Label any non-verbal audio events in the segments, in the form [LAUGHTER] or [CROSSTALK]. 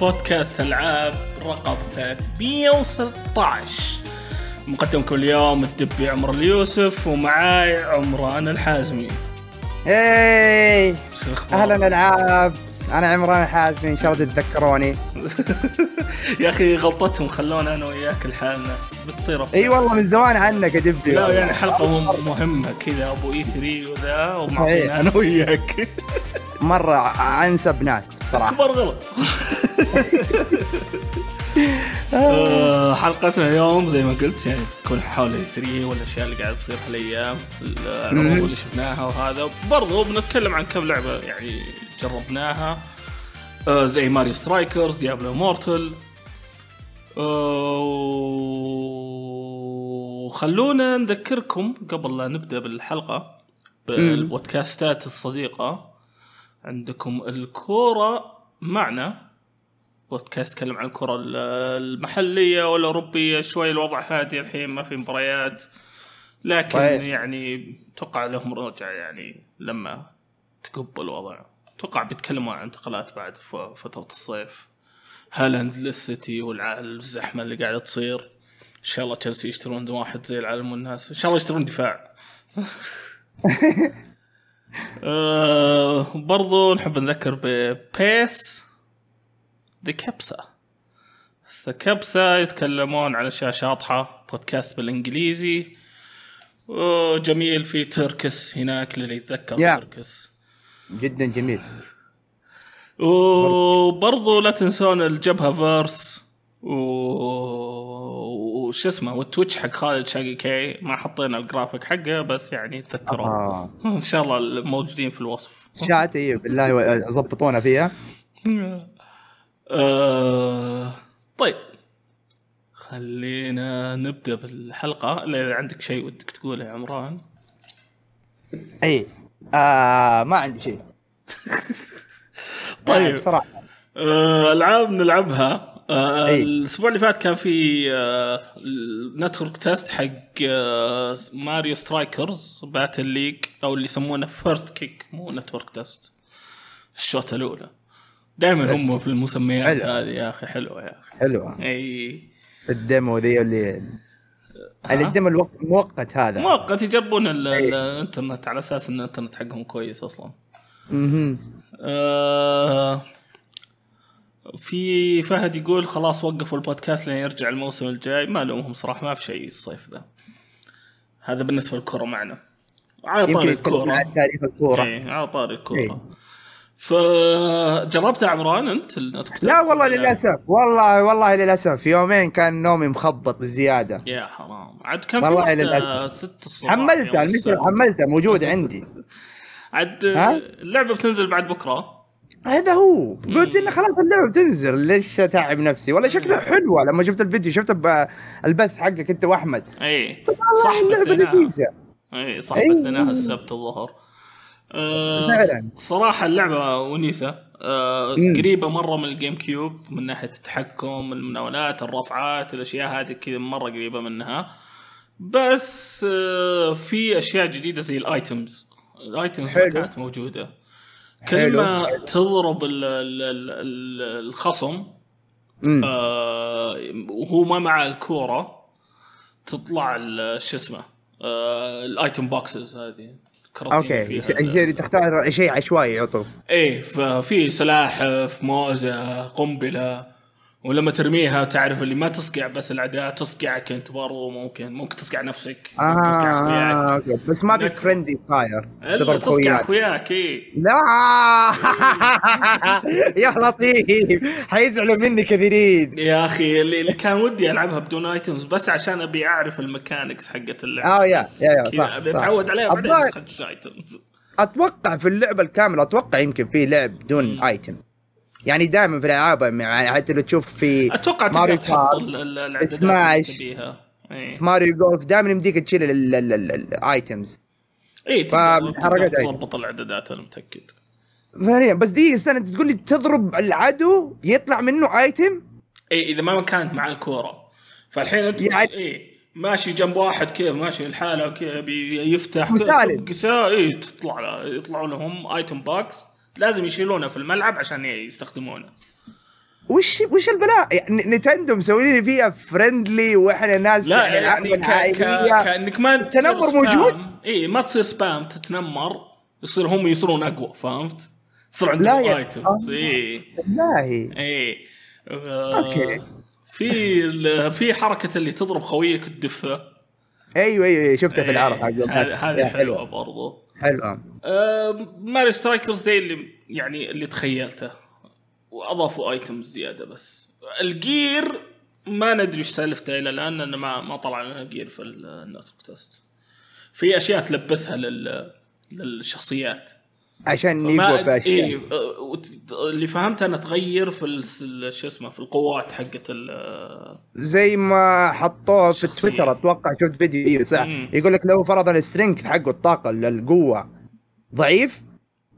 بودكاست ألعاب رقم 316 مقدمكم اليوم الدبي عمر اليوسف ومعاي عمران الحازمي. الأخبار؟ أهلا ألعاب. أنا عمران الحازمي إن شاء الله تتذكروني. [LAUGHS] يا أخي غلطتهم خلونا أنا وياك لحالنا. بتصير. إي والله من زمان عنك يا دبي لا. يعني حلقة مهم- مهمة كذا أبو إي 3 وذا ومعطينا. أنا وياك. [LAUGHS] مرة ع- أنسب ناس بصراحة. أكبر غلط. [LAUGHS] حلقتنا اليوم زي ما قلت يعني بتكون حول E3 والاشياء اللي قاعدة تصير هالأيام العروض. اللي شفناها وهذا. برضو بنتكلم عن كم لعبة يعني جربناها. آه، زي ماريو سترايكرز ديابلو Immortal وخلونا نذكركم قبل لا نبدأ بالحلقة بالبودكاستات الصديقة. عندكم الكورة معنا. بودكاست يتكلم عن الكرة ال- المحلية والأوروبية شوي الوضع هادي الحين ما في مباريات. لكن صحيح. يعني توقع لهم رجع يعني لما تقب الوضع. توقع بيتكلموا عن انتقالات بعد ف- فترة الصيف. هالاند للسيتي والزحمة اللي قاعدة تصير. إن شاء الله تشيلسي يشترون واحد زي العالم والناس. إن شاء الله يشترون دفاع. [LAUGHS] آه برضو نحب نذكر ببيس. دي كبسة بس كبسة يتكلمون عن أشياء شاطحة بودكاست بالإنجليزي. وجميل في تركس هناك للي يتذكر يا. تركس. جدا جميل. وبرضو لا تنسون الجبهة فيرس و... وش اسمه والتويتش حق خالد شاقي كي ما حطينا الجرافيك حقه بس يعني تذكروا آه. إن شاء الله موجودين في الوصف. شات اي بالله ضبطونا فيها. آه... طيب. خلينا نبدأ بالحلقة. إلا عندك شيء ودك تقوله يا عمران. أي آه ما عندي شيء. [LAUGHS] طيب. بصراحة. آه، ألعاب نلعبها. آه،. الأسبوع اللي فات كان في آه، network test حق آه، ماريو سترايكرز Battle League أو اللي يسمونه First Kick مو network test. الشوطة الأولى. دائما هم في المسميات حلو. هذه يا أخي حلوة يا أخي. حلوة. إي. ال demo ذي اللي اللي ال demo الوقت المؤقت هذا. مؤقت يجربون. الإنترنت على أساس إن الإنترنت حقهم كويس أصلا. آه في فهد يقول خلاص وقفوا البودكاست لين يرجع الموسم الجاي. ما لومهم صراحة ما في شيء الصيف ذا. هذا بالنسبة للكره معنا. على طاري الكورة. عن تاريخ الكورة. على طاري. الكورة. فجربتها عمران انت لا والله؟ للأسف. والله والله للأسف. يومين كان نومي مخبط بزيادة. يا حرام. عاد كان في والله وقت للأسف. آه، ست الصباح. حملتها المثل. حملتها موجود عندي. [LAUGHS] عاد؟ آه، اللعبة بتنزل بعد بكرة؟ هذا هو. قلت انه خلاص اللعبة بتنزل. ليش أتعب نفسي؟ والله شكلها حلوة. لما شفت الفيديو شفت البث حقك أنت وأحمد. اي صح اللعبة لذيذة. اي صح. بثناها السبت الظهر. فعلاً. صراحة اللعبة ونيسة آه مم. قريبة مرة من ال GameCube من ناحية التحكم المناولات الرفعات الأشياء هذه كذا مرة قريبة منها بس آه في أشياء جديدة زي ما حلو. كانت موجودة حلو. كل ما تضرب ال ال ال ال الخصم. آه وهو ما مع الكورة تطلع شو اسمه آه ال item boxes هذه أوكي. شيء تختار شيء عشوائي يعطوه إيه ففي سلاحف موزة قنبلة. ولما ترميها تعرف اللي ما تصقع بس الاعداء تصقعك انت برضو ممكن ممكن تصقع نفسك. ممكن تصقع آه أخوياك. أوكي. بس ما في نكفى. friendly fire تضرب تصقع خوياك أخوياك إيه. لا! [LAUGHS] يا لطيف. حيزعلوا مني كثيرين يا أخي اللي اللي كان ودي ألعبها بدون items بس عشان أبي أعرف ال mechanics حقت اللعبة. آه، يا- يا- يا،. أتعود عليها بعدين اخش items أتوقع في اللعبة الكاملة أتوقع يمكن في لعب بدون item يعني دائما في الألعاب يعني حتى لو تشوف في أتوقع ماريو تحط سماش. في ماريو جولف دائما يمديك تشيل ال items إي. تضبط الاعدادات أنا متأكد فعليا بس دقيقة استنى أنت تقول لي تضرب العدو يطلع منه item إي إذا ما كانت مع الكورة فالحين أنت يعني- إي ماشي جنب واحد كذا ماشي لحاله كذا بيفتح مسالم. إي تطلع له- يطلعوا لهم item box لازم يشيلونه في الملعب عشان يستخدمونه. وش وش البلاء؟ يعني نينتندو مسوين لي فيها friendly وإحنا ناس لا يعني ك... ك... عائلية. كأنك ما التنمر موجود؟ إي ما تصير spam تتنمر. يصير هم يصيرون أقوى فهمت؟ يصير عندهم items آه. إي. والله. إي. آه، أوكي. في في حركة اللي تضرب خويك تدفه. أيوه أيوه أيوة، شفتها في العرض هذه حلوة. برضو. حلوة آه، ماريو سترايكرز زي اللي يعني اللي تخيلته. وأضافوا items زيادة بس. ال gear ما ندري إيش سالفته إلى الآن لأن ما ما طلع لنا gear في ال network test في أشياء تلبسها لل للشخصيات. عشان في اشياء إيه وت- اللي فهمته أنه تغير في شو اسمه في القوات حقت ال- زي ما حطوه في. تويتر أتوقع شفت فيديو أيوه صح. يقول لك لو فرضا ال strength حقه الطاقة القوة ضعيف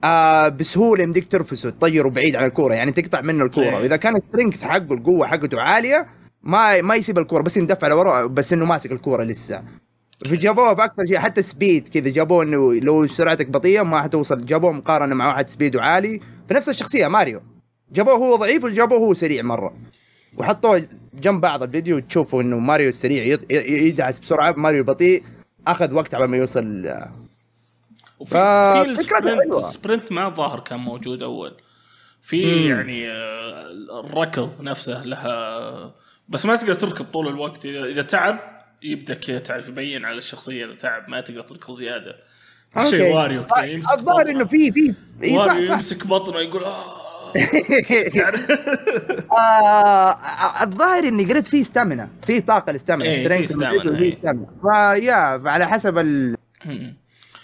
آه بسهولة يمديك ترفسه تطيره بعيد عن الكورة يعني تقطع منه الكورة إيه. واذا كان ال strength حقه القوة حقته عالية ما ما يسيب الكورة بس يندفع لورا بس إنه ماسك الكورة لسه في جابوه في أكثر شيء حتى speed كذا جابوه إنه لو سرعتك بطيئة ما حتوصل جابوه مقارنة مع واحد speed ه عالي في نفس الشخصية ماريو. جابوه هو ضعيف وجابوه هو سريع مرة. وحطوه جنب بعض الفيديو تشوفوا إنه ماريو السريع يدعس بسرعة ماريو البطيء أخذ وقت على ما يوصل. وفي فكرة ال sprint. ال sprint ما ظاهر كان موجود أول. في. يعني آه، الركض نفسه لها بس ما تقدر تركض طول الوقت. إذا تعب يبدأ كذا تعرف يبين على الشخصية اذا تعب ما تقدر تركض زياده شيء. واريو آه، الظاهر. إنه في في إي صح صح يمسك بطنه يقول آه [LAUGHS] آه، الظاهر إني قريت فيه ستامنا في طاقة الاستامنا إيه، في وفي إيه. ستامنا فيا على حسب ال-.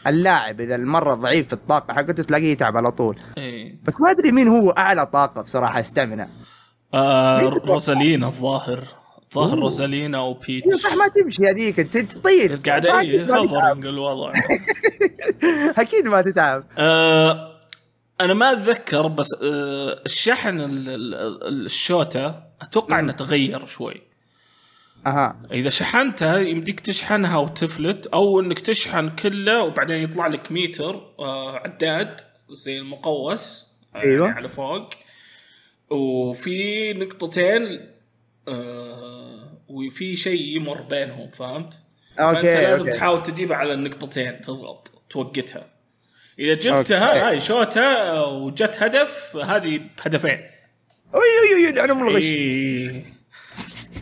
اللاعب إذا المرة ضعيف في الطاقة حقته تلاقيه يتعب على طول إيه. بس ما أدري مين هو أعلى طاقة بصراحة استامنا آه روزالينا الظاهر أوه. روزالينا أيوه وبيتش صح ما تمشي هذيك انت تطير. [LAUGHS] قاعد. هوفرنج الوضع. [LAUGHS] أكيد ما تتعب. آه أنا ما أتذكر بس آه الشحن ال- ال- ال- الشوتا أتوقع إنه تغير شوي. أها. إذا شحنتها يمديك تشحنها وتفلت أو إنك تشحن كله وبعدين يطلع لك ميتر آه عداد زي المقوس أيوة. على فوق. وفي نقطتين آه وفي شيء يمر بينهم فهمت؟ فأنت okay لازم okay تحاول تجيب على النقطتين تضغط توقتها إذا جبتها okay. هاي شوتة وجت هدف هذه هدفين اي اي اي نعلم الغش إيه.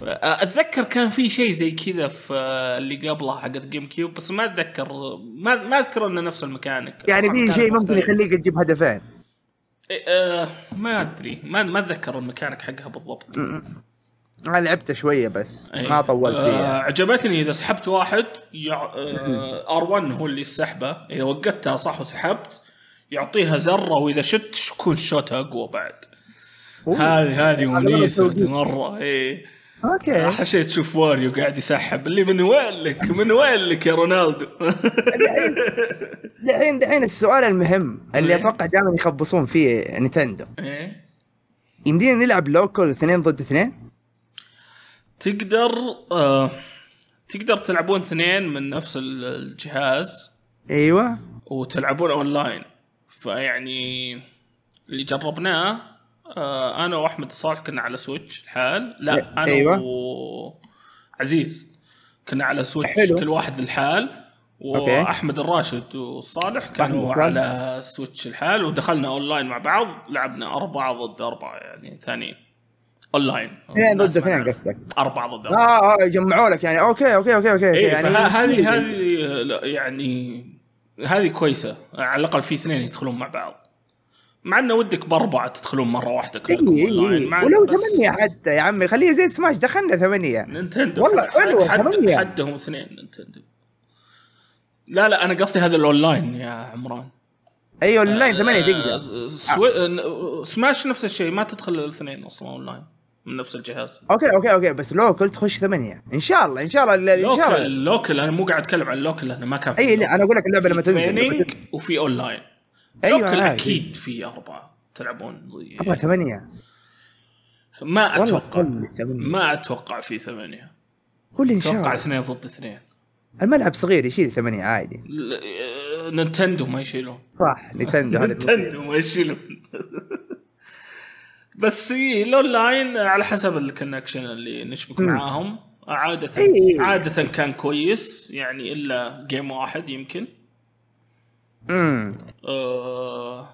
أتذكر كان في شيء زي كذا في اللي قبله حقت جيم كيوب بس ما أتذكر ما ما أذكر إنه نفس الميكانيك يعني في شيء ممكن. يخليك تجيب هدفين إيه، آه ما أدري ما ما أتذكر الميكانيك حقها بالضبط أنا لعبت شوية بس إيه. ما طولت آه فيها عجبتني إذا سحبت واحد يع... آه ار1 هو اللي يسحبه إذا وقتها صح وسحبت يعطيها ذرة وإذا شت يكون شوتها أقوى بعد. هذه هذه توقيت. مرة إيه أوكي حشيت تشوف واريو قاعد يسحب اللي من وين لك من وين لك يا رونالدو دحين دحين دحين السؤال المهم اللي إيه. أتوقع دائما يخبصون فيه نينتندو إيه يمدينا نلعب local اثنين ضد اثنين؟ تقدر آه تقدر تلعبون اثنين من نفس ال- الجهاز أيوه وتلعبون أونلاين فيعني اللي جربناه آه أنا وأحمد الصالح كنا على سويتش لحال لا أنا أيوة. وعزيز كنا على سويتش حلو. كل واحد الحال. وأحمد الراشد والصالح كانوا. على سويتش لحال ودخلنا أونلاين مع بعض لعبنا أربعة ضد أربعة يعني ثانيين أونلاين. اثنين ضد اثنين. قصدك؟ أربعة ضد آه آه جمعوا لك يعني. okay okay okay okay. إيه يعني فهذه هذه لا، يعني هذه كويسة. على الأقل في اثنين يدخلون مع بعض. مع إنه ودك بأربعة تدخلون مرة واحدة كلكم اي أونلاين. اي مع- ولو بس ثمانية حتى يا عمي. خليها زي سماش. دخلنا ثمانية. نينتندو. والله حد ثمانية. حدهم اثنين نينتندو. لا لا أنا قصدي هذا الأونلاين يا عمران. أيوه اللاين ثمانية آه، تقدر. سماش نفس الشيء. ما تدخل الاثنين أصلا أونلاين. من نفس الجهاز. okay okay okay بس local تخش ثمانية. إن شاء الله إن شاء الله إن شاء الله. local أنا مو قاعد أتكلم عن local لأنه ما كان في أي لا أنا أقول لك اللعبة لما تنزل. training وفي اونلاين أيوة، local. أكيد في أربعة تلعبون ضي- أبغى ثمانية. ما أتوقع ما أتوقع في ثمانية. قول إن شاء أتوقع الله. اثنين ضد اثنين. الملعب صغير يشيل ثمانية عادي. آه، نينتندو ما يشيلون. صح نينتندو نينتندو ما يشيلون. [LAUGHS] بس إيه، الاونلاين على حسب ال connection اللي نشبك مم. معاهم. عادة إيه. عادة كان كويس يعني إلا game واحد يمكن. امم آه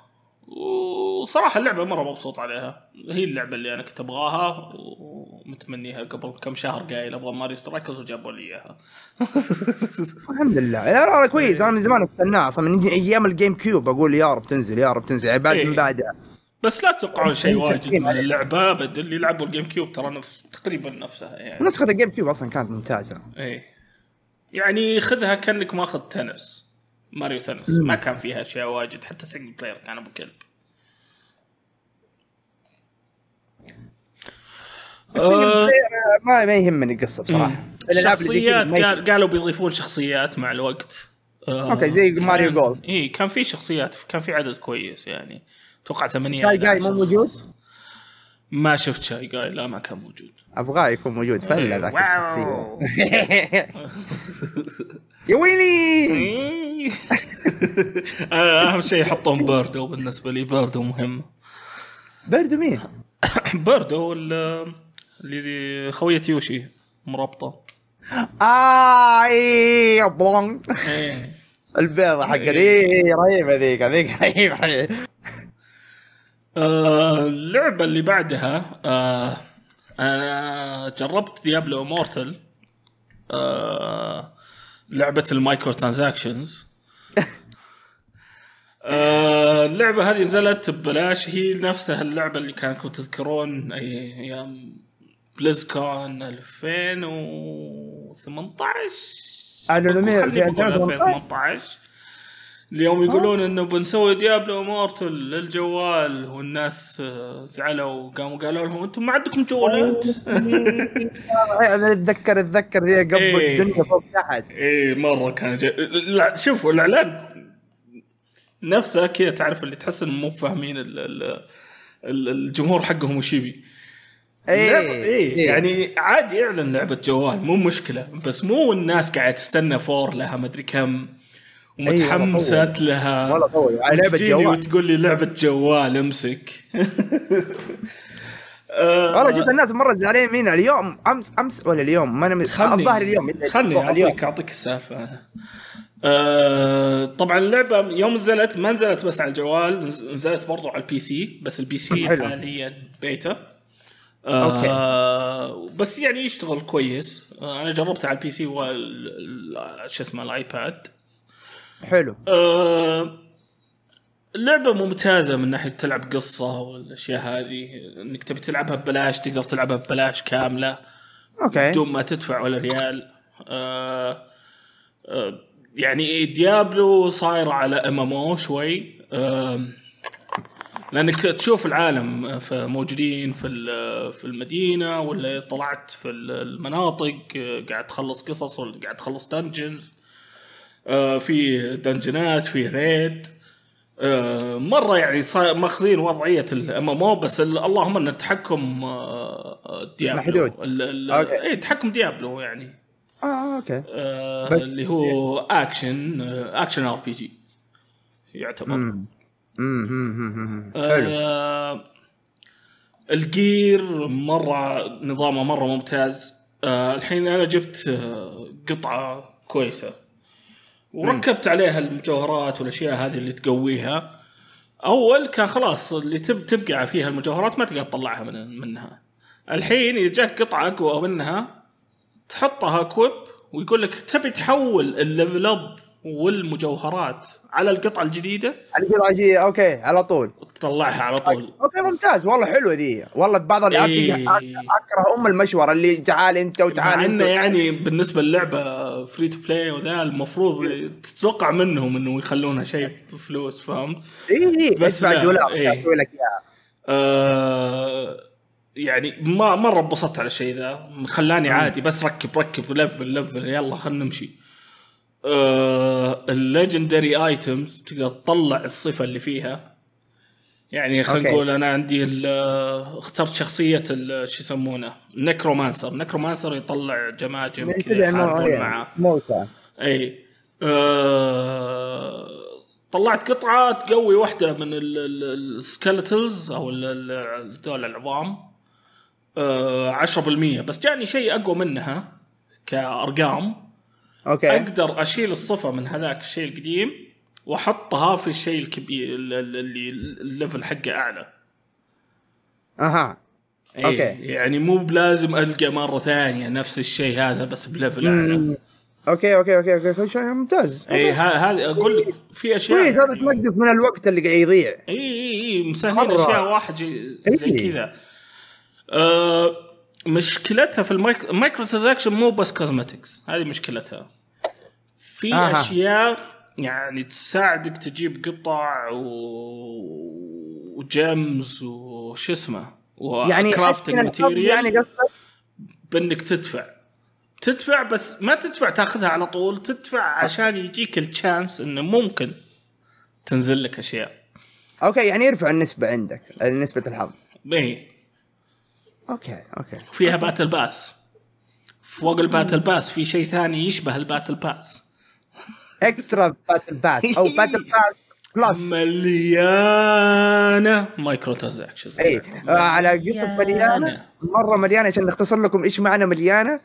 وصراحة اللعبة مرة مبسوط عليها. هي اللعبة اللي أنا كنت أبغاها ومتمنيها قبل كم شهر قايل أبغى ماريو سترايكرز وجابوا لي إياها. [LAUGHS] الحمد لله. لا لا, كويس. أنا من زمان استناه أصلا من أيام الجيم كيوب أقول يا رب تنزل يا رب تنزل. يعني بعد إيه. من بعدها بس لا تتوقعون شيء هم واجد من عليها. اللعبة بد اللي يلعبوا الجيم كيوب ترى نفس تقريبا نفسها يعني. نسخة الجيم كيوب أصلا كانت ممتازة. إيه. يعني خذها كأنك ماخذ تنس. ماريو تنس. ما كان فيها أشياء واجد. حتى single player كان أبو كلب. آه. ما ما يهمني زي كذا شخصيات. قال قالوا بيضيفون شخصيات مع الوقت. آه، okay، زي ماريو جولف. اي كان في شخصيات كان في عدد كويس يعني. أتوقع ثمانية شاي جاي مو موجود؟ ما شفت شاي جاي لا ما كان موجود أبغاه يكون موجود فلا إيه، ذاك. [LAUGHS] يا ويلي [LAUGHS] آه، أهم شيء يحطون بيردو بالنسبة لي بيردو مهم بردو مين؟ [COUGHS] بيردو ال- اللي خوية يوشي مرابطه آه إي بلونج إيه. [LAUGHS] البيضة حق إيه. اي رهيبة ذيك هذيك رهيبة آه، اللعبة اللي بعدها آه، أنا جربت ديابلو مورتل آه، لعبة المايكرو ترانزاكشنز آه، اللعبة هذه نزلت ببلاش هي نفسها اللعبة اللي كانكم تذكرون أيام BlizzCon 2018 أنا لما- خليني في بقول 2018. 2018 اليوم يقولون إنه بنسوي ديابلو immortal للجوال والناس آه، زعلوا وقاموا قالوا لهم أنتم ما عندكم جوالات؟ [LAUGHS] أنا اتذكر اتذكر ذي قبل إيه. الدنيا فوق تحت. إيه مرة كان جي... لا شوفوا الإعلان نفسه كذا تعرف اللي تحس انهم مو فاهمين ال... ال... ال- الجمهور حقهم وش يبي. إيه. إيه, إيه. يعني عادي اعلن لعبة جوال مو مشكلة بس مو الناس قاعدة تستنى فور لها مدري كم. ومتحمسات لها. والله على لعبة وتجيني جوال. وتقول لي لعبة جوال امسك. [LAUGHS] آه، والله جبت الناس مرة زعلانين مين اليوم. امس أمس ولا اليوم؟ ما أنا الظاهر اليوم خلني اعطيك أعطيك السالفة. أنا آه طبعا اللعبة يوم نزلت ما نزلت بس على الجوال نز- نزلت برضو على ال PC بس ال PC حلو. حاليا بيتا. آه بس يعني يشتغل كويس. آه أنا جربته على ال PC وال ال- شو اسمه ال iPad. حلو. آه اللعبة ممتازة من ناحية تلعب قصة والأشياء هذه. إنك تبي تلعبها ببلاش تقدر تلعبها ببلاش كاملة. Okay. بدون ما تدفع ولا ريال. آه آه يعني ديابلو صاير على MMO شوي. آه لأنك تشوف العالم في موجودين في ال- في المدينة ولا طلعت في ال- المناطق آه، قاعد تخلص قصص ولا قاعد تخلص dungeons في دنجنات في raid آه، مرة يعني ماخذين وضعية ال MMO بس ال- اللهم إن التحكم آه، آه، ديابلو محدود. اي تحكم ديابلو يعني. آه okay. آه، بس- اللي هو اكشن آه، action RPG يعتبر. امم امم آه ال gear مرة نظامه مرة ممتاز. آه الحين أنا جبت آه قطعة كويسة. وركبت عليها المجوهرات والأشياء هذه اللي تقويها. أول كان خلاص اللي تركب فيها المجوهرات ما تقدر تطلعها من منها. الحين اذا جاك قطعة أقوى منها تحطها كويب ويقول لك تبي تحول الليفل اب والمجوهرات على القطعة الجديدة. على القطعة جي أوكي على طول. وتطلعها على طول. أوكي ممتاز. والله حلوة ذي. والله بعض الألعاب إيه. اكره أم المشورة اللي تعال أنت مع وتعال أنت إنه يعني بالنسبة للعبة فري تو بلاي وذا المفروض تتوقع منهم إنه يخلونها شيء بفلوس فاهم؟ اي اي بس ادفع لا، دولار إيه. لك إياها. آه يعني ما مرة انبسطت على الشيء ذا. خلاني عادي بس ركب ركب level level يلا خلينا نمشي. ال legendary items تقدر تطلع الصفة اللي فيها. يعني خلينا. نقول أنا عندي ال- اخترت شخصية شو يسمونه؟ necromancer necromancer يطلع جماجم معاه موتى. أي. آه طلعت قطعة تقوي واحدة من ال skeletons أو هذول العظام. آه 10% بس جاني شيء أقوى منها كأرقام. Okay. أقدر أشيل الصفة من هذاك الشيء القديم وأحطها في الشيء الكبير ال- ال- اللي ال level حقه أعلى. أها. أي okay. يعني مو بلازم ألقى مرة ثانية نفس الشيء هذا بس ب level أعلى. Okay okay okay okay شيء ممتاز. اي هذا أقول لك في أشياء كويس هذا تنقص من الوقت اللي قاعد يضيع. اي اي اي مسهلين. أشياء واحد زي إي. كذا. آه مشكلتها في ال micro ال micro transaction مو بس cosmetics هذه مشكلتها. في آها. أشياء يعني تساعدك تجيب قطع و... و gems وش اسمه يعني الحظ material يعني قصدك بإنك تدفع. تدفع بس ما تدفع تاخذها على طول تدفع عشان يجيك ال chance إنه ممكن تنزل لك أشياء. Okay يعني يرفع النسبة عندك نسبة الحظ. اي okay okay. فيها battle pass فوق ال battle pass في شيء ثاني يشبه الباتل باس اكسترا باتل باس أو باتل باس بلس مليانة مايكرو ترانزاكشنز اي على قصه مليانة. مرة مليانة. عشان نختصر لكم إيش معنى مليانة.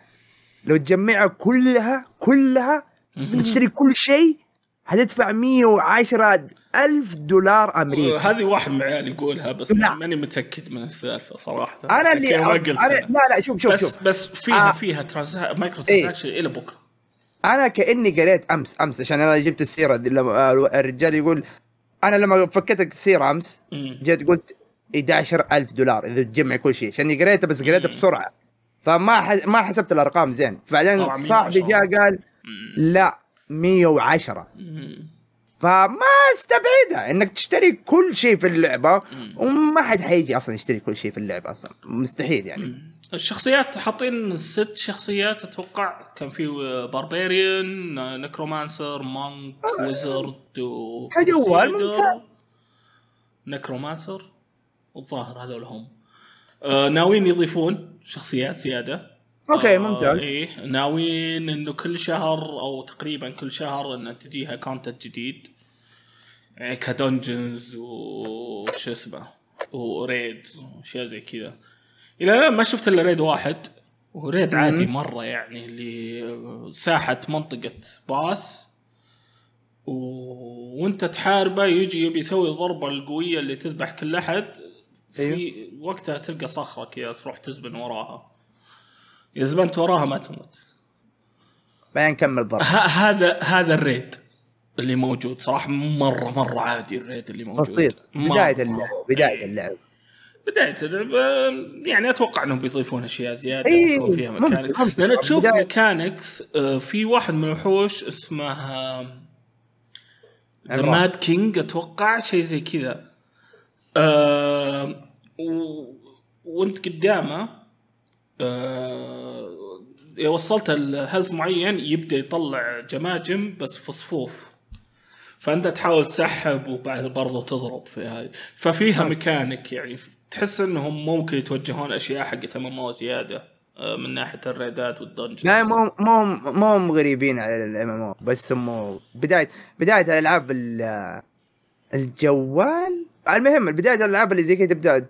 لو تجمعها كلها كلها تشتري كل شيء هتدفع 110 ألف دولار أمريكي. هذه واحد من عيالي يقولها بس لا. ماني متأكد من السالفة صراحة. أنا اللي أنا لا لا شوف شوف بس شوف. بس فيها آه. فيها ترانزا... مايكرو إيه. ترانزاكشن إلى أنا كأني قريت أمس أمس عشان أنا جبت السيرة دي لما الرجال يقول أنا لما فكيت السيرة أمس مم. جيت قلت 11000 دولار إذا تجمع كل شيء عشان قريته بس قريته بسرعة فما ح... ما حسبت الأرقام زين بعدين صاحبي 110. جاء قال. لا 110 مم. فما استبعدها إنك تشتري كل شيء في اللعبة وما حد حيجي أصلا يشتري كل شيء في اللعبة أصلا. مستحيل يعني. الشخصيات حاطين ست شخصيات أتوقع. كان في باربيريان Necromancer monk Wizard و كجوال ممتاز. necromancer والظاهر هذول هم. آه ناويين يضيفون شخصيات زيادة. Okay آه ممتاز. إيه ناويين إنه كل شهر أو تقريبا كل شهر إنه تجيها content جديد. ك dungeons وش اسمه؟ و raids وأشياء زي كذا. إلى الآن ما شفت إلا raid واحد. و raid عادي مرة يعني اللي ساحة منطقة boss. و... وأنت تحاربه يجي يبي يسوي الضربه القوية اللي تذبح كل أحد. في وقتها تلقى صخرة كذا تروح تزبن وراها. إذا زبنت وراها ما تموت. بعدين نكمل ضرب. ه- هذا هذا ال raid. اللي موجود صراحة مرة مرة عادي ال raid اللي موجود بسيط. بداية اللعب بداية. اللعب بداية اللعبة يعني أتوقع إنهم بيضيفون أشياء إيه، يكون فيها ممكن. لأن تشوف mechanics آه، في واحد من الوحوش اسمه The. Mad King أتوقع شيء زي كذا آه، و... وأنت قدامه إذا وصلت ال health معين يبدأ يطلع جماجم بس في صفوف فأنت تحاول تسحب وبعد برضه تضرب في هذه ففيها ميكانيك يعني. تحس إنهم ممكن يتوجهون أشياء حقت MMO زيادة آه، من ناحية ال raid ات وال dungeons. لا مو مو مو هم غريبين على ال MMO بس هم بدايه بداية الألعاب ال- الجوال. المهم بداية الألعاب اللي زي كذا تبدأ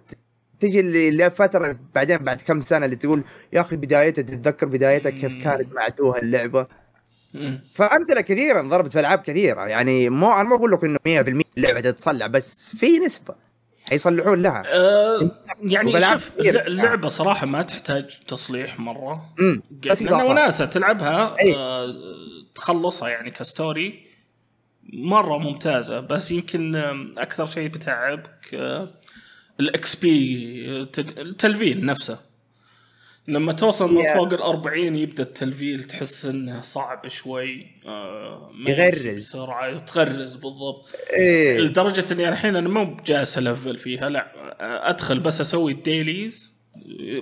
تجي اللي لفترة بعدين بعد كم سنة اللي تقول يا أخي بدايتها تتذكر بدايتها كيف كانت معتوهه اللعبة. فأمثلة كثيرة ضربت في ألعاب كثيرة. يعني مو أنا ما أقول لك إنه 100% اللعبة تتصلح بس في نسبة حيصلحون لها. آه، يعني شوف اللعبة صراحة ما تحتاج تصليح مرة. بس لأن إضافات. وناسة تلعبها أي. آه، تخلصها يعني ك story. مرة ممتازة بس يمكن أكثر شيء بتعبك ال XP التلفيل نفسه. لما توصل من Yeah. فوق ال 40 يبدأ التلفيل تحس إنه صعب شوي. آه، يغرز. بسرعة تغرز بالضبط. إيه. لدرجة إني الحين أنا مو بجالس ألفل فيها لا أدخل بس أسوي ال dailies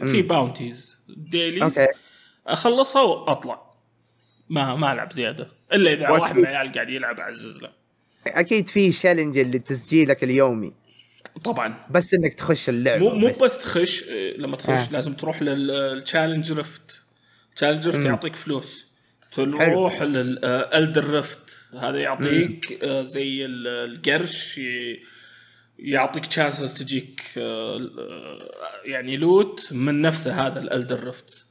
في bounties dailies okay. أخلصها وأطلع. ما ما ألعب زيادة. إلا إذا. واحد من العيال قاعد يلعب أعزز له. أكيد في challenge لتسجيلك اليومي. طبعا. بس إنك تخش اللعبة مو مو بس. تخش إيه، لما تخش آه. لازم تروح لل challenge rift challenge rift مم. يعطيك فلوس. تروح لل Elder Rift هذا يعطيك آه، زي ال- القرش يعطيك chances تجيك آه، آه، يعني loot من نفسه هذا ال Elder Rift.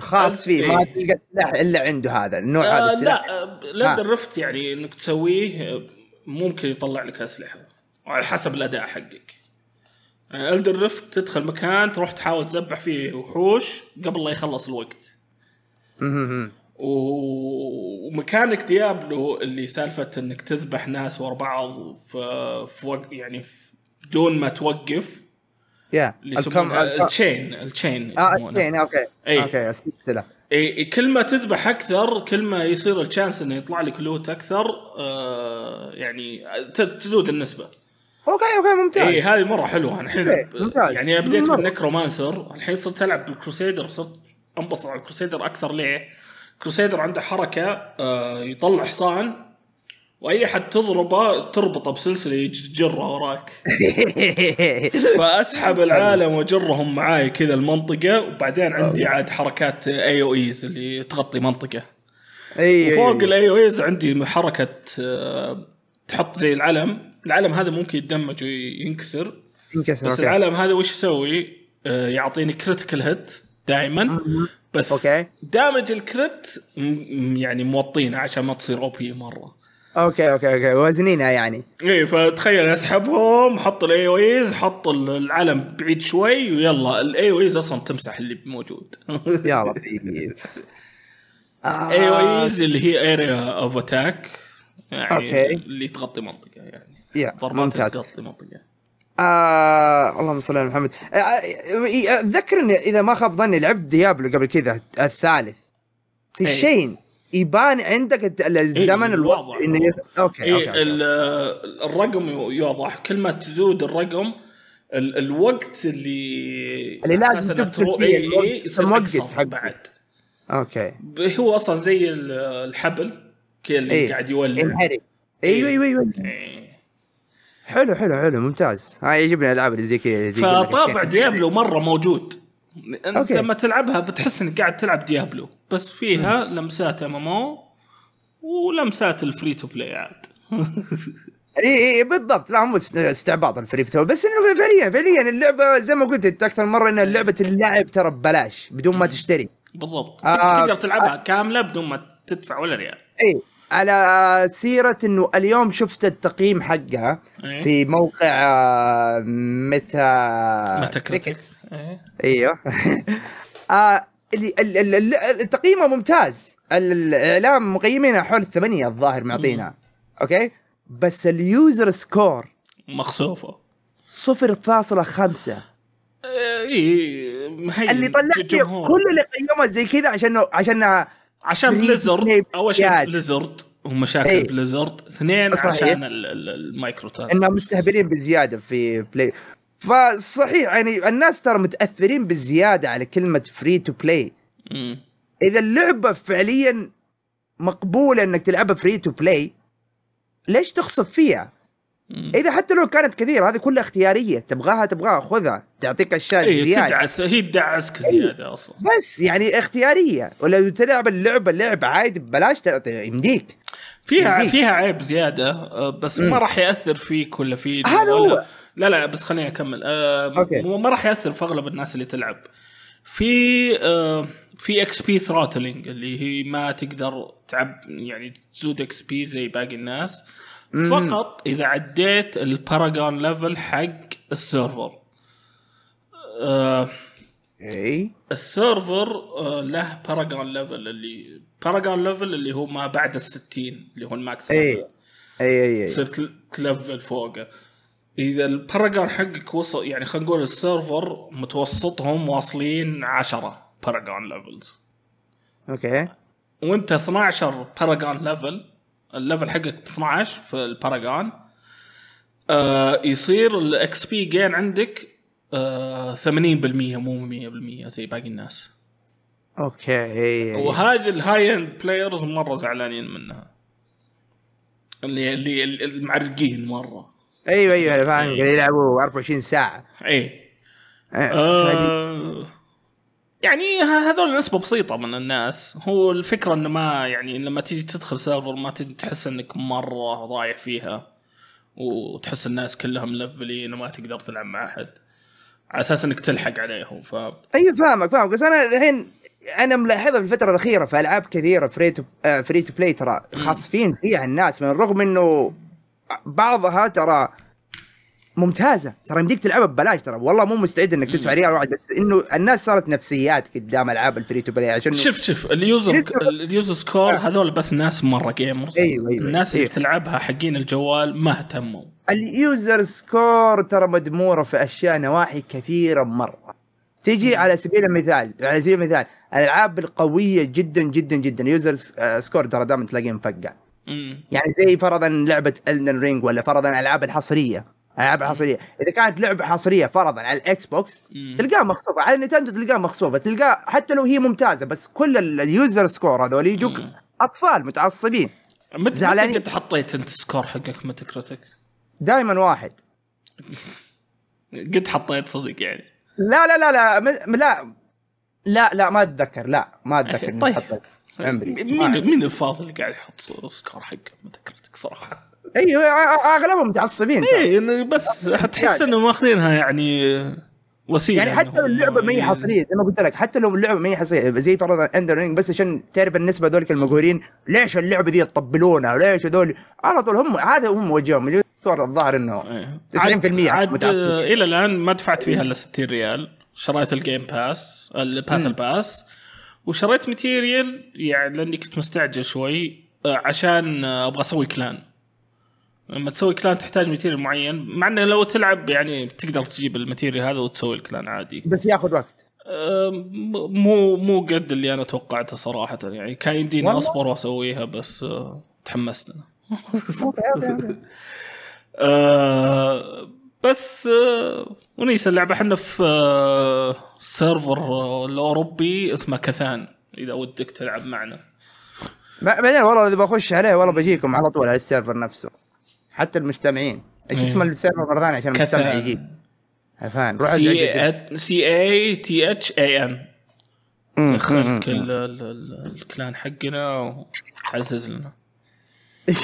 خاص فيه ما. تلقى سلاح إلا عنده هذا النوع هذا آه السلاح. لا آه، ال Elder Rift يعني إنك تسويه آه، ممكن يطلع لك أسلحة. وعلى حسب الأداء حقك. Elder Rift تدخل مكان تروح تحاول تذبح فيه وحوش قبل لا يخلص الوقت. مهم. و- و mechanic Diablo اللي سالفة إنك تذبح ناس ورا بعض في, في يعني في بدون ما توقف. يا الكم ال chain ال chain آه. ال chain okay. okay السلسله اي كل ما تذبح أكثر كل ما يصير ال chance إنه يطلع لك loot أكثر آه يعني تزود النسبة. okay okay ممتاز. اي هذه مرة حلوة الحين. إيه،. يعني بديت. بال Necromancer الحين صرت ألعب بال Crusader صرت أنبسط على ال Crusader أكثر ليه؟ ال Crusader عنده حركة آه يطلع حصان وأي أحد تضربه تربطه بسلسلة يج- تجره وراك. [LAUGHS] فأسحب العالم وأجرهم معاي كذا المنطقة وبعدين عندي عاد حركات AOEs اللي تغطي منطقة. أي وفوق ال AOEs عندي حركة آه، تحط زي العلم. العلم هذا ممكن يتدمج وينكسر. انكسر بس okay. العلم هذا وش يسوي؟ آه، يعطيني critical hit دائما بس okay. damage ال crit يعني موطينه عشان ما تصير OP مرة. okay okay okay. وازنينها يعني. إيه فتخيل أسحبهم حط ال AOEs حط العلم بعيد شوي ويلا. ال AOEs أصلا تمسح اللي موجود. يا لطيف. آه، AOEs اللي هي area of attack يعني okay. اللي تغطي منطقة يعني. ضربات ممتاز منطقة آه اللهم صل على محمد آه، آه، أتذكر إني إذا ما خاب ظني لعبت Diablo قبل كذا الثالث في إيه. ال chain يبان عندك الزمن إيه، واضح. إنه يت... okay إيه okay, okay. ال- الرقم يوضح كل ما تزود الرقم ال الوقت اللي اللي لازم تروح- فيه إيه، الوقت، إيه، الموقت حقه. بعد okay هو أصلا زي ال- الحبل كذا اللي إيه. قاعد يولع انحرق أيوه أيوه أيوه إيه. حلو حلو حلو ممتاز. هاي يعجبني الألعاب اللي زي كذا فطابع. Diablo مرة موجود. أنت okay. لما تلعبها بتحس إنك قاعد تلعب Diablo بس فيها لمسات MMO ولمسات ال free to play عاد. [LAUGHS] إي إي بالضبط. لا مو است- استعباط ال free to بس إنه فعليا فعليا اللعبة زي ما قلت أنت أكثر مرة ان لعبه اللعب ترى ببلاش بدون ما تشتري. بالضبط. آه. تقدر تلعبها كاملة بدون ما تدفع ولا ريال. إي. على سيرة إنه اليوم شفت التقييم حقها إيه. في موقع ميتا Metacritic إيه. إيوه. [LAUGHS] آه، التقييمه ممتاز. ال- الإعلام مقيمينها حول الثمانية الظاهر معطينا. okay؟ بس ال user score مخسوفة. 0.5 اي هي اللي طلعت. كل اللي قيمت زي كذا عشان عشان عشان Blizzard أول شيء. Blizzard ومشاكل إيه. Blizzard اثنين صحيح. عشان ال- ال- المايكرو إنهم مستهبلين بزيادة free to play فصحيح يعني الناس ترى متأثرين بالزياده على كلمة free to play. إذا اللعبة فعليا مقبولة إنك تلعبها free to play ليش تغصب فيها؟ إذا حتى لو كانت كثيرة هذه كلها اختيارية. تبغاها تبغاها خذها. تعطيك أشياء اي زيادة. تدعس هي تدعسك زيادة أصلا. بس يعني اختيارية. ولو تلعب اللعبة لعب عادي ببلاش يمديك. فيها يمديك. فيها عيب زيادة. آه، بس. ما راح يأثر فيك ولا في هذا هو. لا لا بس خليني أكمل. آه أوكي. ما راح يأثر في أغلب الناس اللي تلعب. في آه في XP throttling اللي هي ما تقدر تعب يعني تزود إكس بي زي باقي الناس. فقط إذا عديت ال paragon level حق ال server. آه إي. ال server آه، له paragon level اللي paragon level اللي هو ما بعد ال 60 اللي هو ال max إي. إي إي, أي. تصير تل- تلفل فوقه. إذا ال paragon حقك وصل يعني خلينا نقول ال server متوسطهم واصلين 10 باراجون ليفلز أوكي. وأنت 12 باراجون ليفل ال level حقك ب 12 في ال paragon. آه يصير ال XP gain عندك آه 80% مو 100% زي باقي الناس. okay. اي وهذه ال high end players مرة زعلانين منها. اللي اللي المعرقين مرة. أيوه أيوه أنا فاهم. قاعد يلعبوا 24 ساعة. إيه. آه. يعني هذول نسبة بسيطة من الناس. هو الفكرة إنه ما يعني لما تيجي تدخل server ما تجي تحس إنك مرة ضايع فيها. وتحس الناس كلهم ملفلين وما تقدر تلعب مع أحد. على أساس إنك تلحق عليهم ف أيوه فاهمك فاهمك. بس أنا الحين أنا ملاحظها في الفترة الأخيرة في ألعاب كثيرة free to free to play ترى خاصفين فيها الناس من الرغم إنه بعضها ترى ممتازة. ترى يمديك تلعبها ببلاش ترى. والله مو مستعد إنك تدفع ريال واحد بس إنه الناس صارت نفسيات قدام ألعاب ال free to play. عشان شوف شوف ال user ال user score آه. هذول بس ناس مرة gamers أيوة، أيوة، الناس اللي أيوة. تلعبها حقين الجوال ما اهتموا. ال user score ترى مدمورة في أشياء نواحي كثيرة مرة. تيجي على سبيل المثال على سبيل المثال الألعاب القوية جدا جدا جدا. user score ترى دائما تلاقيه مفقع. يعني زي فرضا لعبة Elden Ring ولا فرضا الألعاب الحصرية. الالعاب الحصريه إذا كانت لعبة حصرية فرضا على الإكس بوكس. تلقاها مخسوفة على النينتندو تلقاها مخسوفة تلقاها حتى لو هي ممتازة بس كل ال- ال user score هذول يجوك. أطفال متعصبين متى زعلانين. قد حطيت أنت score حقك Metacritic؟ دائما واحد قد حطيت صدق يعني لا لا لا لا م- لا لا لا ما أتذكر لا ما أتذكر طيب. مين ما- مين الفاضي اللي قاعد يحط score حقه Metacritic صراحة؟ أيوه أغلبهم متعصبين إنه بس تحس انه ماخذينها يعني وسيلة يعني حتى لو اللعبة ما هي حصرية زي ما قلت لك حتى لو اللعبة ما هي حصرية زي فرضا اندر بس عشان تعرف النسبة هذول المقهورين ليش اللعبة دي تطبلونها؟ ليش هذول؟ على طول هم هذا هم وجههم الظاهر إنه إيه. 90% عاد- عاد إلى الآن ما دفعت فيها إلا 60 ريال شريت الجيم باس الباثل باس وشريت ماتيريال يعني لأني كنت مستعجل شوي آه، عشان آه، أبغى أسوي كلان لما تسوي clan تحتاج material معين مع إنه لو تلعب يعني تقدر تجيب ال material هذا وتسوي ال clan عادي. بس ياخذ وقت. مو مو قد اللي أنا توقعته صراحة يعني. كان يمديني؟ أصبر وأسويها بس آه، تحمست أنا. [LAUGHS] آه بس آه ونيس اللعبة. إحنا في آه server الأوروبي اسمه كثان إذا ودك تلعب معنا. بعدين والله إذا بخش عليه والله بجيكم على طول على السيرفر نفسه. حتى المستمعين. إيش إيه. اسم السيرفر مرة ثانية عشان المستمع يجيب عفان روح سي سي أي تي إتش أي ال- ال- الكلان حقنا وتعزز لنا. [LAUGHS]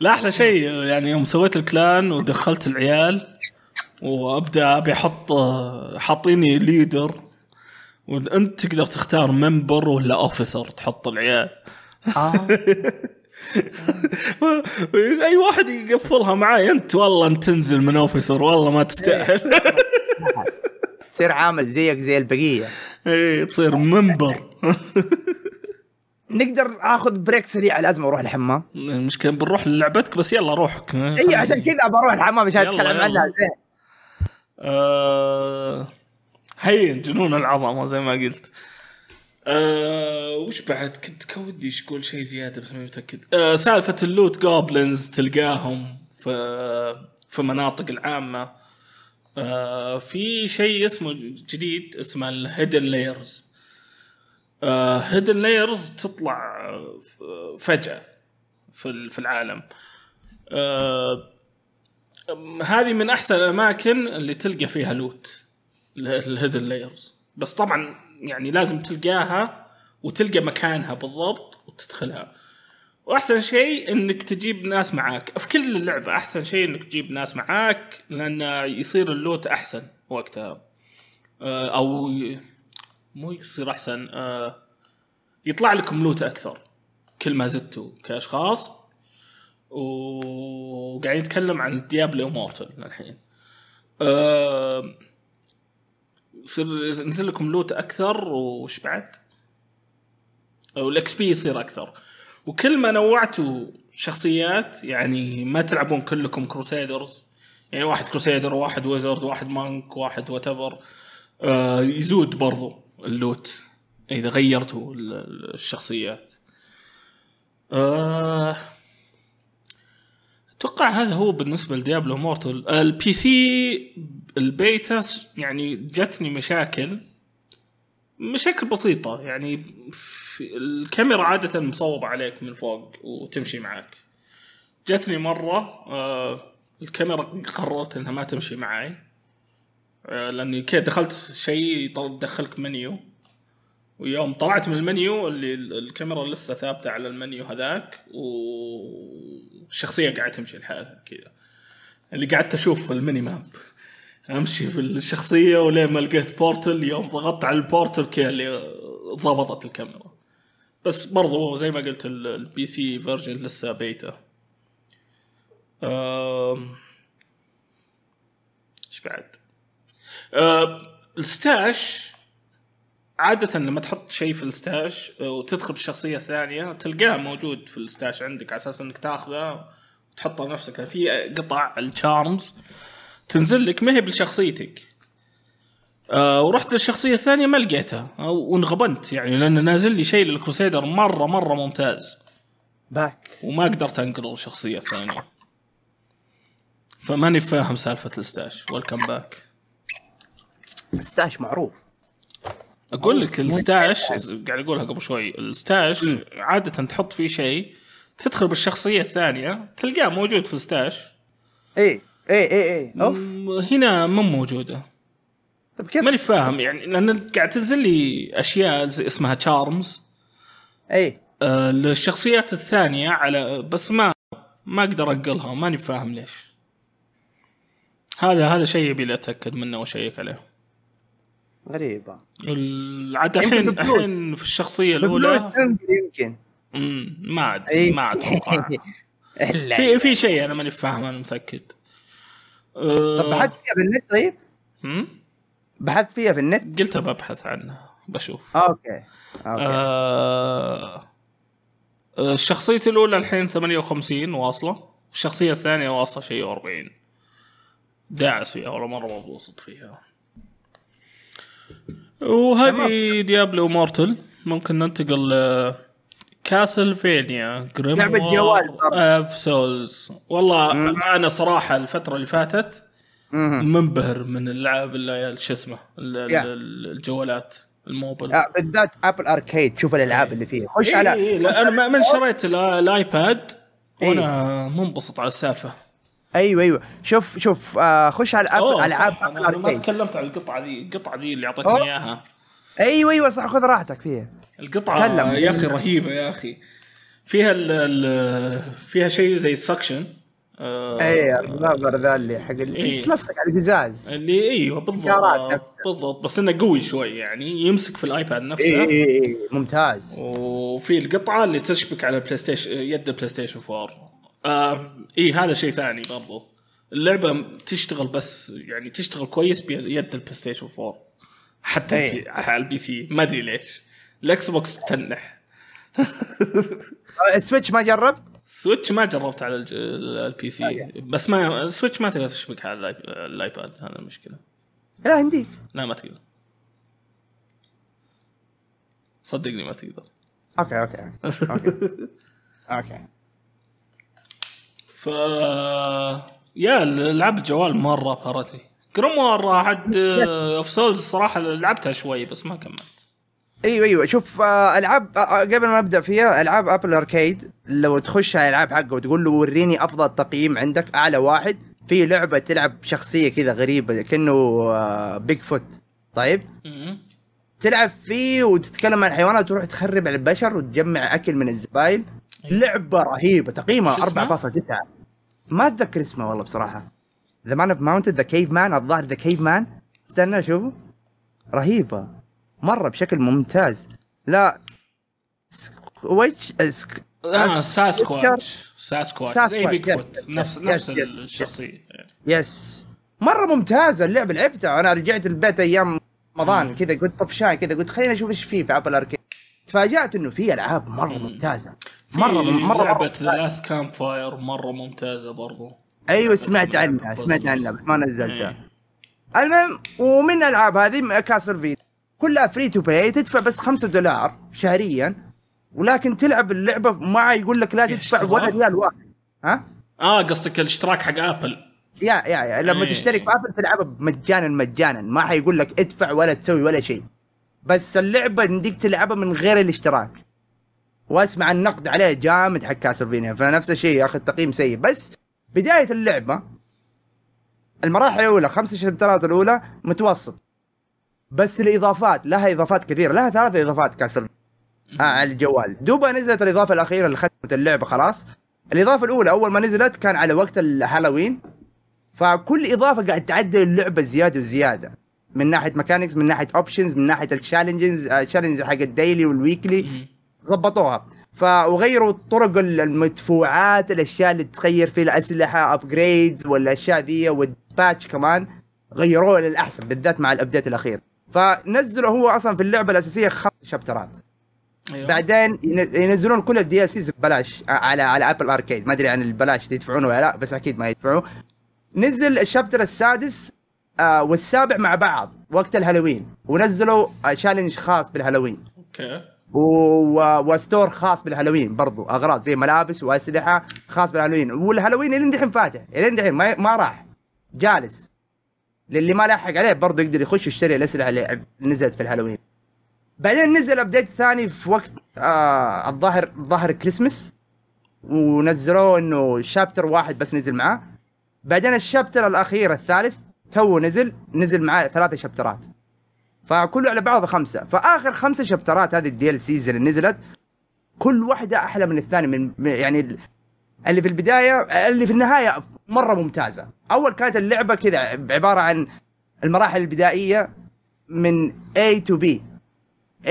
لا أحلى شيء يعني يوم سويت الكلان ودخلت العيال وأبدأ أبي أحط حاطيني leader وأنت تقدر تختار member ولا officer تحط العيال. آه. [LAUGHS] [LAUGHS] أي واحد يقفلها معاي أنت والله أنت تنزل من officer والله ما تستاهل. تصير عامل زيك زي البقية. [LAUGHS] اي تصير member. [LAUGHS] نقدر آخذ break سريع على الأزمة وأروح الحمام؟ المشكلة بنروح للعبتك بس يلا روحك. اي عشان كذا بروح الحمام عشان أتكلم. عنها زين. آه هين جنون العظمة زي ما قلت. آه وش بعد؟ كنت كودي أقول شيء زيادة بس ماني متأكد. آه سالفة ال loot goblins تلقاهم في في مناطق العامة. آه في شيء اسمه جديد اسمه ال hidden lairs hidden lairs تطلع فجأة في في العالم. أم، هذه من أحسن الأماكن اللي تلقى فيها loot ال hidden lairs بس طبعا يعني لازم تلقاها وتلقى مكانها بالضبط وتدخلها. وأحسن شيء إنك تجيب ناس معاك. في كل اللعبة أحسن شيء إنك تجيب ناس معاك لأن يصير ال loot أحسن وقتها. آه، أو مو يصير أحسن آه، يطلع لكم loot أكثر. كل ما زدتوا كأشخاص. وقاعد يتكلم عن Diablo Immortal الحين. يصير ينزل لكم loot أكثر وش بعد؟ وال XP يصير أكثر. وكل ما نوعتوا شخصيات يعني ما تلعبون كلكم crusaders يعني واحد crusader وواحد ويزرد وواحد monk وواحد what آه يزود برضو ال loot إذا غيرتوا ال- ال- الشخصيات. آه أتوقع هذا هو بالنسبة ل Diablo Immortal ال PC ال beta يعني جتني مشاكل مشاكل بسيطة يعني الكاميرا عادة مصوبة عليك من فوق وتمشي معك. جتني مرة آه الكاميرا قررت إنها ما تمشي معي آه، لأني كذا دخلت شيء يدخلك منيو. ويوم طلعت من المنيو اللي ال- الكاميرا لسه ثابتة على المنيو هذاك والشخصيه قاعدة تمشي لحالها كذا. اللي قعدت أشوف ال mini map. أمشي في الشخصيه ولين ما لقيت portal يوم ضغطت على ال portal كذا اللي ضبطت الكاميرا. بس برضو زي ما قلت ال- ال PC version لسه بيتا إيش بعد؟ ال stash عادة لما تحط شيء في ال stash وتدخل بالشخصية الثانية تلقاه موجود في ال stash عندك على أساس إنك تاخذه وتحطه لنفسك في قطع ال charms تنزل لك ما هي بشخصيتك آه ورحت للشخصية الثانية ما لقيتها. آه، وانغبنت يعني لأن نازل لي شيء لل crusader مرة مرة ممتاز. back. وما قدرت أنقل الشخصية الثانية. فماني فاهم سالفة ال stash. welcome back stash معروف. أقول لك ال stash قاعد أقولها قبل شوي ال stash عادة تحط فيه شيء تدخل بالشخصية الثانية تلقاه موجود في ال stash. إيه. إيه إيه إيه. أوف. هنا مو موجودة. طيب كيف؟ ماني فاهم يعني لأن قاعد تنزل لي أشياء زي اسمها charms إيه. آه للشخصيات الثانية على بس ما ما أقدر أنقلها ماني فاهم ليش. هذا هذا شيء يبي لي أتأكد منه وأشيك عليه. غريبة. ال- عاد الحين. الحين في الشخصية بفلوس الأولى. يمكن. ما عاد إيه. ما إلا. [LAUGHS] في في شيء أنا ماني فاهم أنا متأكد. طب بحثت فيها في النت طيب؟ بحثت فيها في النت؟ قلت ببحث عنها بشوف. أوكي. أوكي. آه الشخصية الأولى الحين 58 واصلة. الشخصية الثانية واصلة شيء 40 داعس فيها ولا مرة مبسوط فيها. وهذه Diablo Immortal. ممكن ننتقل Castlevania Grimoire لعبة جوال برضه. of Souls والله أنا صراحة الفترة اللي فاتت مهم. منبهر من اللعب اللي شو اسمه الجوالات الموبل. آه، بالذات Apple Arcade شوف الألعاب اللي فيها. خش على إيه إيه لا أنا من شريت ال- ال iPad وأنا منبسط على السالفة. أيوه أيوه. شوف شوف آه خش على Apple العاب Apple ما تكلمت عن القطعة دي القطعة دي اللي أعطيتني. إياها. أيوه أيوه صح خذ راحتك فيها. القطعة تكلم. يا أخي رهيبة يا أخي. فيها ال ال فيها شيء زي ال suction. آه اي ال rubber ذا اللي حق اللي إيه. تلصق على القزاز. اللي أيوه بالضبط. بالضبط. بس إنه قوي شوي يعني يمسك في ال iPad نفسه. اي اي اي ممتاز. وفي القطعة اللي تشبك على ال PlayStation يد ال PlayStation 4 آه اي هذا شيء ثاني برضو. اللعبة تشتغل بس يعني تشتغل كويس بيد ال PlayStation 4 حتى إيه. البي- على ال PC. ما أدري ليش. ال Xbox تنح. آه، ال Switch ما جربت؟ Switch ما جربت على الج- ال PC. بس ما ال Switch ما تقدر تشبك على ال iPad. هذا المشكلة لا يمديك. لا ما تقدر. صدقني ما تقدر. okay okay okay. okay. ف يا العاب الجوال مرة بهرتني Grimoire حد of Souls الصراحه لعبتها شوي بس ما كملت. أيوه أيوه. شوف آه، ألعاب آه، آه، قبل ما أبدأ فيها ألعاب Apple Arcade لو تخش على الألعاب حقه وتقول له وريني أفضل تقييم عندك أعلى واحد في لعبة تلعب شخصية كذا غريبة كأنه Bigfoot طيب. تلعب فيه وتتكلم عن الحيوانات وتروح تخرب على البشر وتجمع أكل من الزبايل لعبة رهيبة تقييمها شو اسمها؟ 4.9 ما أتذكر اسمها والله بصراحة. the man of mountain the cave man الظاهر the cave man استنى شوفوا. رهيبة. مرة بشكل ممتاز. لا. سكويتش سك... آه Sasquatch Sasquatch زي Bigfoot نفس نفس. الشخصية. yes مرة ممتازة اللعبة لعبتها. أنا رجعت البيت أيام رمضان كذا قلت طفشان كذا قلت خليني أشوف إيش فيه في Apple Arcade تفاجأت إنه في ألعاب مرة ممتازة. مرة مرة لعبة The Last Campfire مرة ممتازة برضو. أيوه سمعت عنها سمعت. عنها بس ما نزلتها. إيه. المهم ومن الالعاب هذه Castlevania كلها free to play تدفع بس 5 دولار شهريا ولكن تلعب اللعبة ما يقول لك لا تدفع ولا؟ ريال واحد. ها؟ آه قصدك الاشتراك حق ابل يا يا يا لما إيه. تشترك في Apple تلعبها مجانا مجانا ما حيقول لك ادفع ولا تسوي ولا شيء. بس اللعبة يمديك تلعبها من غير الاشتراك. وأسمع النقد عليه جامد حق Castlevania فنفس الشيء ياخذ تقييم سيء. بس بداية اللعبة المراحل الأولى خمس chapter ات الأولى متوسط. بس الإضافات لها إضافات كثيرة لها ثلاث إضافات Castle آه على الجوال. دوبا نزلت الإضافة الأخيرة اللي ختمت اللعبة خلاص. الإضافة الأولى أول ما نزلت كان على وقت الهالوين. فكل إضافة قاعد تعدل اللعبة زيادة وزيادة. من ناحية mechanics من ناحية options من ناحية ال challenges ال challenge حق ال daily وال weekly مم. ظبطوها فوغيروا طرق المدفوعات الأشياء اللي تغير في الأسلحة upgrades والأشياء ذي وال patch كمان غيروه للاحسن بالذات مع ال update الأخير. فنزلوا هو أصلا في اللعبة الأساسية خمس chapter ات أيوه. بعدين ين- ينزلون كل ال DLCs ببلاش على على Apple Arcade ما أدري عن البلاش يدفعونه ولا لا بس أكيد ما يدفعوا نزل ال chapter السادس آه والسابع مع بعض وقت الهالوين. ونزلوا آه challenge خاص بالهالوين. okay. و... و store خاص بالهالوين برضو. أغراض زي ملابس وأسلحة خاص بالهالوين. والهالوين الين دحين فاتح. الين دحين ما... ما راح. جالس. للي ما لحق عليه برضو يقدر يخش يشتري الأسلحة اللي نزلت في الهالوين. بعدين نزل update ثاني في وقت آه الظاهر الظاهر كريسمس ونزلوه إنه chapter واحد بس نزل معاه. بعدين ال chapter الأخير الثالث تو نزل. نزل معاه ثلاثة chapter ات فكله على بعض خمسة. فآخر خمسة chapter ات هذه ال DLCs اللي نزلت كل واحدة أحلى من الثاني من يعني ال- اللي في البداية اللي في النهاية مرة ممتازة. أول كانت اللعبة كذا عبارة عن المراحل البدائية من A to B.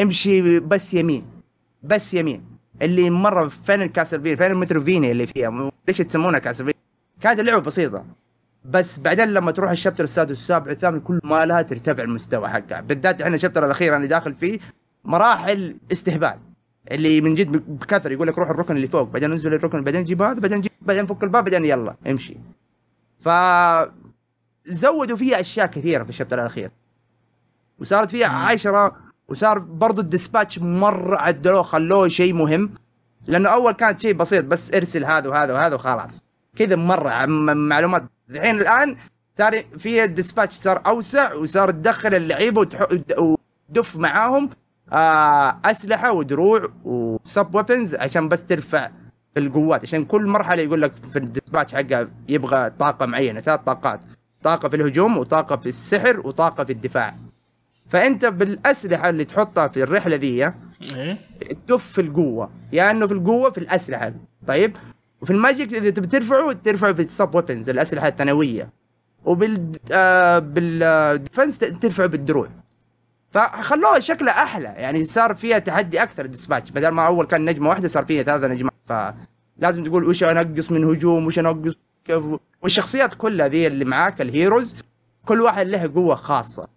امشي بس يمين بس يمين. اللي مرة فين الكاسلفينيا فين المتروفينيا اللي فيها؟ ليش تسمونها كاسلفينيا كانت اللعبة بسيطة. بس بعدين لما تروح الشابتر السادس والسابع والثامن كل ما لها ترتفع المستوى حقها. بالذات إحنا الشابتر الأخير أنا داخل فيه مراحل استهبال. اللي من جد بكثر يقول لك روح الركن اللي فوق بعدين انزل الركن بعدين جيب هذا بعدين جيب بعدين فك الباب بعدين يلا امشي. ف زودوا فيها أشياء كثيرة في ال chapter الأخير. وصارت فيها. عشرة وصار برضو ال dispatch مرة عدلوه خلوه شيء مهم. لأنه أول كانت شيء بسيط بس ارسل هذا وهذا وهذا وخلاص. كذا مرة معلومات الحين الآن صار في ال dispatch صار أوسع وصار تدخل اللعيبة وتح- وتدف معاهم آه أسلحة ودروع و sub weapons عشان بس ترفع القوات. عشان كل مرحلة يقول لك في ال dispatch حقه يبغى طاقة معينة ثلاث طاقات. طاقة في الهجوم وطاقة في السحر وطاقة في الدفاع. فأنت بالأسلحة اللي تحطها في الرحلة ذي إيه. تدف في القوة يا إنه في القوة في الأسلحة. طيب؟ وفي ال magic إذا تبي ترفعه ترفعه في ال sub weapons الأسلحة الثانويه وبال آه بال defense ترفعه بالدروع فخلوها شكلها أحلى. يعني صار فيها تحدي أكثر الديسباتش بدل ما أول كان نجمة واحدة صار فيها ثلاثة نجمات. فلازم تقول وش أنقص من هجوم وش أنقص كيف. والشخصيات كلها ذي اللي معاك الهيروز كل واحد له قوة خاصة.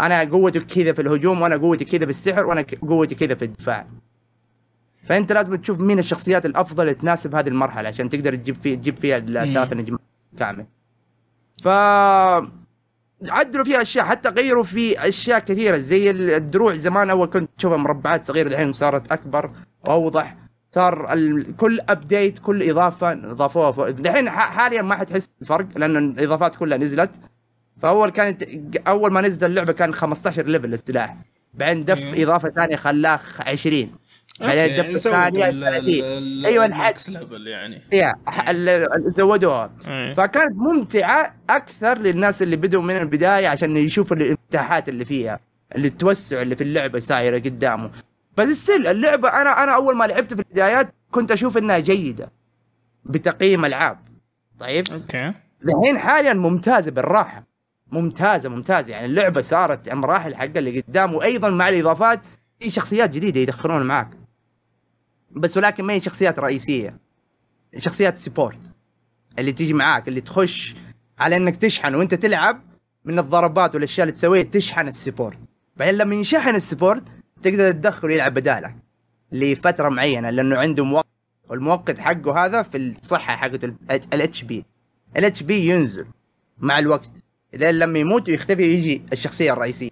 أنا قوتي كذا في الهجوم وأنا قوتي كذا في السحر وأنا قوتي كذا في الدفاع. فأنت لازم تشوف مين الشخصيات الأفضل اللي تناسب هذه المرحلة عشان تقدر تجيب فيه تجيب فيها الثلاثة نجمات كامل ف عدلوا فيها أشياء حتى غيروا في أشياء كثيرة زي الدروع. زمان أول كنت تشوفها مربعات صغيرة الحين صارت أكبر واوضح صار ال... كل update كل إضافة اضافوها فوق. الحين ح- حاليا ما حتحس بفرق لأن الإضافات كلها نزلت. فأول كانت أول ما نزل اللعبة كان 15 level السلاح. بعدين دف. إضافة ثانية خلاه 20 الدفه زودوا الثانية ال- 30 ال- ال- أيوة، الحد. ال max level يعني. yeah زودوها. فكانت ممتعة أكثر للناس اللي بدوا من البداية عشان يشوفوا الانفتاحات اللي فيها اللي التوسع اللي في اللعبة صايرة قدامه. بس still اللعبة أنا أنا أول ما لعبت في البدايات كنت أشوف إنها جيدة بتقييم ألعاب. طيب؟ okay. الحين حاليا ممتازة بالراحة. ممتازة ممتازة. يعني اللعبة صارت مراحل حقها اللي قدام وأيضا مع الإضافات في شخصيات جديدة يدخلون معك بس ولكن ما هي شخصيات رئيسية. شخصيات support اللي تيجي معاك اللي تخش على إنك تشحن وإنت تلعب من الضربات والأشياء اللي تسويها تشحن ال support بعدين لما ينشحن ال support تقدر تدخل يلعب بدالك لفترة معينة لأنه عنده مؤقت والمؤقت حقه هذا في الصحة حقت الاتش بي الاتش بي ينزل مع الوقت. لين لما يموت ويختفي يجي الشخصية الرئيسية.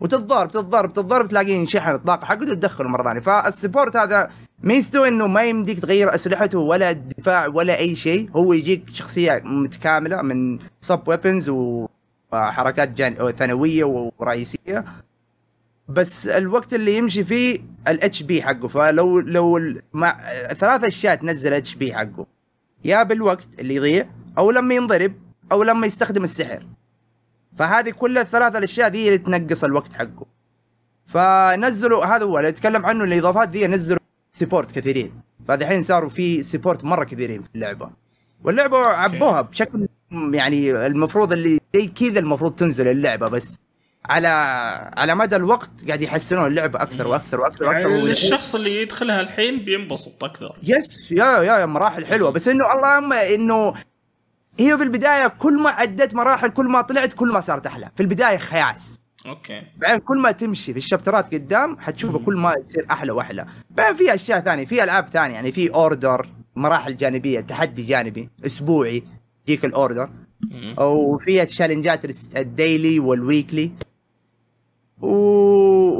وتتضارب تتضارب تتضارب تلاقيه ينشحن الطاقة حقته وتدخله مرة ثانية. فال support هذا ميزته إنه ما يمديك تغير أسلحته ولا الدفاع ولا أي شيء. هو يجيك شخصية متكاملة من sub weapons وحركات جان... ثانوية ورئيسية. بس الوقت اللي يمشي فيه ال HP حقه. فلو لو مع ثلاث أشياء تنزل HP حقه. يا بالوقت اللي يضيع أو لما ينضرب أو لما يستخدم السحر. فهذه كل الثلاث الأشياء ذي اللي تنقص الوقت حقه. فنزلوا هذا هو اللي اتكلم عنه الإضافات ذي نزلوا support كثيرين. فالحين صاروا في support مرة كثيرين في اللعبة. واللعبة عبوها بشكل يعني المفروض اللي زي كذا المفروض تنزل اللعبة بس على على مدى الوقت قاعد يحسنون اللعبة أكثر وأكثر وأكثر وأكثر. يعني الشخص اللي يدخلها الحين بينبسط أكثر. yes yeah yeah yeah مراحل حلوة. بس إنه اللهم إنه هي في البداية كل ما عدت مراحل كل ما طلعت كل ما صارت أحلى. في البداية خياس. okay. بعدين كل ما تمشي في ال chapter ات قدام حتشوفها كل ما تصير أحلى وأحلى. بعدين في أشياء ثانية في ألعاب ثانية يعني في order مراحل جانبية تحدي جانبي أسبوعي يجيك ال order. وفي التشالنجات الديلي والويكلي و...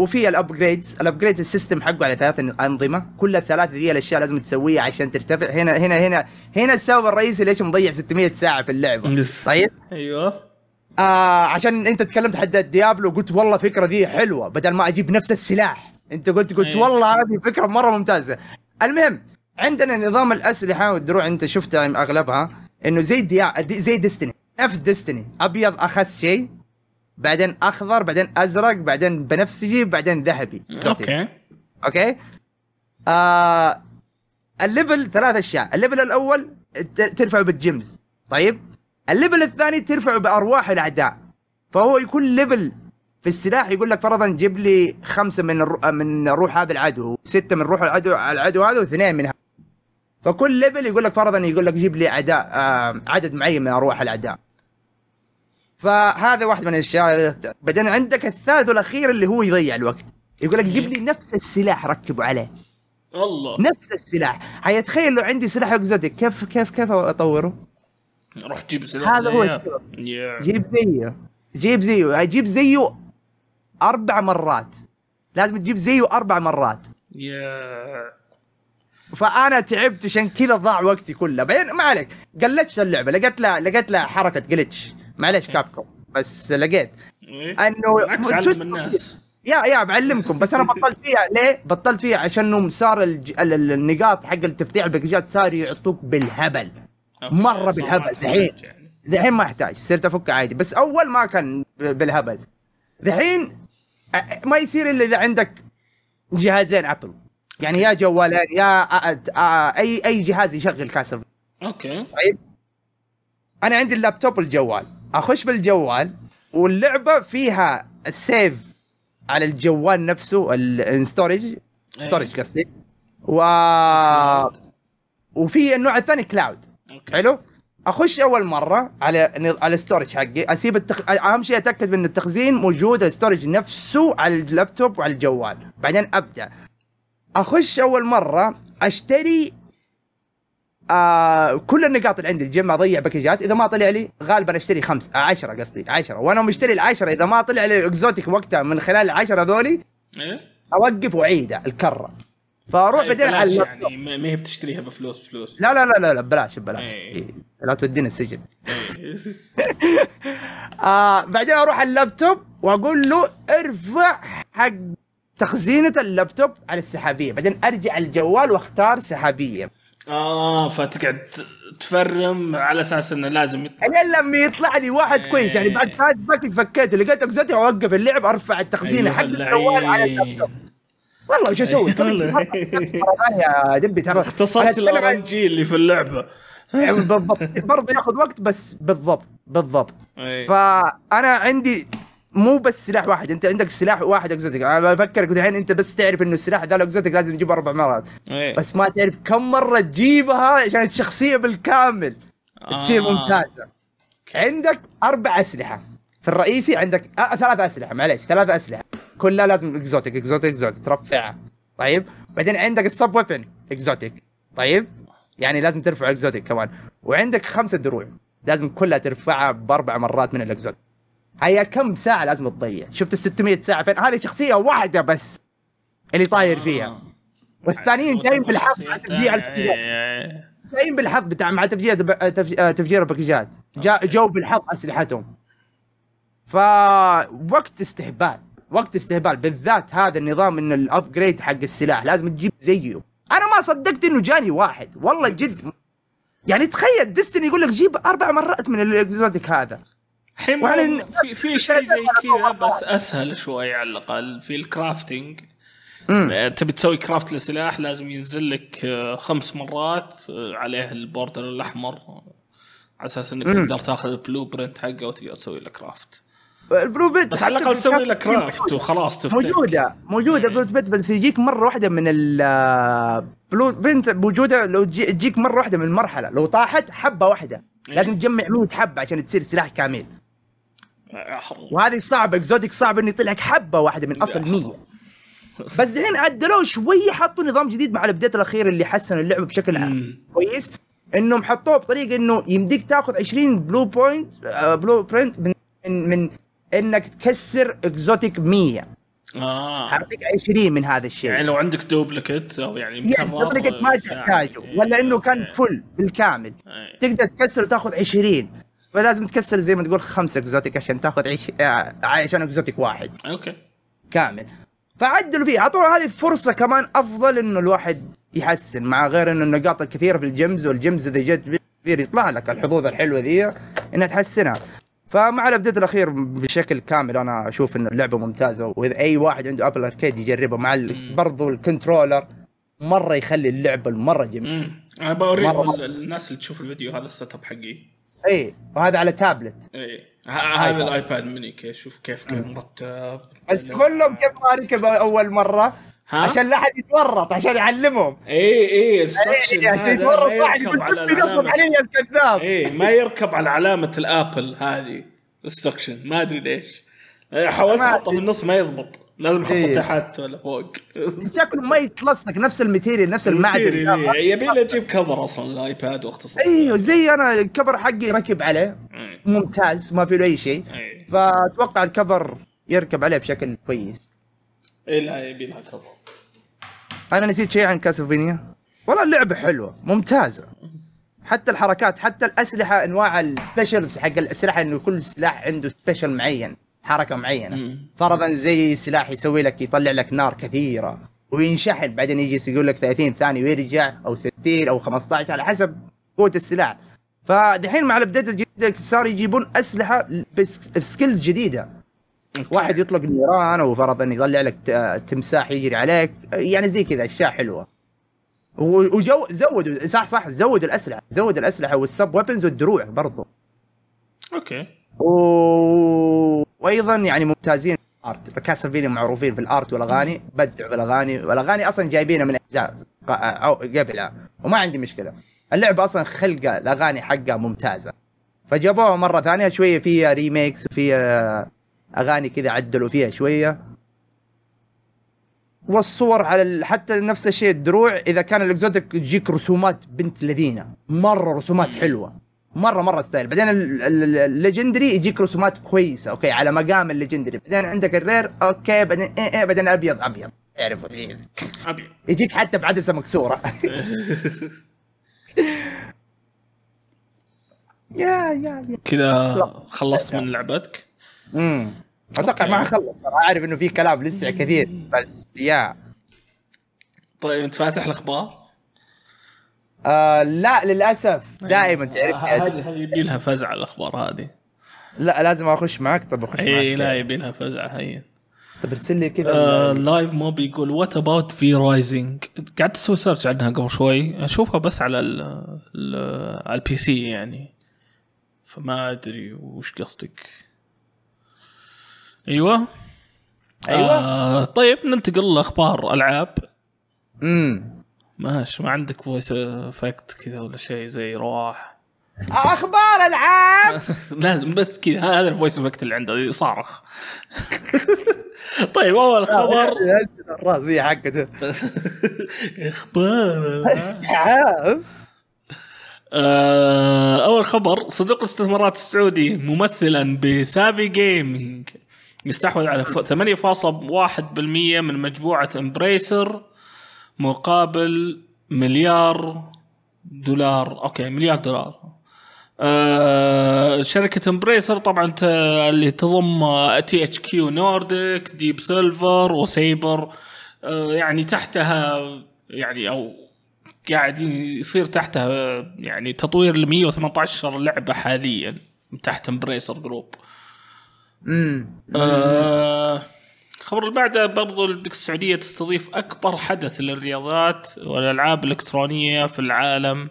وفي ال upgrades ال upgrades ال system حقه على ثلاث أنظمة. كل الثلاثة دي الأشياء لازم تسويها عشان ترتفع. هنا هنا هنا هنا السبب الرئيسي ليش مضيع 600 ساعة في اللعبة. طيب؟ أيوه. آه عشان انت تكلمت حد ديابلو قلت والله فكرة دي حلوة بدل ما أجيب نفس السلاح. انت قلت قلت أيه. والله هذه فكرة مرة ممتازة. المهم عندنا نظام الأسلحة والدروع انت شفتها أغلبها إنه زي ديا زي Destiny نفس Destiny أبيض أخس شيء بعدين أخضر بعدين أزرق بعدين بنفسجي بعدين ذهبي. okay. okay؟ آه ال level ثلاث أشياء. ال level الأول ت- ترفعه بال gems. طيب؟ ال level الثاني ترفعه بأرواح الأعداء. فهو يكون level في السلاح يقول لك فرضا جيب لي خمسة من الرو... من روح هذا العدو ستة من روح العدو العدو هذا واثنين من هذا فكل level يقول لك فرضا يقول لك جيب لي أعداء آه عدد معين من أرواح الأعداء. فهذا واحد من الأشياء. بعدين عندك الثالث والأخير اللي هو يضيع الوقت. يقول لك جيب لي نفس السلاح ركبه عليه. الله. نفس السلاح. هيا تخيل لو عندي سلاح أكزوتيك كيف كيف كيف أطوره؟ روح جيب سلاح هذا هو. السبب. جيب زيه. جيب زيه. جيب زيه أربع مرات. لازم تجيب زيه أربع مرات. يا. فأنا تعبت عشان كذا ضاع وقتي كله. بعدين ما عليك. قلتش اللعبة. لقيت لها لقيت لها حركة جلتش معليش كابكم. بس لقيت. إيه. إنه بالعكس علم الناس. يا يا بعلمكم. بس أنا بطلت فيها. ليه؟ بطلت فيها عشان صار الج... ال- ال- النقاط حق التفتيح. الباكجات صار يعطوك بالهبل. صار بالهبل الحين. يعني. الحين ما أحتاج صرت أفك عادي. بس أول ما كان بالهبل. الحين أ- ما يصير إلا إذا عندك جهازين ابل يعني يا جوالين يا أي أي جهاز يشغل كاسل okay. طيب. أنا عندي اللابتوب والجوال أخش بالجوال واللعبة فيها ال save على الجوال نفسه ال storage storage قصدي. و وفي النوع الثاني cloud okay. حلو؟ أخش أول مرة على على ال storage حقي. أسيب التخ... أهم شيء أتأكد من التخزين موجود ال storage نفسه على اللابتوب وعلى الجوال. بعدين أبدأ. أخش أول مرة أشتري آه كل النقاط اللي عندي ال gem أضيع package ات إذا ما طلع لي غالبا أشتري خمس آه عشرة قصدي عشرة. وأنا مشتري العشرة إذا ما طلع لي exotic وقتها من خلال العشرة ذولي إيه. أوقف وأعيده الكرة. فاروح بعدين على بلاش اللابتوب. يعني ما هي بتشتريها بفلوس فلوس لا لا لا لا, لا بلاش بلاش إيه. إيه. لا تودينا السجن إيه. [LAUGHS] آه بعدين أروح على اللابتوب وأقول له ارفع حق تخزينة اللابتوب على السحابية بعدين أرجع الجوال وأختار سحابية آه فتقعد تفرم على أساس إنه لازم يطلع الين لما يطلع لي واحد كويس يعني بعد هذا باكج فكيته لقيت اكزوتي اوقف اللعب أرفع التخزينة أيها حق الجوال على. اللابتوب والله وش أسوي؟ [LAUGHS] والله. يا دبي ترى. اختصرت الارنجي اللي في اللعبة. بالضبط. برضه ياخذ وقت بس بالضبط بالضبط. إيه. فأنا عندي مو بس سلاح واحد. أنت عندك سلاح واحد exotic أنا بفكرك الحين أنت بس تعرف إنه السلاح ذا ال exotic لازم تجيبه أربع مرات. إيه. بس ما تعرف كم مرة تجيبها عشان الشخصية بالكامل. تصير آه. ممتازه عندك أربع أسلحة. الرئيسي عندك آه ثلاث أسلحة معليش ثلاث أسلحة. كلها لازم exotic exotic exotic ترفعها طيب؟ بعدين عندك ال sub weapon exotic طيب؟ يعني لازم ترفع exotic كمان. وعندك خمسة دروع لازم كلها ترفعها بأربع مرات من ال exotic هيا كم ساعة لازم تضيع؟ شفت ال 600 ساعة فين؟ هذه شخصية واحدة بس اللي طاير فيها. آه. والثانيين جايين بالحظ مع تفجير. ال package ات إيه. جايين بالحظ بتاع مع تفجير تف- تفجير ال package ات جا جو بالحظ أسلحتهم. فوقت استهبال وقت استهبال. بالذات هذا النظام ان ال upgrade حق السلاح لازم تجيب زيه. أنا ما صدقت إنه جاني واحد والله جد. يعني تخيل Destiny يقول لك جيب أربع مرات من ال exotic هذا. الحين في في شيء زي كذا بس أسهل شوي على الأقل في ال crafting امم تبي تسوي craft لسلاح لازم ينزل لك آه، خمس مرات آه، عليه ال border الأحمر. على أساس إنك مم. تقدر تاخذ ال blueprint حقه وتقدر تسوي له craft ال blueprint بس على الأقل تسوي له craft وخلاص تفتك موجودة موجودة إيه. blueprint بس يجيك مرة واحدة من ال blueprint موجودة لو تجي- تجيك مرة واحدة من المرحلة. لو طاحت حبة واحدة. إيه. لازم تجمع 100 حبة عشان تصير سلاح كامل. وهذه صعبة exotic صعب إنه يطلع لك حبة واحدة من أصل 100 بس دحين عدلوه شوية حطوا نظام جديد مع ال update الأخير اللي حسن اللعبة بشكل. كويس. إنهم حطوه بطريقة إنه يمديك تاخذ 20 blueprint blueprint من, من إنك تكسر exotic 100 آه. حاعطيك 20 من هذا الشيء. يعني لو عندك duplicate أو يعني yes duplicate ما. تحتاجه. ولا إنه كان إيه. full بالكامل. إيه. تقدر تكسر وتاخذ 20 فلازم تكسر زي ما تقول خمسة exotic عشان تاخذ عش... آه، عشان exotic واحد. okay. كامل. فعدلوا فيه. أعطوه هذه فرصة كمان أفضل إنه الواحد يحسن مع غير إنه النقاط الكثيرة في ال gems وال gems اذا جت كثير يطلع لك الحظوظ الحلوة ذي إنها تحسنها. فمع الابديت الأخير بشكل كامل أنا أشوف إنه اللعبة ممتازة وإذا أي واحد عنده ابل اركيد يجربها مع. برضو الكنترولر مرة يخلي اللعبة مرة جميلة. أنا بوري الناس اللي تشوف الفيديو هذا السيت اب حقي. إي وهذا على تابلت ه- هذا. الآيباد مني كيف شوف كيف كيف مرتب. بس كلهم كيف ما ركب اول مرة. ها؟ عشان لا أحد يتورط عشان يعلمهم. اي اي إيه، عشان يتورط ما واحد يقول العلامة. علي الكذاب. إيه ما يركب على علامة ال Apple هذه ال section. ما أدري ليش. حاولت احطه في أدري. النص ما يضبط. لازم احطه إيه. تحت ولا فوق. [LAUGHS] شكله ما يتلصق نفس ال material نفس المعدن. إيه، يبي له أجيب cover أصلا الايباد واختصر أيوه زي أنا ال cover حقي ركب عليه. إيه. ممتاز ما في له أي شيء. إيه. فأتوقع ال cover يركب عليه بشكل كويس. لا يبي لها cover أنا نسيت شيء عن كاسلفينيا؟ والله اللعبة حلوة ممتازة. حتى الحركات حتى الأسلحة أنواع ال specials حق الأسلحة إنه كل سلاح عنده special معين حركة معينة. فرضا زي سلاح يسوي لك يطلع لك نار كثيرة وينشحن بعدين يجي يقول لك 30 ثانية ويرجع أو 60 أو 15 على حسب قوة السلاح. فدحين مع ال update الجديد صار يجيبون أسلحة ب s- ب skills جديدة. واحد يطلق نيران أو فرضا يطلع لك تمساح يجري عليك. يعني زي كذا أشياء حلوة. وجو زودوا صح صح زودوا الأسلحة زودوا الأسلحة وال sub weapons والدروع برضو. أوكي. و... وأيضا يعني ممتازين في ال art. كاسلفينيا معروفين في ال art والأغاني بدعوا بالأغاني. والأغاني أصلا جايبينها من اجزاء قبلها وما عندي مشكلة. اللعبة أصلا خلقه الأغاني حقها ممتازة. فجابوها مرة ثانية شوية فيها ريميكس وفيها أغاني كذا عدلوا فيها شوية. والصور على ال... حتى نفس الشيء الدروع إذا كان ال exotic تجيك رسومات بنت لذينة مرة رسومات حلوة مرة مرة style. بعدين ال- ال- ال legendary يجيك رسومات كويسة okay على مقام ال legendary. بعدين عندك ال rare okay بعدين إيه إيه بعدين أبيض أبيض. اعرف. ابي يجيك حتى بعدسه مكسورة. [LAUGHS] [LAUGHS] يا يا يا. كذا خلصت من لعبتك؟ امم أتوقع. ما خلص عارف إنه في كلام لسه كثير بس يا. طيب أنت فاتح الأخبار؟ آه لا للأسف. دائما تعرف هذه هذه يبي لها فزعه الأخبار هذه. لا لازم أخش معك طب أخش إي معك إيه، لا يبي لها فزعه هي طب ارسل لي كذا. آه لايف موب يقول وات اباوت في رايزنج قعدت أسوي سيرش عنها قبل شوي. أشوفها بس على ال على ال PC يعني. فما أدري وش قصدك. أيوه. أيوه. آه طيب ننتقل لأخبار ألعاب. امم ماشي ما عندك voice effect كذا ولا شيء زي رواح. أخبار ألعاب؟ [LAUGHS] لازم بس كذا هذا ال voice effect اللي عنده يصارخ [LAUGHS] طيب أول خبر. [LAUGHS] الراسية حقته. أخبار ألعاب آه، أول خبر صندوق الاستثمارات السعودي ممثلا ب Savvy Gaming يستحوذ على ف- 8.1% من مجموعة Embracer مقابل مليار دولار. okay مليار دولار. آه شركة Embracer طبعا اللي تضم THQ Nordic Deep Silver وسيبر آه يعني تحتها يعني أو قاعد يصير تحتها يعني تطوير ل 118 لعبة حاليا تحت Embracer Group امم آه الخبر اللي بعده برضو الدك السعودية تستضيف أكبر حدث للرياضات والألعاب الإلكترونية في العالم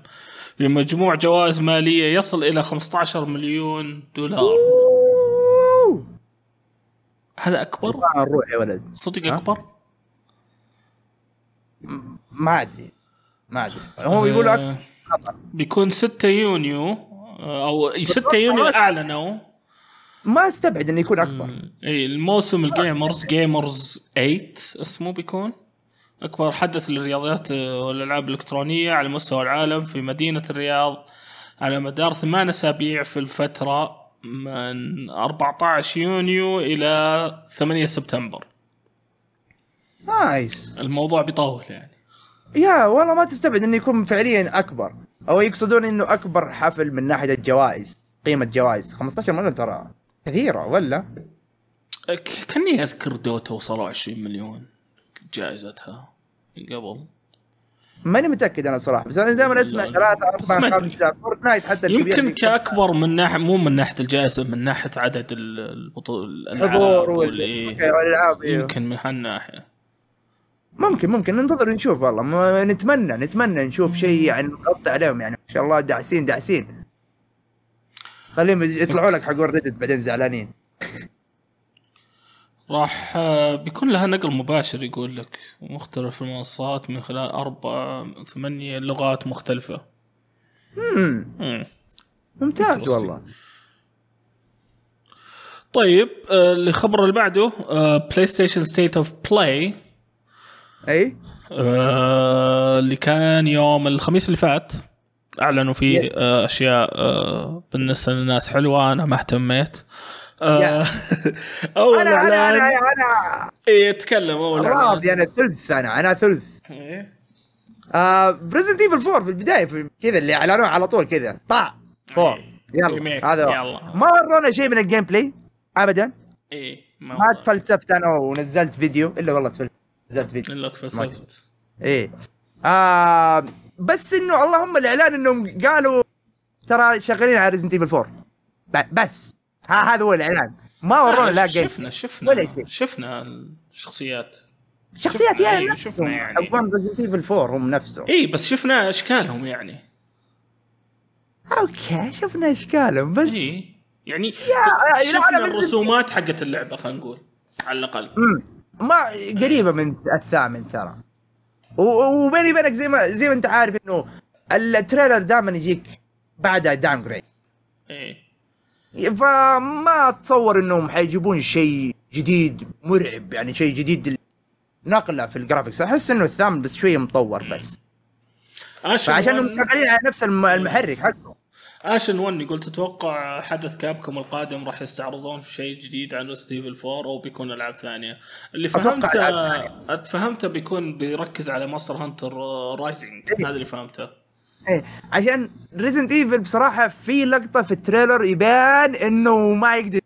بمجموع جوائز مالية يصل إلى 15 مليون دولار أوه. هذا اكبر ما نروح يا ولد صدق؟ اكبر ما ادري ما ادري هو يقولوا بيكون 6 يونيو أو 6 يونيو اعلنوا ما استبعد إنه يكون أكبر. إي الموسم ال Gamers Gamers 8 اسمه بيكون. أكبر حدث للرياضات آه، والألعاب الإلكترونية على مستوى العالم في مدينة الرياض على مدار ثمان أسابيع في الفترة من 14 يونيو إلى 8 سبتمبر. nice الموضوع بيطول يعني. يا والله ما تستبعد إنه يكون فعليا أكبر. أو يقصدون إنه أكبر حفل من ناحية الجوائز قيمة جوائز. 15 مليون ترى. كثيره ولا ك- كأني أذكر Dota وصلوا 20 مليون جائزتها قبل ماني متأكد أنا صراحة بس أنا دائما أسمع لا، ثلاثة أربعة. خمسة Fortnite حتى يمكن كأكبر من ناحية مو من ناحية الجائزة من ناحية عدد ال- البطول الألعاب حضور وال- والإيه. أوكي، والألعاب إيوه. يمكن من هالناحية ممكن ممكن ننتظر نشوف والله نتمنى نتمنى نشوف شيء يعني نغطي عليهم يعني ما شاء الله داعسين داعسين خليهم يطلعوا لك حق ريدت بعدين زعلانين. راح آه، بيكون لها نقل مباشر يقول لك مختلف المنصات من خلال أربع ثمانية لغات مختلفة. امم مم. ممتاز. والله. طيب آه، الخبر اللي بعده آه، بلاي ستيشن ستيت اوف بلاي اي اللي كان يوم الخميس اللي فات. أعلنوا Yeah. آه، أشياء آه، بالنسبة للناس حلوة أنا ما اهتميت. آه، [LAUGHS] أول أنا أنا أنا أنا إيه، يتكلم أول راضي أنا ثلث أنا أنا ثلث. إيه. آه بريزنت ايفل 4 في البداية في كذا اللي اعلنوه على طول كذا. طع 4 يلا ريميك، هذا. يلا. ما ورونا شيء من الجيم بلاي ابدا. إيه ما ما تفلسفت أنا ونزلت فيديو. إلا والله تفلسفت. نزلت فيديو الا تفلسفت إيه. آه بس انه اللهم الاعلان انهم قالوا ترى شغالين على ريزنت ايفل 4 ب- بس ها هذا هو الاعلان ما ورونا لا جيم شفنا شفنا ولا شيء. شفنا الشخصيات شخصيات يعني نفسهم شفنا يعني. Resident Evil 4 هم نفسهم اي بس شفنا اشكالهم يعني okay شفنا اشكالهم بس اي يعني يا- شفنا الرسومات حقت اللعبه خلينا نقول على الاقل. ما قريبه من الثامن ترى وبيني وبينك زي ما زي ما انت عارف انه ال trailer دائما يجيك بعدها downgrade إيه. فما اتصور إنهم حيجيبون شيء جديد مرعب يعني شيء جديد نقله في ال graphics أحس إنه الثامن بس شوية مطور بس. اشن فعشان انهم شغالين على نفس الم- المحرك حقه. آشن 1 يقول تتوقع حدث Capcom القادم راح يستعرضون في شيء جديد عن Evil 4 أو بيكون ألعاب ثانية. اللي فهمته ألعاب فهمته بيكون بيركز على Monster Hunter Rise هذا اللي فهمته. إيه. عشان Resident Evil بصراحة في لقطة في ال trailer يبان إنه ما يقدر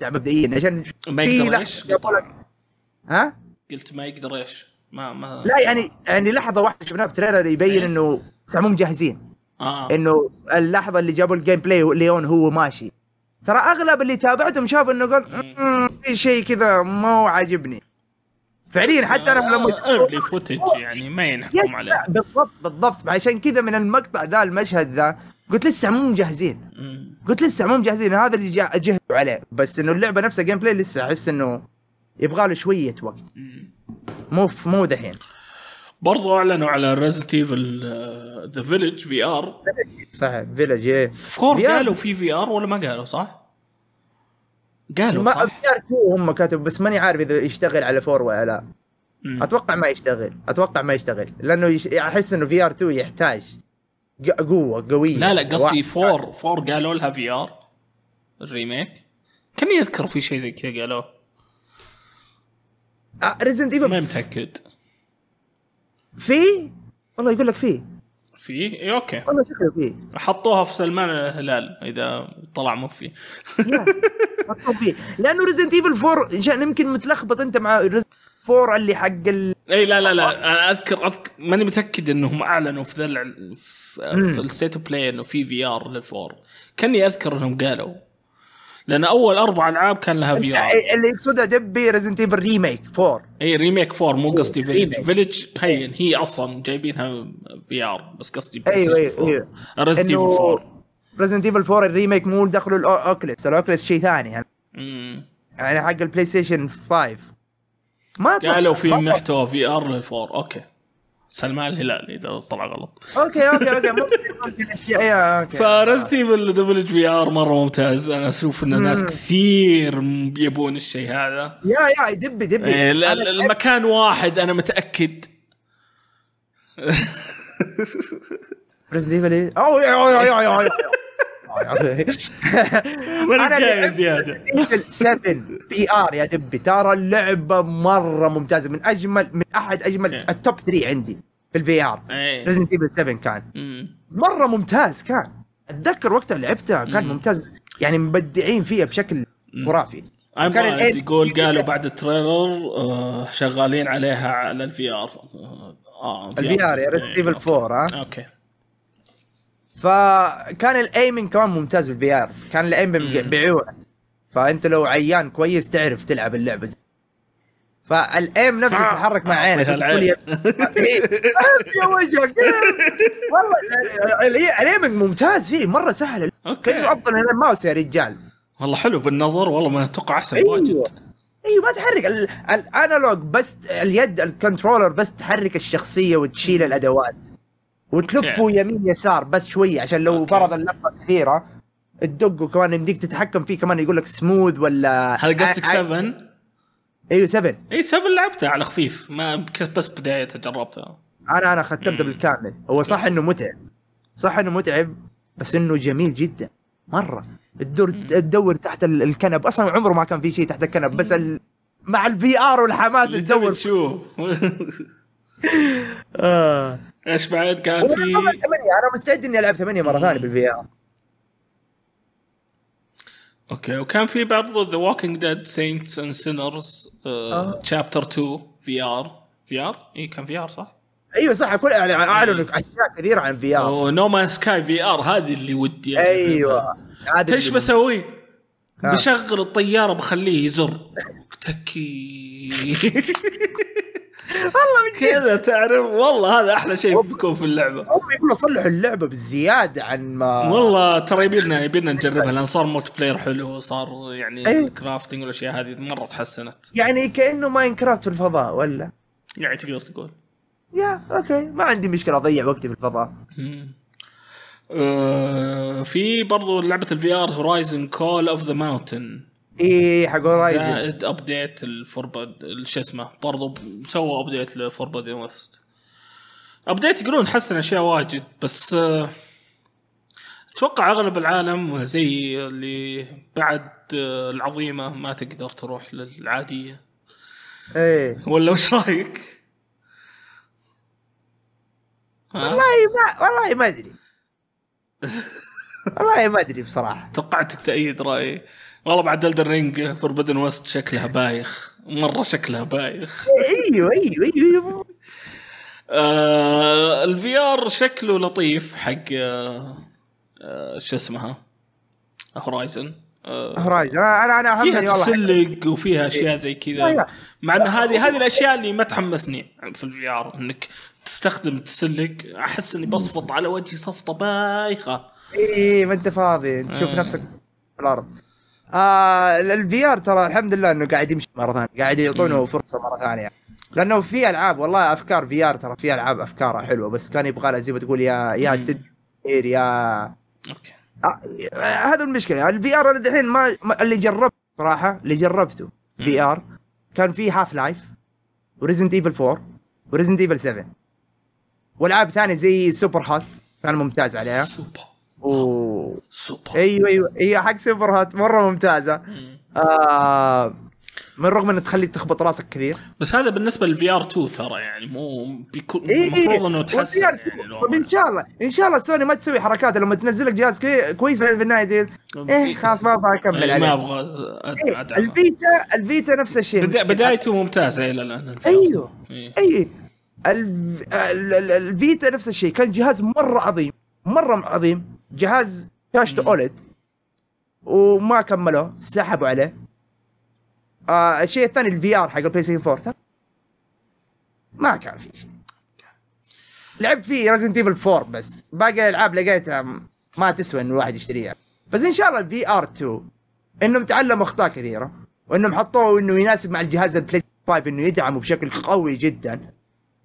يعني مبدئيا. عشان ما يقدر إيش؟ ها؟ قلت ما يقدر إيش؟ ما ما لا يعني يعني لحظة واحدة شفناها في trailer يبين إيه. إنه مو مجهزين. آه. إنه اللحظة اللي جابوا ال gameplay ليون هو ماشي. ترى أغلب اللي تابعتهم شاف إنه قال "أمم، في شيء كذا مو عاجبني. فعليا حتى أنا لما early footage يعني ما ينحكم عليه. بالضبط بالضبط. عشان كذا من المقطع ذا المشهد ذا قلت لسه مو مجهزين. قلت لسه مو مجهزين. هذا اللي جهزوا عليه. بس إنه اللعبة نفسها gameplay لسه أحس إنه يبغى له شوية وقت. مو مو دحين. برضو أعلنوا على Resident Evil The Village VR صحيح Village إيه for VR. قالوا في VR ولا ما قالوا صح؟ قالوا ما صح؟ VR 2 هم كاتب بس ماني عارف إذا يشتغل على فور ولا لا مم. أتوقع ما يشتغل أتوقع ما يشتغل لأنه يش... أحس إنه في ار 2 يحتاج قوة قوية لا لا قصدي. فور فور قالوا لها في ار الريميك كاني اذكر في شيء زي كذا قالوه ريزنت ما ايفل متأكد في؟ والله يقول لك في. في؟ اي أوكي. والله شكله في. حطوها في سلمان الهلال إذا طلع مو في. مكتوب فيه لأنه Resident Evil 4 عشان يمكن متلخبط أنت مع 4 اللي حق ال... اي لا لا لا. أنا أذكر أذكر ماني متأكد إنهم أعلنوا في ذا في, في ال State of Play إنه في VR لل four كأني أذكر إنهم قالوا. لأن أول أربع ألعاب كان لها VR اللي يقصدها دبي Resident Evil remake 4 اي remake four مو قصدي Village. Village هين هي أصلا جايبينها VR بس قصدي أيوه أيوه Resident Evil إنه 4 Resident Evil 4 ال remake مو دخلوا ال Oculus ال Oculus شيء ثاني. يعني, مم. يعني حق ال PlayStation 5 ما قالوا في محتوى VR لل four okay. سلمان الهلال إذا طلع غلط. okay okay okay ممكن اشياء okay. ف Resident Evil The Village VR مرة ممتاز. أنا أشوف إن ناس كثير يبون الشيء هذا. يا يا دبي دبي إيه، المكان واحد أنا متأكد. Resident Evil أوه [LAUGHS] أنا جاي زيادة. Evil 7 VR يا دبي. ترى اللعبة مرة ممتازة. من اجمل من أحد أجمل إيه. ال top 3 عندي في ال VR. Resident Evil 7 كان. مرة ممتاز كان. أتذكر وقتها لعبتها كان مم. ممتاز. يعني مبدعين فيها بشكل خرافي. كان يقول قالوا بعد ال trailer آه شغالين عليها على ال VR آه ال VR يا Resident Evil 4 ها؟ okay. فكان ال aiming كمان ممتاز بال VR كان ال aiming بعيونك فأنت لو عيان كويس تعرف تلعب اللعبة زي فال aim نفسه آه. تتحرك مع عينك أعطيها وتقول يا إيه، يا وجهك. والله ال- ال aiming ممتاز فيه. مرة سهل. كأنه أفضل من الماوس يا رجال. والله حلو بالنظر. والله ما أتوقع أحسن أيوه. واجد. أيوه ما تحرك. ال- ال analog بس اليد ال controller بس تحرك الشخصية وتشيل الأدوات. وتلفه okay. يمين يسار بس شوية عشان لو. فرض اللفة كثيره تدق وكمان يمديك تتحكم فيه كمان يقول لك سموث ولا هل قصدك ع- ع- 7 أيوه 7 اي 7 لعبتها على خفيف. ما بس بدايتها جربتها أنا أنا ختمته بالكامل. هو صح إنه متعب. صح إنه متعب بس إنه جميل جدا. مرة. تدور تدور تحت ال- الكنب. أصلا عمره ما كان في شيء تحت الكنب بس ال... مع ال VR والحماس تدور. تشوف. [LAUGHS] آه. إيش بعد؟ كان في ثمانية أنا مستعد إني ألعب ثمانية مرة. ثانية بال VR. okay وكان في برضه The Walking Dead Saints and Sinners. Chapter 2 VR VR إي كان VR صح؟ أيوه صح كل أعلنوا أشياء كثيرة عن VR و No Man's Sky VR هذه اللي ودي أيوه. إيش بسوي؟ بشغل الطيارة بخليه يزر. [LAUGHS] تكي. [LAUGHS] والله من كذا تعرف؟ والله هذا أحلى شيء بيكون في اللعبة. هم يقولوا صلحوا اللعبة بالزياده عن ما والله ترى يبينا يبينا نجربها لأن صار multiplayer حلو صار يعني أيه. ال crafting والأشياء هذه مرة تحسنت. يعني كأنه Minecraft في الفضاء ولا؟ يعني تقدر تقول. يا okay. ما عندي مشكلة أضيع وقتي في الفضاء. آه في برضو لعبة ال VR Horizon Call of the Mountain اي حق Horizon زائد update ال Forbidden شو اسمه برضو سووا update ل Forbidden West update يقولون حسن أشياء واجد بس آه، أتوقع أغلب العالم زي اللي بعد آه، العظيمة ما تقدر تروح للعادية. إيه. ولا وش رأيك؟ والله ما والله ما أدري. [LAUGHS] والله ما أدري بصراحة. توقعتك تأيد رأيي. والله بعد Elden Ring Forbidden West شكلها بايخ. مرة شكلها بايخ. أيوه أيوه أيوه آه ال VR شكله لطيف حق آه آه شو اسمها؟ Horizon آه Horizon أنا أنا فيها تسلق وفيها أشياء زي كذا. أيوة. مع إن هذه هذه الأشياء اللي ما تحمسني في ال VR إنك تستخدم تسلق. أحس إني بصفط على وجهي صفطة بايخة. اي ما أنت فاضي. تشوف آه. نفسك في الأرض. آه ال VR ترى الحمد لله إنه قاعد يمشي مرة ثانية قاعد يعطونه فرصة مرة ثانية. لأنه في ألعاب والله أفكار VR ترى في ألعاب افكارها حلوة بس كان يبغى لها زي ما تقول يا يا كبير، يا okay. آه هذا المشكلة. ال VR أنا الحين ما ما- اللي جربته صراحة اللي جربته VR كان في Half-Life و Resident Evil 4 و Resident Evil 7 وألعاب ثانية زي Superhot كان ممتاز عليها. سوبر و سوبر. أيوه أيوه. هي حق Superhot مرة ممتازة. مم. آه من رغم انه تخليك تخبط راسك كثير. بس هذا بالنسبة لل VR 2 ترى يعني مو بيكون إيه المفروض إنه تحسن يعني. طب إن شاء الله إن شاء الله سوني ما تسوي حركات لما تنزل لك جهاز كوي- كويس بعدين في النهاية تقول إيه خلاص ما أبغى أكمل إيه، ما عليه. أبغى إيه ال Vita ال Vita نفس الشيء. بدا. بدايته ممتازة إلى الآن. ال VR 2. أيوه. إيه. اي ال- ال- ال- ال Vita نفس الشيء. كان جهاز مرة عظيم. مرة عظيم. جهاز شاشته. OLED وما كملوه سحبوا عليه. آه الشيء الثاني ال VR حق ال PlayStation 4 ترى ما كان في شيء. لعبت فيه Resident Evil 4 بس. باقي الألعاب لقيتها ما تسوى إن الواحد يشتريها. بس إن شاء الله ال VR 2 إنهم تعلموا أخطاء كثيرة. وإنهم حطوه إنه يناسب مع الجهاز ال PlayStation 5 إنه يدعمه بشكل قوي جدا.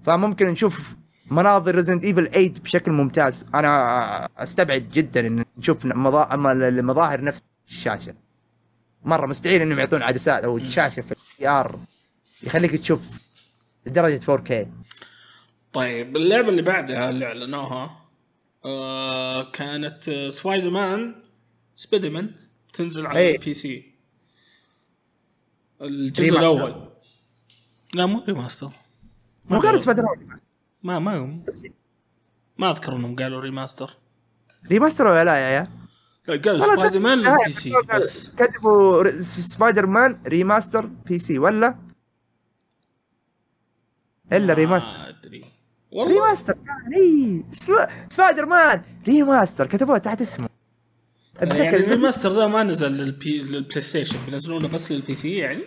فممكن نشوف مناظر Resident Evil 8 بشكل ممتاز. أنا أستبعد جدا إن نشوف المظاهر نفس الشاشة. مرة مستحيل إنهم يعطون عدسات أو شاشة في ال VR يخليك تشوف لدرجه 4K طيب اللعبة اللي بعدها اللي أعلنوها آه كانت Spider-Man Spider-Man تنزل على إيه. ال PC الجزء. الأول. لا مو remaster مو غير سبايدر مان ما ما ما أذكر إنهم قالوا ريماستر ريماستر ولا لا يا عيال؟ لا قالوا Spider-Man لل PC بس. كتبوا Spider-Man remaster PC ولا؟ إلا remaster ما أدري. والله. remaster اي Spi- Spider-Man remaster كتبوه تحت اسمه. يعني ال remaster ذا ما نزل لل P- لل PlayStation بينزلونه بس لل PC يعني؟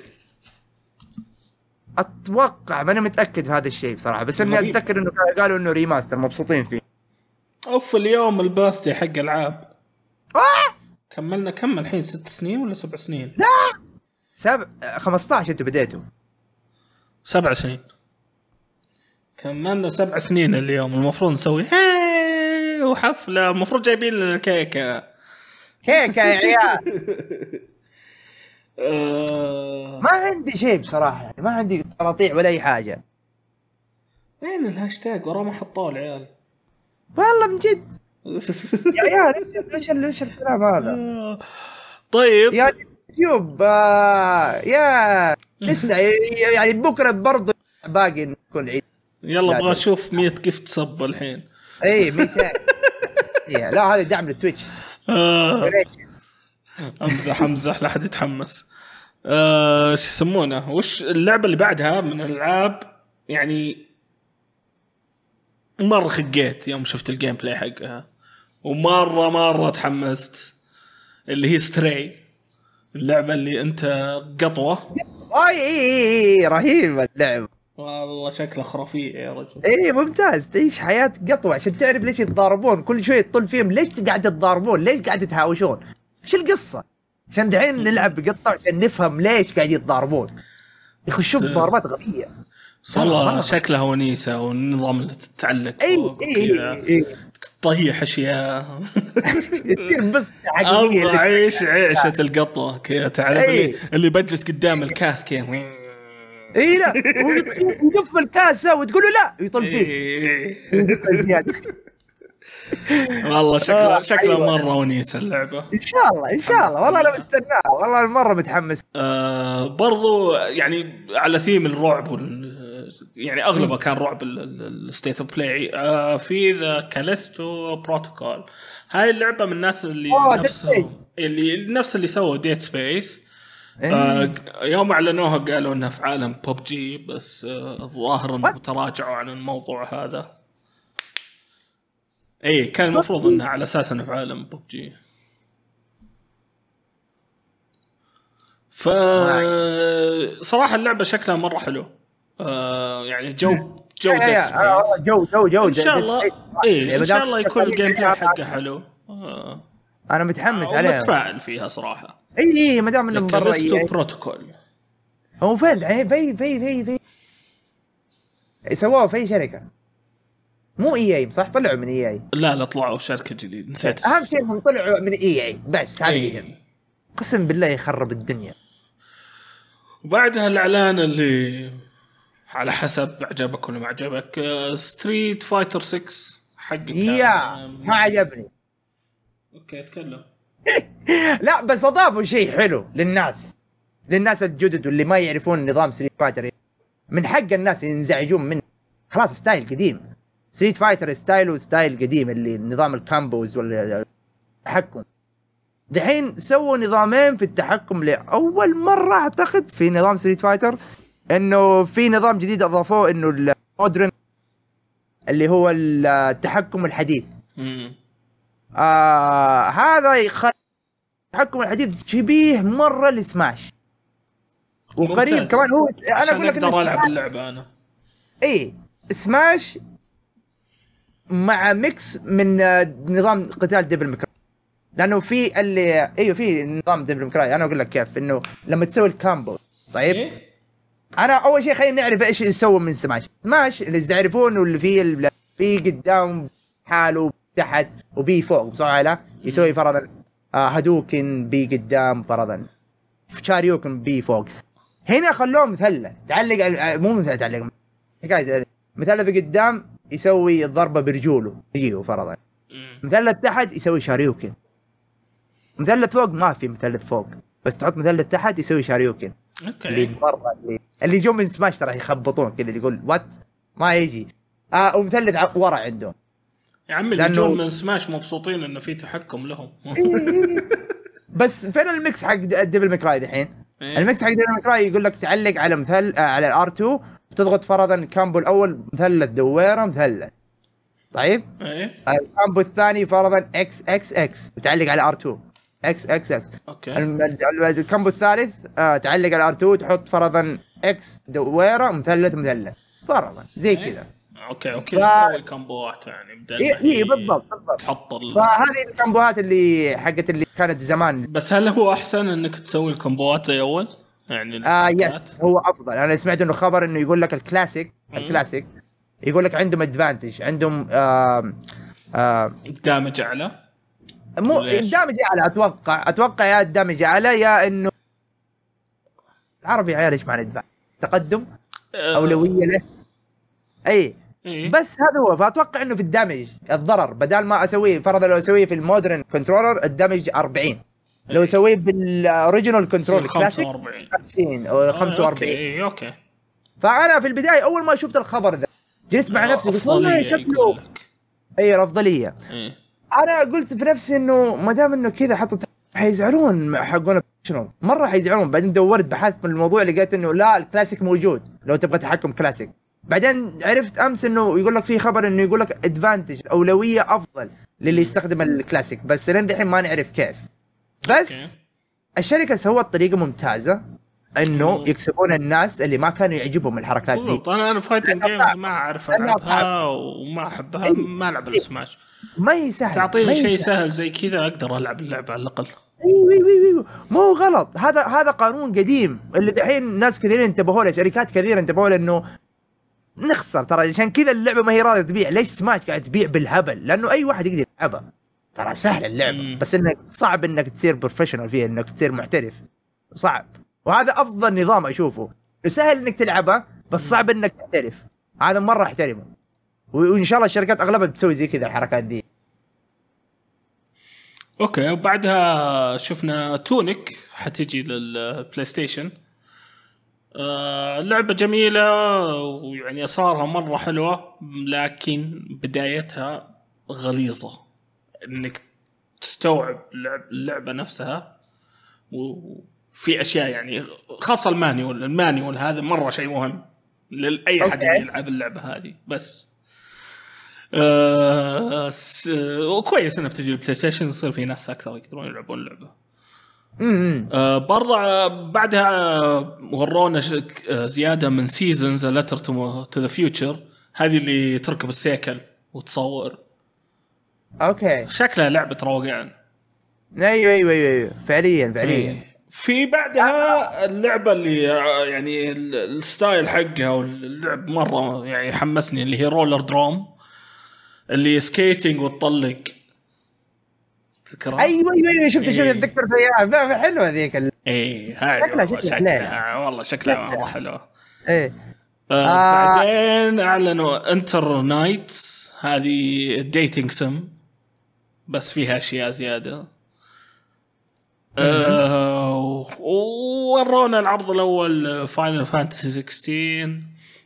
أتوقع ماني متأكد في هذا الشيء بصراحة بس إني. أتذكر إنه قالوا إنه remaster مبسوطين فيه. أوف اليوم ال birthday حق ألعاب. آه! كملنا كم الحين ست سنين ولا سبع سنين؟ سبع 15 أنتوا بديتوا. سبع سنين. كملنا سبع سنين اليوم المفروض نسوي وحفلة المفروض جايبين لنا كيكة. كيكة يا عيال. [LAUGHS] آه... ما عندي شيء بصراحة يعني ما عندي تقاطيع ولا أي حاجة. وين الهاشتاج؟ وراه ما حطوه العيال والله من جد. [LAUGHS] يا عيال إيش إيش الكلام هذا؟ طيب. يا يوتيوب آه يا [LAUGHS] لسه يعني بكرة برضه باقي نكون عيد. يلا لا، أبغى. أشوف 100 كيف تصب الحين. اي 200 [LAUGHS] إيه، لا هذا دعم لل Twitch آه. امزح امزح لا احد يتحمس. آه شو يسمونه؟ وش اللعبة اللي بعدها من الألعاب؟ يعني مرة خقيت يوم شفت ال gameplay حقها. ومرة مرة تحمست. اللي هي Stray اللعبة اللي أنت قطوة. آي إي إي إي، رهيب اللعب والله شكله خرافية يا رجل. إي ممتاز. تعيش حياة قطوة. عشان تعرف ليش يتضاربون؟ كل شوي تطل فيهم. ليش قاعد تتضاربون ليش قاعد تتهاوشون إيش القصة؟ عشان دحين نلعب بقطة عشان نفهم ليش قاعد يتضاربون. يخشون بضاربات غبية. والله شكلها ونيسه والنظام اللي تتعلق إي إي. إي تطيح أشياء. تصير بس حقيقيه اعيش عيشه القطوه كذا تعرف. اللي, اللي بجلس قدام الكاس كذا. إي لا. ويدف الكاسه وتقول له لا يطل فيك. والله شكله آه، شكله أيوة. مرة ونيسه اللعبة. إن شاء الله إن شاء الله. والله أنا مستناه. والله مرة متحمس. آه برضو يعني على ثيم الرعب وال يعني أغلبه كان رعب ال State of Play آه في The Callisto Protocol هاي اللعبة من الناس اللي آه، نفس. اللي نفس اللي سووا Dead Space إيه. آه يوم أعلنوها قالوا انها في عالم ببجي بس آه الظاهر إنهم تراجعوا عن الموضوع هذا. اي كان المفروض انها على أساس إنه في عالم ببجي ف صراحة اللعبة شكلها مرة حلو. آه يعني جو جو يا- يا- Dead آه،. والله جو جو جو إن شاء الله إن شاء الله يكون ال gameplay حقه حلو. آه أنا متحمس عليها متفائل فيها صراحة. اي اي ما دام إنه من برا. بروتوكول. هو فين الحين في في في في سووه في شركة. مو EA صح؟ طلعوا من EA لا لا طلعوا شركة جديد نسيت. أهم شيء انهم طلعوا من اي اي بس هذا إيه. قسم بالله يخرب الدنيا. وبعدها الإعلان اللي على حسب عجبك ولا ما عجبك ستريت فايتر 6 حقك يا ما عجبني. أوكي أتكلم. [LAUGHS] لا بس أضافوا شيء حلو للناس. للناس الجدد واللي ما يعرفون نظام Street Fighter من حق الناس ينزعجون منه خلاص style قديم. Street Fighter ستايله style قديم اللي نظام ال combos ولا التحكم دحين سووا نظامين في التحكم لأول مرة أعتقد في نظام Street Fighter إنه في نظام جديد أضافوه إنه ال modern اللي هو التحكم الحديث. آه هذا يخلي التحكم الحديث شبيه مرة لسماش وقريب. كمان هو أنا أقول لك أقدر ألعب اللعبة أنا اي Smash مع mix من آه، نظام قتال Devil May Cry لأنه في اللي إيوه في نظام Devil May Cry أنا أقول لك كيف إنه لما تسوي ال combo طيب؟ إيه؟ أنا أول شيء خلينا نعرف إيش يسوي من Smash Smash اللي تعرفون اللي فيه في قدام حاله تحت و B فوق ولا لا؟ يسوي فرضا آه، Hadouken B قدام فرضا. Shoryuken B فوق. هنا خلوه مثلث. تعلق آه، مو مثلث تعلق. حكاية مثلث قدام يسوي الضربة برجوله. يجيه فرضا. مثلث تحت يسوي Shoryuken. مثلث فوق ما في مثلث فوق. بس تحط مثلث تحت يسوي Shoryuken. اللي okay مرة اللي اللي جو من سماش ترى يخبطون كذا اللي يقول what ما يجي. آه ومثلث ورا عندهم. يا عمي اللي يجون من سماش مبسوطين إنه في تحكم لهم. [LAUGHS] بس فين ال mix حق Devil May Cry دحين؟ إيه. ال mix حق Devil May Cry يقول لك تعلق على مثل آه على ال R2 وتضغط فرضا ال combo الأول مثلث دويرة مثلث. طيب؟ إيه. ال combo الثاني فرضا X X X وتعلق على R2 X X X okay. ال combo الثالث آه تعلق على R2 تحط فرضا X دويرة مثلث مثلث. فرضا زي إيه. كذا. okay okay ف- تسوي combo ات يعني بدل اي هي إيه بالضبط بالضبط. تحط ال... فهذه ال combo هات اللي حقت اللي كانت زمان. بس هل هو أحسن إنك تسوي ال combo ات زي أول؟ يعني آه؟ yes هو أفضل. أنا سمعت إنه خبر إنه يقول لك ال classic ال classic يقول لك عندهم advantage عندهم آه آه damage أعلى؟ مو؟ ال damage أعلى أتوقع أتوقع يا ال damage أعلى يا إنه العربي يا عيال إيش معنى advantage تقدم؟ آه، أولوية له؟ إي. إيه؟ بس هذا هو فأتوقع إنه في ال damage الضرر بدل ما أسويه فرضا لو أسويه في ال modern controller ال damage 40 لو. اسويه بال original control classic 45 50 أو آه، 45 okay إيه، okay. فأنا في البداية أول ما شفت الخبر ذا جلست مع نفسي قلت والله شكله. اي الأفضلية. إيه. أنا قلت في نفسي إنه ما دام إنه كذا حطوا حيزعلون حقون شنو مرة حيزعلون بعدين دورت بحثت من الموضوع لقيت إنه لا الكلاسيك موجود. لو تبغى تحكم كلاسيك بعدين عرفت أمس إنه يقول لك في خبر إنه يقول لك advantage أولوية أفضل للي يستخدم الكلاسيك بس لين دحين ما نعرف كيف. بس okay. الشركة سوت طريقة ممتازة إنه. يكسبون الناس اللي ما كانوا يعجبهم الحركات دي أنا أنا fighting games. ما أعرف ألعبها وما أحبها إيه. ما ألعب إيه. السماش ما هي سهلة تعطيني شيء. سهل زي كذا أقدر ألعب اللعبة على الأقل أيوه أيوه أيوه مو غلط هذا هذا قانون قديم اللي دحين ناس كثيرين انتبهوا له شركات كثيرة انتبهوا له إنه نخسر ترى عشان كذا اللعبة ما هي راضية تبيع ليش سماش قاعد تبيع بالهبل لأنه أي واحد يقدر يلعبها ترى سهله اللعبة. مم. بس إنك صعب إنك تصير بروفيشنال فيها إنك تصير محترف صعب. وهذا أفضل نظام أشوفه. سهل إنك تلعبها بس صعب إنك تحترف هذا مرة أحترمه. وإن شاء الله الشركات أغلبها بتسوي زي كذا الحركات دي. okay وبعدها شفنا تونيك حتجي لل PlayStation آه لعبة جميلة ويعني اسرارها مرة حلوة لكن بدايتها غليظة. إنك تستوعب اللعب اللعبة نفسها. وفي أشياء يعني خاصة ال manual. ال manual هذا مرة شيء مهم لاي okay. يلعب اللعبة هذه. بس. آه س- وكويس انها بتجي ال PlayStation يصير في ناس أكثر يقدرون يلعبون اللعبة. آه برضه آه، بعدها ورونا آه، زيادة من Season: A Letter to the Future هذه اللي تركب السيكل وتصور. okay. شكلها لعبة روقان. أيوه أيوه أيوه أيوه. فعليا فعليا. إيه. في بعدها اللعبة اللي يعني ال- ال style حقها واللعب مرة يعني حمسني اللي هي Rollerdrome اللي skating وتطلق تذكرها؟ أيوه أيوه أيوه. شفت شفت إيه. اتذكر فيها حلوة ذيك إيه هاي شكلها- شكلها والله شكلها شكلها. مرة حلوة. إيه. آه آه. بعدين أعلنوا Eternights هذه dating sim بس فيها أشياء زيادة. آه وورونا العرض الأول فاينل فانتسي 16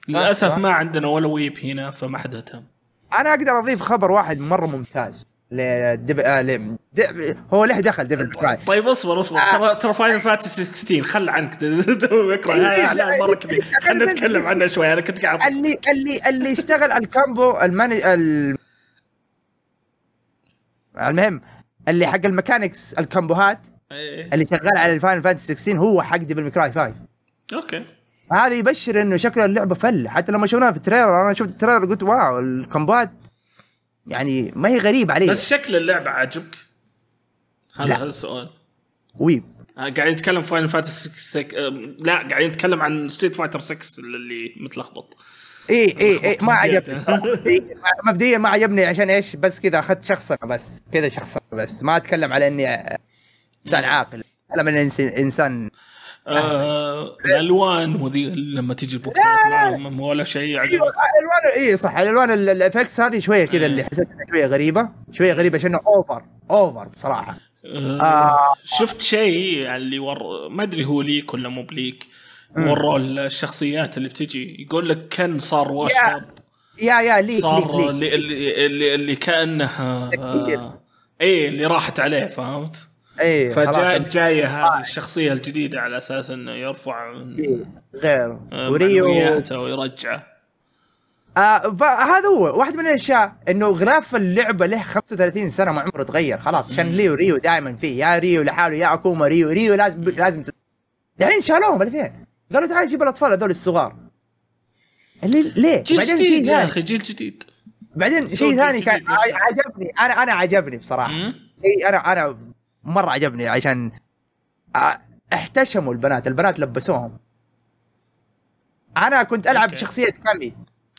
للأسف. ما عندنا ولا ويب هنا فما حد اهتم. أنا أقدر أضيف خبر واحد مرة ممتاز لدب... آه ل... د... هو له دخل ديفل ماكراي طيب اصبر اصبر. آه. ترى ترى فاينل فانتسي 16 خل عنك. [LAUGHS] لا لا، مرة كبير. خلينا نتكلم عنها شوي. أنا كنت قاعد اللي اللي اللي اشتغل على الكامبو الماني ال... المهم اللي حق ال mechanics ال combo هات إيه. اللي شغال على ال Final Fantasy 16 هو حق Devil May Cry 5 okay. هذا يبشر إنه شكل اللعبة فل. حتى لما شفناها في ال trailer أنا شفت التريلر قلت wow ال combo هات يعني ما هي غريبة علي بس شكل اللعبة عاجبك؟ هذا. هذا السؤال. weeb آه، قاعدين نتكلم Final Fantasy 6 آه، لا قاعدين نتكلم عن Street Fighter 6 اللي متلخبط. اي اي اي إيه، ما. عجبني. مبدئياً- ما عجبني عشان إيش؟ بس كذا أخذت شخصنه بس كذا شخصنه بس. ما أتكلم على إني إنسان عاقل. أتكلم إنس- إنسان آه الألوان وذي لما تجي البوكسات ولا شيء عجبك الألوان اي صح. الألوان ال- الافكس هذه شوية كذا اللي حسيت إنها شوية غريبة. شوية غريبة عشان أوفر أوفر بصراحة. آه آه. شفت شيء اللي ور ما أدري هو ليك ولا مو بليك. وروا الشخصيات اللي بتجي. يقول لك كان صار واش يا- يا leak leak صار leak. اللي اللي اللي, اللي كأنه. آه اي اللي راحت عليه فهمت؟ اي خلاص. جاية هذه الشخصية الجديدة على أساس إنه يرفع من إيه، غير. آه، و Ryu ويرجعه. آه فهذا هو واحد من الأشياء إنه غلاف اللعبة له 35 سنة ما عمره تغير. خلاص عشان ليو Ryu دائما فيه. يا Ryu لحاله يا Akuma Ryu. Ryu لازم لازم الحين شالوهم الاثنين. قالوا تعال جيب الأطفال هذول الصغار اللي ليه؟ جيل بعدين جديد يا أخي جيل جديد بعدين شيء ثاني كان؟ عجبني أنا أنا عجبني بصراحة؟ شيء أنا أنا مرة عجبني عشان احتشموا البنات البنات لبسوهم أنا كنت ألعب okay. شخصية Cammy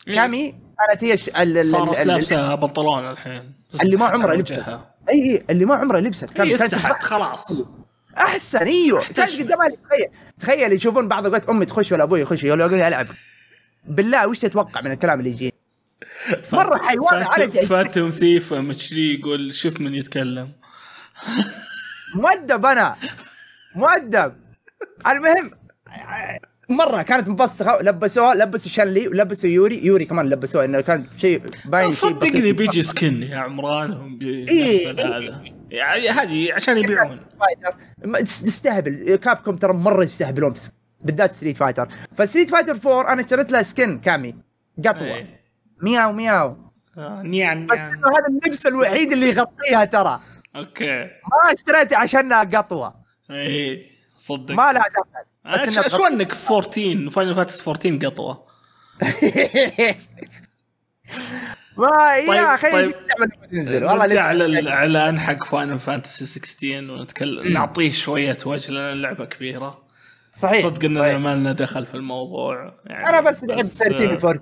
إيه. Cammy كانت هي الش- ال- ال- صارت لابسة بنطلون الحين اللي ما لبست. وجهها. إي إي اللي ما عمرها لبست كانت استحت خلاص أحسن. أيوه قدامها تخيل تخيل. يشوفون بعض الاوقات أمي تخش ولا أبوي يخش يقول لي ألعب. بالله وش تتوقع من الكلام اللي يجي؟ مرة حيوان فاتم- على جاي. فاتم ثيف مشري يقول شوف من يتكلم. مؤدب أنا. مؤدب. المهم مرة كانت مبسخه لبسوها لبسوا شانلي ولبسوا يوري يوري كمان لبسوها إنه كان شيء باين صدقني. بيجي سكن يا عمران هم إيه، إيه. هذا. يعني هذه عشان يبيعون. Fighter ما- تس- تستهبل Capcom ترى مرة يستهبلون في بالذات Street Fighter ف Street Fighter 4 أنا اشتريت لها skin Cammy قطوة. إيه. مياو مياو. آه، Nyan بس هذا اللبس الوحيد اللي يغطيها ترى. okay. ما اشتريته عشانها قطوة. اي صدق. ما لها دخل بس إيش انك 14 Final Fantasy 14 قطوة. [LAUGHS] ما طيب، يا أخي طيب. اللعبه لما تنزل. والله نرجع الاعلان حق Final Fantasy 16 ونتكلم نعطيه شوية وجه لأن اللعبة كبيرة. صحيح صدق اننا. ما لنا دخل في الموضوع يعني أنا بس لعبت 13 و 14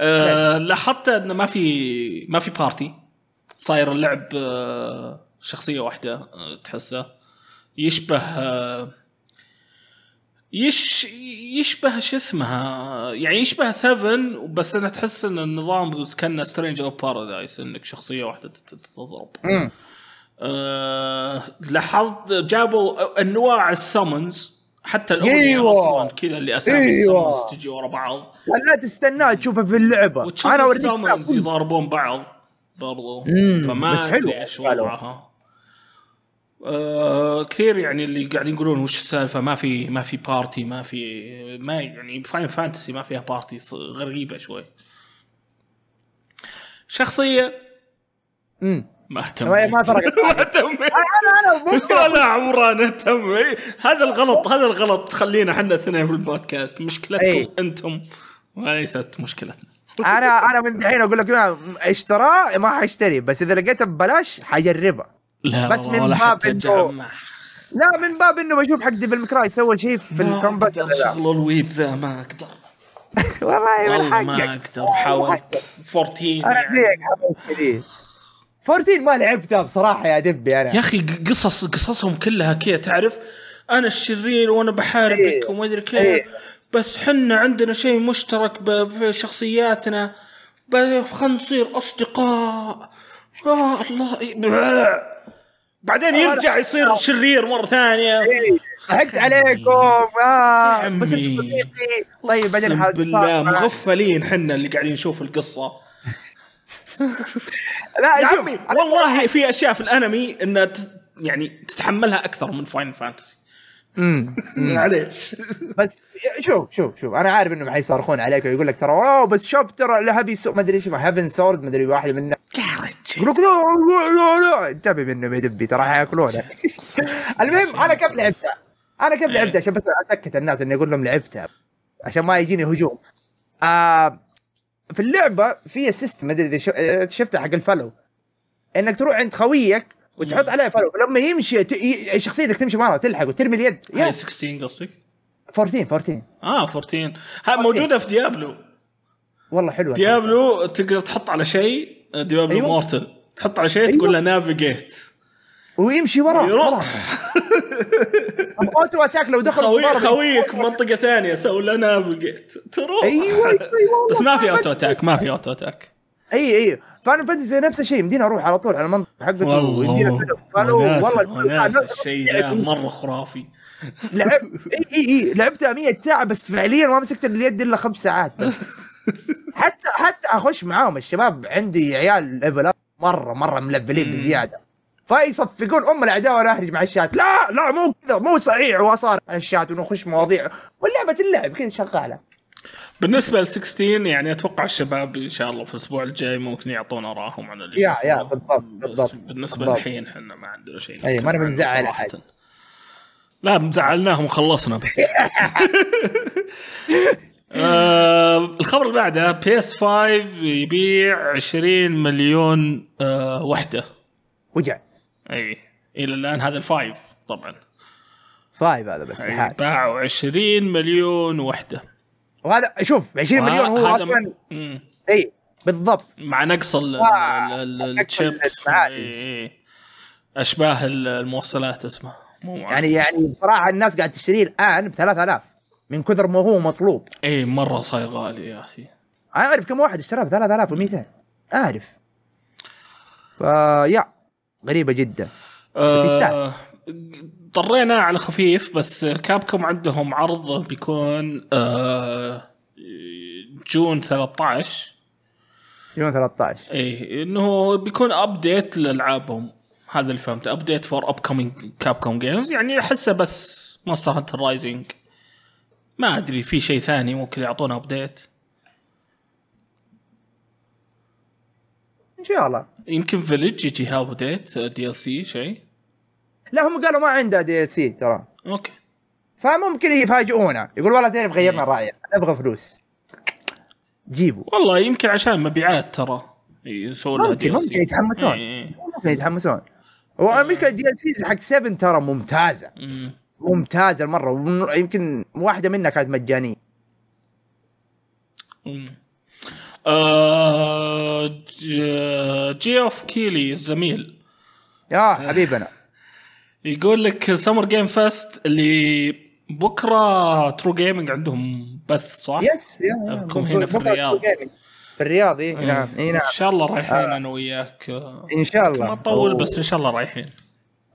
آه لاحظت انه ما في ما في party صاير اللعب آه شخصية واحدة آه تحسه. يشبه آه يش يشبه شو اسمها يعني يشبه 7 بس أنا تحس إن النظام كان Stranger of Paradise إنك شخصية واحدة تضرب. آه لاحظت جابوا أنواع ال summons حتى الأغنية. أصلا كذا اللي أسامي أيوة. ال summons تجي ورا بعض لا تستناه تشوفه في اللعبة أنا أوريك ال summons كذا. يضاربون بعض برضو مم، فما. أدري إيش. وضعها آه كثير يعني اللي قاعدين يقولون وش السالفة؟ ما في ما في party ما في ما يعني Final Fantasy ما فيها party غريبة شوي. شخصية؟ أمم. ما اهتم ما- [LAUGHS] ما فرقت ما اهتميت. أنا أنا ولا [LAUGHS] عمران اهتم هذا الغلط هذا الغلط خلينا إحنا اثنين في البودكاست مشكلتكم إيه. أنتم. وليست مشكلتنا. أنا أنا من دحين أقول لك اشتراه ما حاشتري بس إذا لقيته ببلاش حجربه لا بس من باب جمع. لا من باب إنه بشوف حق Devil May Cry سوى شيء في ال combat شغل ال weeb ذا ما أقدر. [LAUGHS] والله ما أقدر. حاولت. 14 أنا يعني. زيك حاولت كذي 14 ما لعبتها بصراحة يا دبي أنا. يا أخي قصص قصصهم كلها كذا تعرف؟ أنا الشرير وأنا بحاربك إيه. وما ادري إيه. كيف بس حنا عندنا شيء مشترك في شخصياتنا. خلينا نصير أصدقاء. يا الله. إيه. بعدين يرجع يصير شرير مرة ثانية. إيه، ضحكت عليكم آه بس صديقي. طيب بعدين بالله. مغفلين حنا اللي قاعدين نشوف القصة. [LAUGHS] لا يا عمي والله في أشياء في الأنمي إنها ت- يعني تتحملها أكثر من فاين فانتسي. [LAUGHS] معليش. بس شوف شوف شوف. أنا عارف إنهم حيصرخون عليك ويقول لك ترى اوه بس شوف ترى لهبي سو ما أدري إيش هافن سورد ما أدري واحد منه يقول لك لا لا لا انتبه منهم يا دبي ترى حياكلونك [LAUGHS] المهم أنا كيف لعبتها؟ أنا كيف إيه. لعبتها عشان بس أسكت الناس إني أقول لهم لعبتها عشان ما يجيني هجوم. آه في اللعبة في السيستم ما أدري إذا شفتها حق الفلو. إنك تروح عند خويك وتحط. عليه فلو لما يمشي ت... ي... شخصيتك تمشي معه تلحق وترمي اليد هاي يا 16 قصدك 14 14 آه 14 ها موجودة في Diablo والله حلوة Diablo تقدر تحط على شيء Diablo أيوة. أيوة. Immortal تحط على شيء أيوة. تقول له navigate ويمشي وراه يروح. auto attack لو دخل خوي. خويك منطقة ثانية سوي له navigate تروح أيوه أيوه أيوة. [LAUGHS] بس ما في auto attack ما في auto attack أي أي Final Fantasy نفس الشيء يمدينا أروح على طول على المنطقة حقته follow وناس والله الشيء ذا مرة خرافي. لعب [LAUGHS] اي اي إي لعبتها 100 ساعة بس فعليا ما مسكت اليد إلا خمس ساعات بس. [LAUGHS] حتى حتى أخش معاهم الشباب عندي عيال level up مره مرة ملفلين. بزيادة. فيصفقون أم الأعداء وأنا احرج مع الشات. لا لا مو كذا مو صحيح واصار على الشات ونخش مواضيع. واللعبة اللعب كذا شغالة. بالنسبة ل 16 يعني أتوقع الشباب إن شاء الله في الأسبوع الجاي ممكن يعطونا أراهم عن اللي يا-. يا بالضبط، بالضبط، بالنسبة. الحين إحنا ما عندنا شيء أي، ما نبي نزعل. أحد. لا مزعلناهم وخلصنا بس [LAUGHS] [LAUGHS] آه الخبر اللي بعده PS 5 يبيع 20 مليون آه وحدة وجع أي إلى الآن هذا ال five طبعا فايف هذا بس. باعوا 20 مليون وحدة وهذا شوف 20 مليون هو أصلا. اي بالضبط. مع نقص ال- الشيبس المعادن. إي، إي. أشباه ال- الموصلات اسمه. مو يعني يعني بصراحة الناس قاعد تشتريه الآن ب 3000 من كثر ما هو مطلوب. اي مرة صاير غالي يا أخي. أنا أعرف كم واحد اشتراه ب 3200 أعرف. فيا غريبة جدا. آه، يستاهل. طرينا على خفيف بس كابكم عندهم عرض بيكون آه، جون 13 يوم 13 إيه إنه بيكون update لألعابهم. هذا اللي فهمته. update for upcoming Capcom games يعني أحسه بس Monster Hunter Rising ما أدري في شيء ثاني ممكن يعطونا update إن شاء الله. يمكن Village يجي update DLC شيء. لا هم قالوا ما عنده DLC ترى. أوكي. فممكن يفاجئونا يقول والله تعرف غيرنا الرأي نبغى فلوس. جيبوا والله يمكن عشان مبيعات ترى. يسوون ممكن. ممكن يتحمسون. ممكن يتحمسون. والمشكلة ال DLCs حق 7 ترى ممتازة. مم. ممتازة مرة. يمكن واحدة منها كانت مجانية. مم. آه ج- Geoff Keighley الزميل. يا حبيبنا. يقول لك Summer Game Fest اللي بكرة True Gaming عندهم بث صح؟ yes لكم هنا في الرياض. في الرياض اي نعم اي نعم إن شاء الله رايحين آه. أنا وياك آه، إن شاء الله ما نطول أوه. بس إن شاء الله رايحين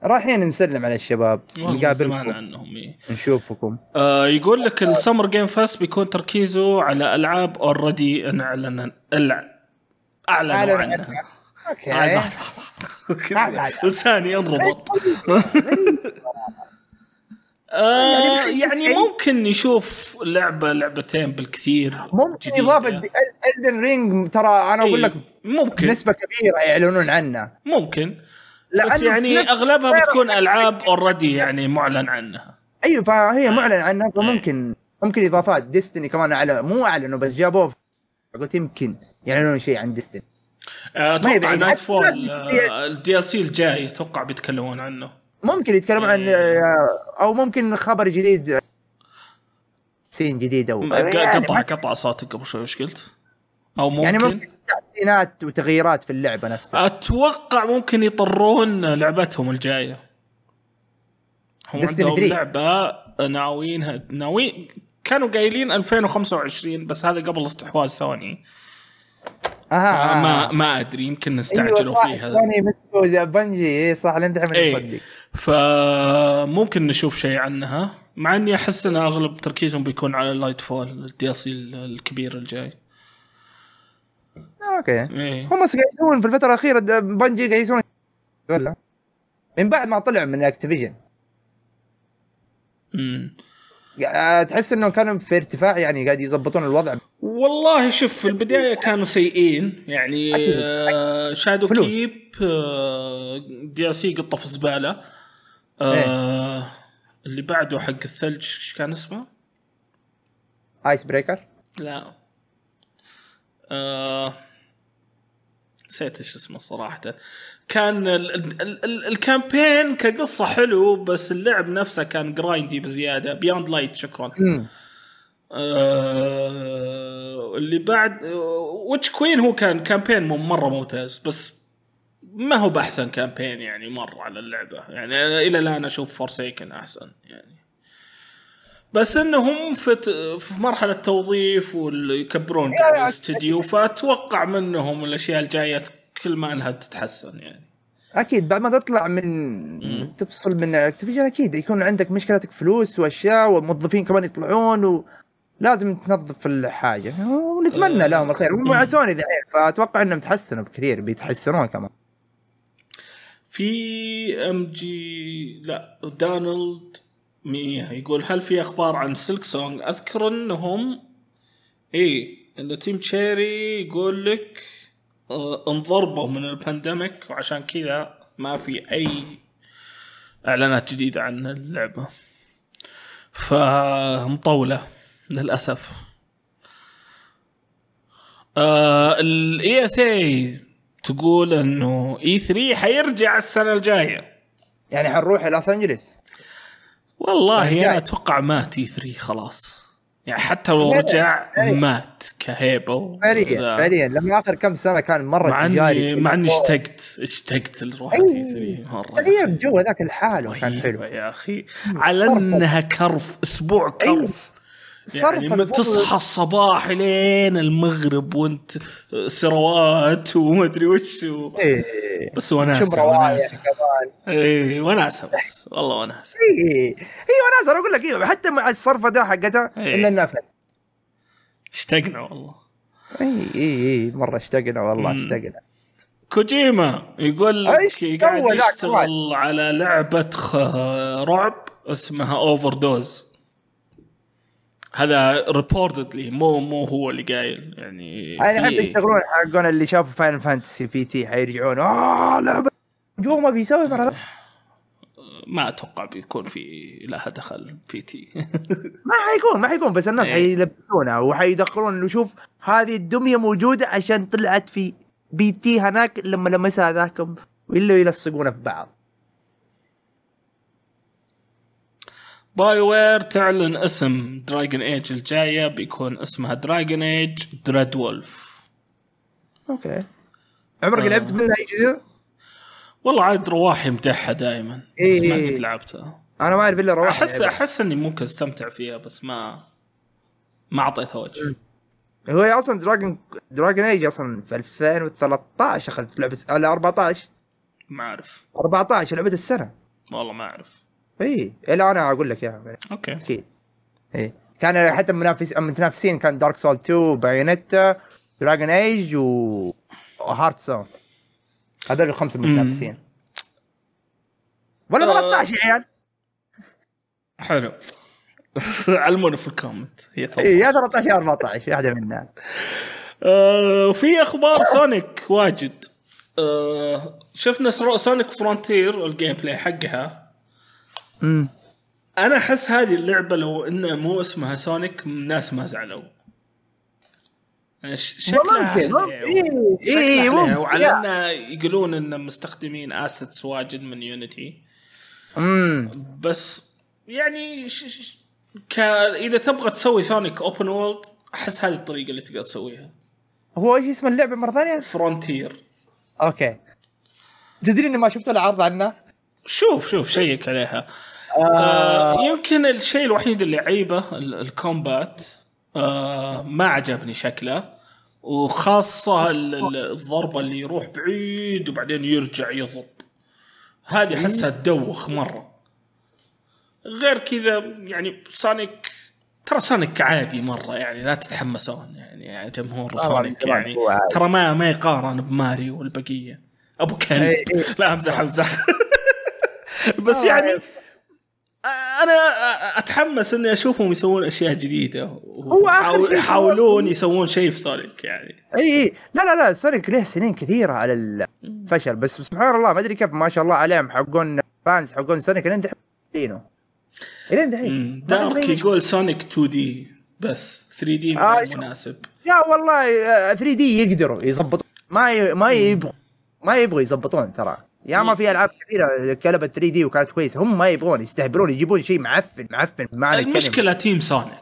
رايحين نسلم على الشباب نقابلكم عنهم إيه. نشوفكم آه يقول لك ال Summer Game Fest بيكون تركيزه على ألعاب already انعلن أعلنوا أعلنوا عنها. أوكي لا. [LAUGHS] لساني ينربط [LAUGHS] آه يعني ممكن نشوف لعبة لعبتين بالكثير ممكن جديدة. إضافة Elden Ring ترى أنا أقول لك إيه، ممكن. نسبة كبيرة يعلنون عنها ممكن. بس يعني أغلبها بتكون ألعاب already يعني معلن عنها. أيوه فهي معلن إيه. عنها فممكن ممكن إضافات. Destiny كمان أعلن مو أعلنوا بس جابوه. قلت يمكن يعلنون شيء عن Destiny آه، أتوقع. Lightfall ال DLC الجاي أتوقع بيتكلمون عنه ممكن يتكلمون عن إيه. أو ممكن خبر جديد سين جديد أو يعني قطع قطع صوتك قبل شوي إيش قلت؟ أو ممكن يعني ممكن تحسينات وتغييرات في اللعبة نفسها أتوقع ممكن يطرون لعبتهم الجاية هم عندهم 3. لعبة ناويينها ناويين كانوا قايلين 2025 بس هذا قبل استحواذ سوني أها ما ما أدري يمكن استعجلوا أيوة فيها. ثاني مسكوا زي بنجي اي صح لين دحين إيه. مصدق فممكن نشوف شيء عنها مع إني أحس إن أغلب تركيزهم بيكون على ال Lightfall ال DLC الكبير الجاي. أوكي. إيه. هم قاعد يسوون في الفترة الأخيرة Bungie قاعد يسوون ولا من بعد ما طلع من Activision مم. تحس انهم كانوا في ارتفاع يعني قاعد يظبطون الوضع. والله شوف في البداية كانوا سيئين. يعني أكيد. آه Shadow فلوس. keep آه DLC قطة في زبالة. آه اللي بعده حق الثلج إيش كان اسمه؟ Icebreaker لا. آه نسيت إيش اسمه صراحة. كان ال ال ال ال campaign كقصة حلو بس اللعب نفسه كان grindy بزيادة. Beyond Light شكرا. امم آه اللي بعد Witch Queen هو كان campaign مرة ممتاز بس ما هو بأحسن campaign يعني مرة على اللعبة. يعني أنا إلى الآن أشوف Forsaken أحسن يعني. بس إنهم في في مرحلة توظيف ويكبرون لا، لا، الاستديو فأتوقع منهم الأشياء الجاية كل ما إنها تتحسن يعني. أكيد بعد ما تطلع من تفصل من Activision أكيد يكون عندك مشكلتك فلوس وأشياء والموظفين كمان يطلعون و... لازم تنظف الحاجة. ونتمنى آه. لهم الخير. هم مم. مع سوني ذحين فأتوقع إنهم تحسنوا بكثير بيتحسنون كمان. في إم جي لا دونالد مية. يقول هل في أخبار عن Silksong أذكر إنهم إيه إن Team Cherry يقول لك آه انضربوا من ال pandemic وعشان كذا ما في أي إعلانات جديدة عن اللعبة. فمطولة. للأسف. ال ESA تقول إنه E 3 حيرجع السنة الجاية. يعني حنروح لوس انجلس والله السنة أنا الجاية. أتوقع مات E 3 خلاص. يعني حتى لو رجع. مات كهيبة فعليا. فعليا. لما آخر كم سنة كان مرة مع تجاري. اني مع إني اشتقت اشتقت لروح E 3 مرة تغيير الجو ذاك لحاله كان حلو. يا أخي. على إنها كرف أسبوع كرف. يعني من تصحى الصباح لين المغرب وانت سروات وما أدري وش و... إيه. بس وناسه وناسه اي وناسه بس. والله وناسه اي اي وناس أنا أقول لك إيه حتى مع الصرفة ده حقتها إيه. إلا فن. اشتقنا والله. اي اي اي مرة اشتقنا والله. اشتقنا. كوجيما يقول لك قاعد يشتغل على لعبة خ... رعب اسمها اوفر دوز هذا ريبورتدلي مو مو هو اللي قايل يعني أنا احب في- يشتغلون حقون اللي شافوا فاينل فانتسي بي تي حيرجعون آه لعبه جو ما بيسوي مرة. ما أتوقع بيكون في لها دخل في تي [LAUGHS] ما حيكون ما حيكون بس الناس إيه. حيلبسونها وحيدخلون انه شوف هذه الدمية موجودة عشان طلعت في PT هناك لما لمسها ذاك وإلا يلصقونها في بعض. BioWare تعلن اسم Dragon Age الجاية بيكون اسمها Dragon Age Dreadwolf أوكي. عمرك آه. لعبت منها أي جزء؟ والله عاد رواح يمدحها دائما إيه. بس ما قد لعبتها. أنا ما أعرف إلا رواح احس لعبها. أحس إني ممكن أستمتع فيها بس ما ما أعطيتها وجه. هو أصلا دراجون Dragon Age أصلا في 2013 اخذت لعبة س- لا 14 ما أعرف. 14 لعبة السنة. والله ما أعرف. إي إلى أنا أقول لك إياها. okay. أكيد. إي. كان حتى منافس متنافسين كان Dark Souls 2 Bayonetta Dragon Age و Hearthstone هذول الخمسه المتنافسين ولا آه. 13 يا عيال. حلو. [LAUGHS] علمونا في ال comment. هي إي ثلاثة. يا 13 يا 14 واحدة منها آه في أخبار Sonic واجد. آه شفنا Sonic Frontiers ال gameplay حقها. أنا أحس هذه اللعبة لو انها مو اسمها Sonic الناس ما زعلوا شكلها. اي اي. ممكن وعلى. إنه يقولون إن مستخدمين assets واجد من Unity امم بس يعني ش... ش... ك... إذا تبغى تسوي Sonic open world أحس هذه الطريقة اللي تقدر تسويها هو إيش اسم اللعبة مرة ثانية؟ Frontiers okay تدري إني ما شفت ولا عرض عنها؟ شوف شوف شيك عليها آه يمكن الشيء الوحيد اللي عيبه ال- ال combat آه ما عجبني شكله وخاصة ال- ال- الضربة اللي يروح بعيد وبعدين يرجع يضرب. هذه أحسها تدوخ مرة. غير كذا يعني Sonic ترى Sonic عادي مرة يعني لا تتحمسون يعني جمهور Sonic يعني. ترى ما ما يقارن بماريو والبقية. أبو كلب. إي إي. لا امزح امزح [LAUGHS] بس يعني أنا أتحمس إني أشوفهم يسوون أشياء جديدة. هو شيء يحاولون يسوون شيء في سونيك يعني. إي إي. لا لا لا Sonic له سنين كثيرة على الفشل بس سبحان الله ما أدري كيف ما شاء الله عليهم حقون fans حقون Sonic لين دحين يحبونه. لين دحين. دارك. يقول Sonic 2D بس. 3D آه،. مناسب. يا والله 3D يقدروا يضبطون ما ي... ما يبغوا ما يبغوا يضبطون ترى. يا ما في ألعاب كثيرة قلبت 3D وكانت كويسة. هم ما يبغون يستهبلون يجيبون شيء معفن معفن بمعنى المشكلة team Sonic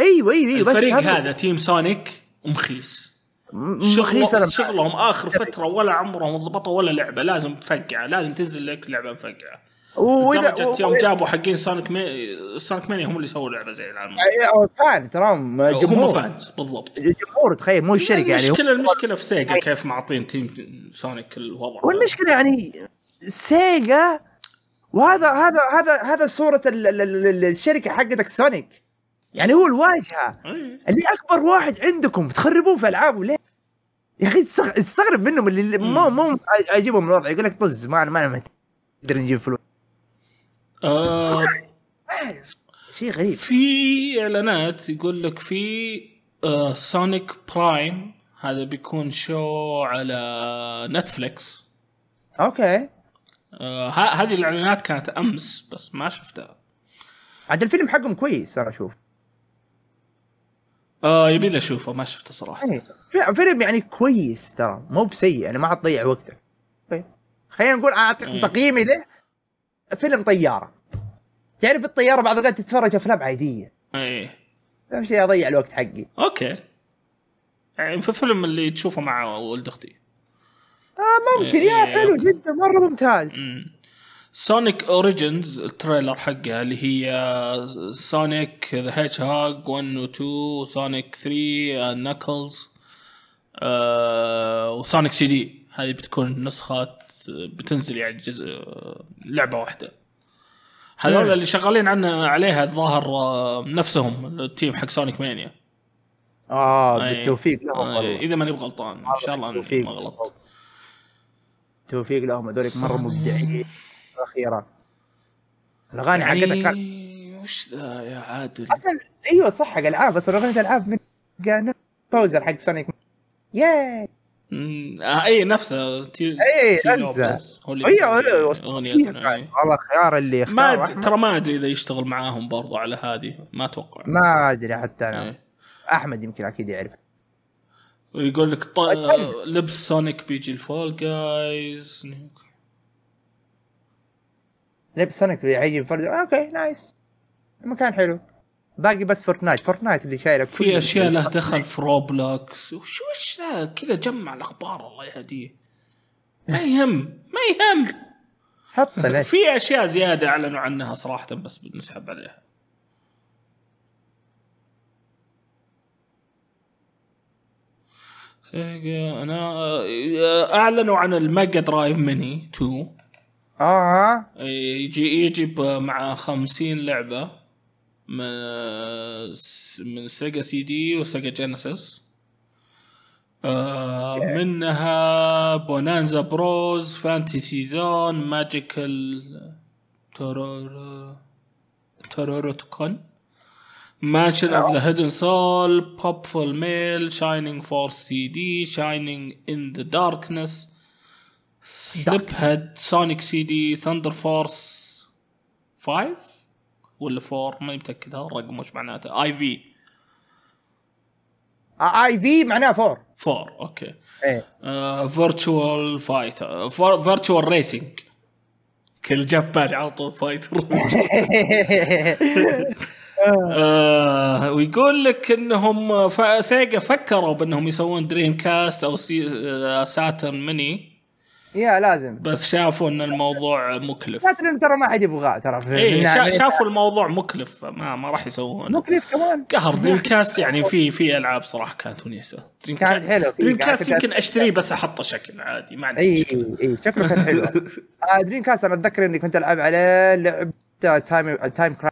إيوه إيوه إيوه بس الفريق هذا team Sonic مخيس. مخيس أنا شغل شغلهم آخر فترة ولا عمرهم ضبطوا ولا لعبة. لازم تفقع لازم تنزل لك لعبة مفقعه لدرجة يوم جابوا حقين Sonic مي... Sonic Mania هم اللي سووا لعبه زي العالم. fan تراهم هم جمهور. fans بالضبط. الجمهور تخيل مو الشركة يعني. المشكلة المشكلة في Sega كيف معطين team Sonic الوضع. والمشكلة يعني Sega وهذا هذا هذا هذا صورة ال- ال- ال- الشركة حقتك Sonic. يعني هو الواجهة. اللي أكبر واحد عندكم تخربون في ألعابه ليه؟ يا أخي استغرب منهم اللي مو مو عاجبهم الوضع يقول لك طز ما ما نقدر نجيب فلوس. آه شيء غريب. في إعلانات يقول لك في آه Sonic Prime هذا بيكون show على Netflix Okay. آه هذه الإعلانات كانت أمس بس ما شفتها. عاد الفيلم حقهم كويس أنا أشوف. آه يبي لي أشوفه ما شفته صراحة. يعني في- فيلم يعني كويس ترى مو بسيء يعني ما حتضيع وقتك. طيب. خلينا نقول اعطيك مم. تقييمي له. فيلم طيارة. تعرف الطيارة بعض الأوقات تتفرج أفلام عادية. إيه أهم شيء اضيع الوقت حقي. Okay. يعني في فيلم اللي تشوفه مع ولد أختي. آه ممكن. يا إيه، حلو okay. جدا مرة ممتاز. Sonic Origins ال trailer حقها اللي هي Sonic the Hedgehog 1 و 2 Sonic 3 Knuckles و Sonic CD هذه بتكون نسخات بتنزل يعني جزء لعبة واحدة هذول مم. اللي شغالين عنها عليها الظاهر آه، نفسهم ال team حق Sonic Mania آه أي. بالتوفيق لهم آه، والله إذا ماني بغلطان إن شاء الله بالتوفيق. ما غلط توفيق لهم هذول مرة. مبدعين أخيرا الأغاني حقتك كانت يعني وش ذا يا عادل أصلا إيوه صح حق العاب أصلا اغنيه العاب من كان بوزر حق سونيك ياي آه أي نفسه. تي أي نفسه. أي. والله خيار اللي ما. ترى ما أدري إذا يشتغل معاهم برضو على هذه. ما أتوقع. ما أدري حتى أنا. إيه. أحمد يمكن أكيد يعرف. ويقول لك ط... أتكلم. لبس Sonic بيجي ال Fall Guys. لبس Sonic يعجب فرد okay nice. مكان حلو. باقي بس Fortnite. Fortnite اللي شايله كل في أشياء له دخل في Roblox. وش وش ذا؟ كذا جمع الأخبار الله يهديه. ما يهم. ما يهم. حط في أشياء زيادة أعلنوا عنها صراحة بس بنسحب عليها. أنا أعلنوا عن ال Mega Drive Mini 2 آه. يجي يجي مع 50 لعبة. من من Sega CD و Sega Genesis آه منها Bonanza Bros Fantasy Zone Magical تورور Taruruto-kun Mansion of the Hidden Souls Popful Mail Shining Force CD Shining in the Darkness سليب هيد Sonic CD Thunder Force 5 ولا 4 ما متأكد هذا الرقم وش معناته؟ آي في. آي في معناه فور. 4 Okay. إيه. Virtua Fighter Virtua Racing كل جاب بالي على طول Fighter [LAUGHS] آه ويقول لك إنهم Sega فكروا بإنهم يسوون Dreamcast أو سي... آه، Saturn Mini يا لازم. بس شافوا إن الموضوع مكلف. بلاتينم ترى ما حد يبغاه ترى اي شا- من- شافوا الموضوع مكلف ما ما راح يسوونه. مكلف كمان. قهر Dreamcast يعني في في ألعاب صراحة كانت ونيسه Dream كانت فيه، Dreamcast يمكن أشتريه بس أحطه شكل عادي ما عندي إي مشكلة. إي شكله كان حلو. [LAUGHS] آه Dreamcast أنا أتذكر إني كنت ألعب عليه لعبة Time Time Cri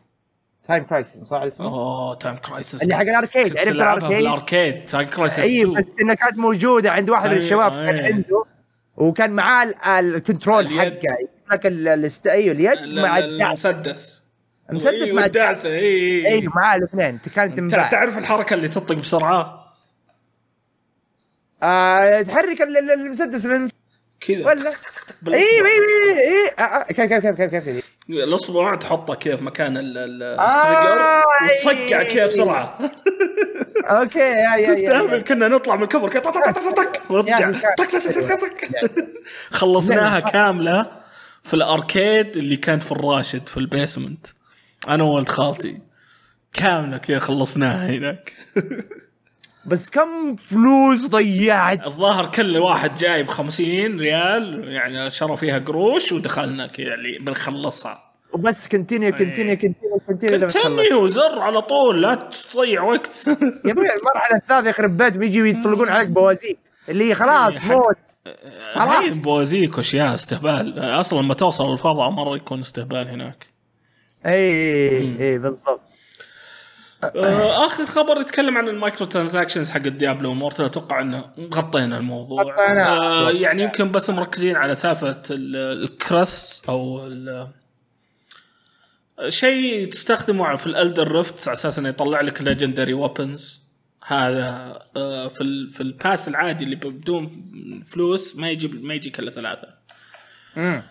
Time Crisis صح اسمه؟ أوه تايم كرايسيس اللي حق الأركيد عرفت في الأركيد؟ الاركيد تايم كرايسيس إي 2 بس إنها كانت موجودة عند واحد من أيوة، الشباب كان أيوة. عنده وكان معاه ال- ال control. حقه. لك الاست أيوه اليد ال- مع المسدس. المسدس مع الدعس والدعسة إي إي معاه الاثنين. كانت تنباع. تعرف الحركة اللي تطق بسرعة؟ آه تحرك ال- ال- المسدس من كذا. ولا. اي اي اي اي آه، آه، كيف كيف كيف كيف كيف الاصبع تحطه كذا في مكان ال- ال- آه، ال trigger وتصقع إي. كذا بسرعة. Okay يا يا تستهبل كنا نطلع من الكفر كذا طق طق طق طق ونرجع. يعني كان- طق طق طق طق طق. خلصناها كاملة في ال arcade اللي كان في الراشد في ال basement. أنا وولد خالتي. كاملة كذا خلصناها هناك. [LAUGHS] بس كم فلوس ضيعت؟ الظاهر كل واحد جايب 50 ريال يعني شرى فيها قروش ودخلنا كذا اللي بنخلصها. وبس continue continue continue continue لما تخلص continue وزر على طول لا تضيع وقت. [LAUGHS] يا أبوي المرحلة الثالثه يخرب بيت بيجوا يطلقون عليك بوازيك. اللي خلاص حق- موت. خلاص. بوازيك واشياء استهبال. أصلا لما توصل الفضاء مرة يكون استهبال هناك. اي اي بالضبط. آه، آخر خبر يتكلم عن ال microtransactions حق ال Diablo Immortal أتوقع إنه غطينا الموضوع غطيناه. آه يعني يمكن بس مركزين على سالفة ال- crest أو شيء تستخدمه في ال Elder Rift على أساس إنه يطلع لك legendary weapons هذا آه، في ال- في ال pass العادي اللي بدون فلوس ما يجي ما يجيك إلا ثلاثة مم.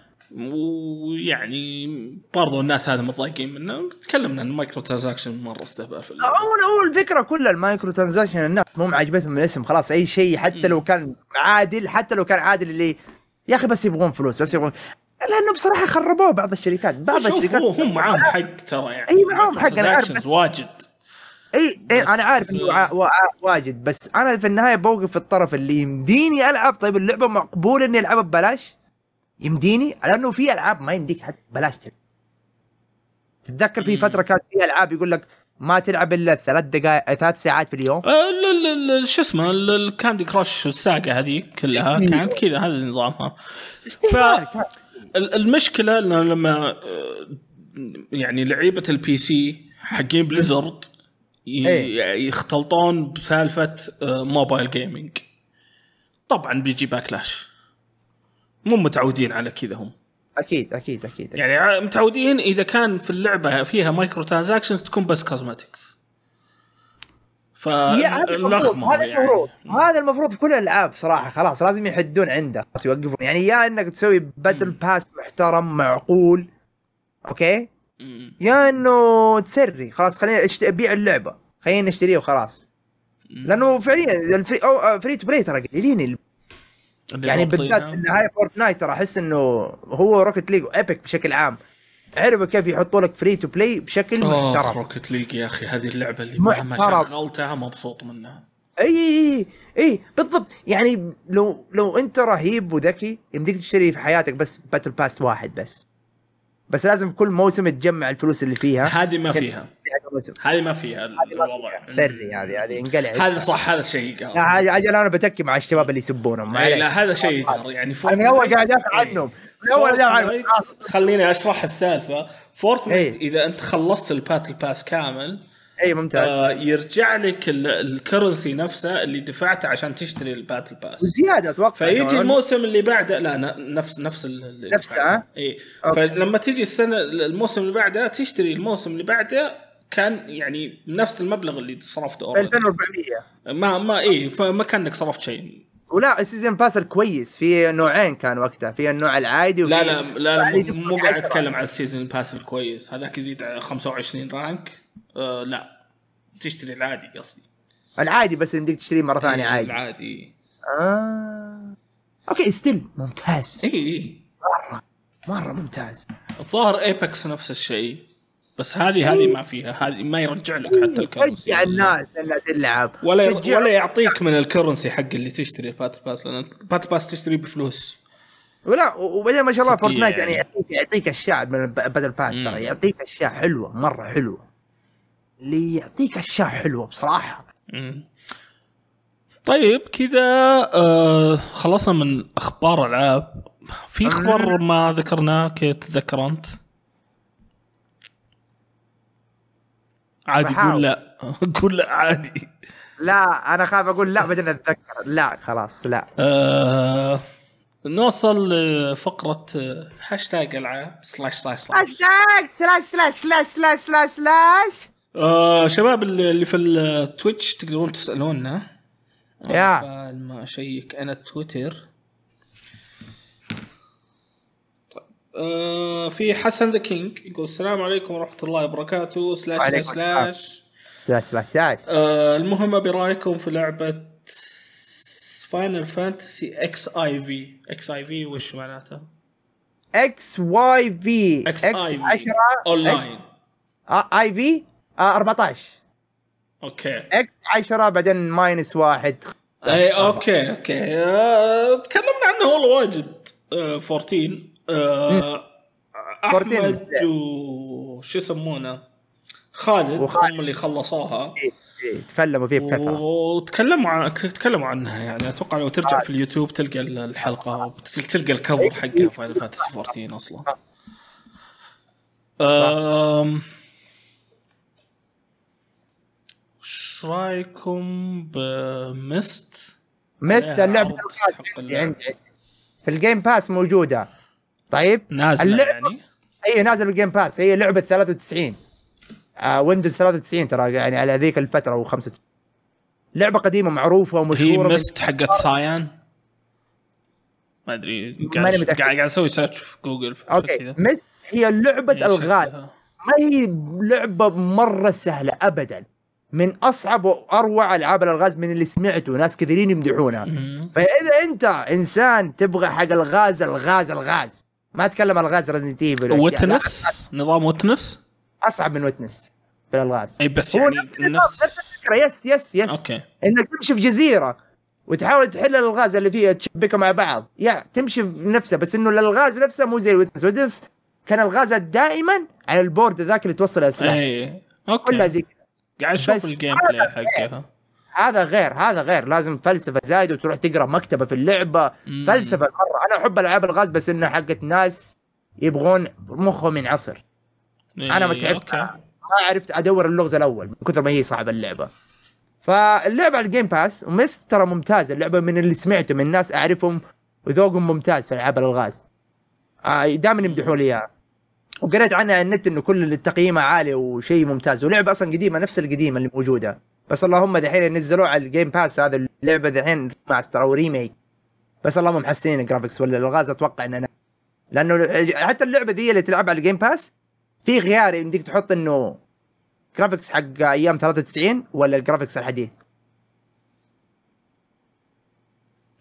ويعني برضو الناس هذا متضايقين منه. تكلمنا عن ال microtransaction مرة استهبال في. هو هو الفكرة كلها ال microtransaction الناس مو عاجبتهم من الاسم. خلاص أي شيء حتى لو كان عادل حتى لو كان عادل اللي يا أخي بس يبغون فلوس بس يبغون لأنه بصراحة خربوه بعض الشركات. بعض الشركات هو هم معاهم حق ترى يعني. أي معاهم حق، أنا عارف، واجد. أي أي أنا عارف إنه وا- وا- واجد. بس أنا في النهاية بوقف الطرف اللي يمديني ألعب. طيب اللعبة مقبول إني ألعبها ببلاش؟ يمديني لأنه في ألعاب ما يمديك حتى ببلاش تلعب تتذكر في. فترة كانت في ألعاب يقول لك ما تلعب إلا ثلاث دقائق ثلاث ساعات في اليوم آه، شو اسمه ال- الكاندي كراش والساقه هذيك كلها إيه. كانت كذا هذا نظامها. ال- المشكلة إنه لما آه، يعني لعيبة ال PC حقين Blizzard إيه. يختلطون بسالفة آه، mobile gaming طبعا بيجي backlash مو متعودين على كذا هم. أكيد أكيد أكيد, أكيد. يعني متعودين إذا كان في اللعبة فيها microtransactions تكون بس cosmetics ف هذا المفروض هذا يعني. المفروض هذا المفروض في كل الألعاب صراحة خلاص لازم يحدون عنده خلاص يوقفون. يعني يا إنك تسوي battle pass محترم معقول Okay؟ مم. يا إنه تسري خلاص خلينا اشت... ابيع اللعبة خلينا نشتريها وخلاص. لأنه فعليا ال free أو free to play ترى قليلين يعني. بالذات في النهاية Fortnite ترى أحس إنه هو Rocket League و Epic بشكل عام. عرفوا كيف يحطوا لك free to play بشكل محترم. Rocket League يا أخي هذه اللعبة اللي مهما. شغلتها مبسوط منها. إي إي إي بالضبط. يعني لو لو أنت رهيب وذكي يمديك تشتري في حياتك بس battle pass واحد بس. بس لازم كل موسم تجمع الفلوس اللي فيها هذه ما فيها هذه ما فيها الوضع. سري هذه هذه انقلع هذا صح هذا شيء عاد أنا بتكي مع الشباب اللي يسبونهم إيه،. لا هذا شيء يعني أنا من أول قاعد ادافع إيه. عنهم أول. خليني أشرح السالفة Fortnite إيه. إذا أنت خلصت ال battle pass كامل اي ممتاز آه يرجع لك ال- ال currency نفسه اللي دفعته عشان تشتري ال battle pass وزيادة أتوقع فيجي. الموسم اللي بعده لا نفس نفس ال- اللي نفسه،؟ اي. فلما تيجي السنة الموسم اللي بعده تشتري الموسم اللي بعده كان يعني نفس المبلغ اللي صرفته already. 2400 ما ما اي فما كأنك صرفت شيء ولا ال season pass الكويس في نوعين كان وقتها في النوع العادي وفي لا لا لا, مو- قاعد. أتكلم عن ال season pass الكويس هذاك يزيد على 25 rank آه لا. تشتري العادي قصدي. العادي بس يمديك تشتريه مرة ثانية إيه، عادي. العادي. آه. Okay still ممتاز. اي اي مرة مرة ممتاز. الظاهر Apex نفس الشيء. بس هذه هذه ما فيها. هذه ما يرجع لك حتى ال currency شجع الناس انها تلعب ولا ولا يعطيك من ال currency حق اللي تشتري battle pass لأن battle pass تشتري بفلوس. ولا وبعدين ما شاء الله Fortnite يعني يعني. يعطيك يعطيك أشياء من battle pass. ترى. يعطيك أشياء حلوة مرة حلوة. اللي يعطيك أشياء حلوة بصراحة. مم. طيب كذا آه خلصنا من أخبار العاب. في خبر ما ذكرناه كيف تتذكر أنت؟ عادي. قول لا. [LAUGHS] قول لا عادي. لا أنا خايف أقول لا بعدين أتذكر. لا خلاص لا. آه نوصل لفقرة آه، هاشتاج العاب slash slash slash hashtag slash slash slash slash slash slash آه شباب اللي في ال Twitch تقدرون تسألونا. يا. قبل ما أشيك أنا تويتر. طيب. آه في حسن ذا كينج يقول السلام عليكم ورحمة الله وبركاته slash slash slash. slash slash آه المهم برايكم في لعبة Final Fantasy X I V X I V وش معناتها؟ إكس واي في إكس إكس اي في 10 اونلاين اي في 14 أوكي. إكس 10 بعدين ماينس واحد. اي أوكي أوكي. آه، تكلمنا عنه والله واجد. آه 14 آه 14 أحمد وش يسمونه؟ خالد وخالد. هم اللي خلصوها. إيه، تكلموا فيه بكثرة. وتكلموا عن تكلموا عنها يعني. أتوقع لو ترجع في اليوتيوب تلقى الحلقة تلقى ال cover حقها Final Fantasy 14 أصلا. أم... وش رأيكم ب Myst؟ Myst عليها اللعبة عندي. عندي. في ال Game Pass موجودة. طيب؟ نازلة اللعبة- يعني. هي نازل بال Game Pass هي لعبة 93 آه Windows 93 ترى يعني على ذيك الفترة أو 95 لعبة قديمة معروفة هي ومشهوره من- Myst حقت Cyan ما أدري قاعد. قاعد أسوي search في جوجل في okay. كذا. Myst هي لعبة هي الغاز. ما هي لعبة مرة سهلة ابدا. من أصعب وأروع ألعاب الألغاز من اللي سمعته. ناس كثيرين يمدحونها. فإذا أنت إنسان تبغى حق الغاز الغاز الغاز. ما أتكلم الغاز Resident Evil Witness؟ نظام Witness؟ أصعب من Witness في الألغاز. اي بس يعني نفس الفكرة. yes yes yes okay. إنك تمشي في جزيرة وتحاول تحل الألغاز اللي فيها تشبكها مع بعض. يا تمشي في نفسها. بس إنه الألغاز نفسها مو زي ال Witness Witness كان الغازات دائما على ال board ذاك اللي توصل الاسلاح اي كلها okay زي كذا قاعد أشوف ال game هذا play حقها هذا غير هذا غير. لازم فلسفة زايدة وتروح تقرأ مكتبة في اللعبة. مم. فلسفة مرة. أنا أحب ألعاب الغاز بس انها حقت ناس يبغون مخهم ينعصر. أنا ما إيه، تعبت. ما عرفت أدور اللغز الأول من كثر ما هي صعبة اللعبة. فاللعبة على ال Game Pass و Myst ترى ممتازة. اللعبة من اللي سمعته من ناس أعرفهم وذوقهم ممتاز في ألعاب الالغاز آه دائما يمدحوا لي إياها. وقريت عنها على النت إنه كل تقييمها عالي وشيء ممتاز. ولعبة أصلا قديمة نفس القديمة اللي موجودة. بس اللهم دحين نزلوه على ال Game Pass هذا اللعبة دحين ماستر أو remake. بس اللهم محسنين ال graphics ولا الالغاز أتوقع اننا لأنه حتى اللعبة ذي اللي تلعبها على ال Game Pass في خيار يمديك تحط إنه graphics حق أيام 93 ولا ال graphics الحديث.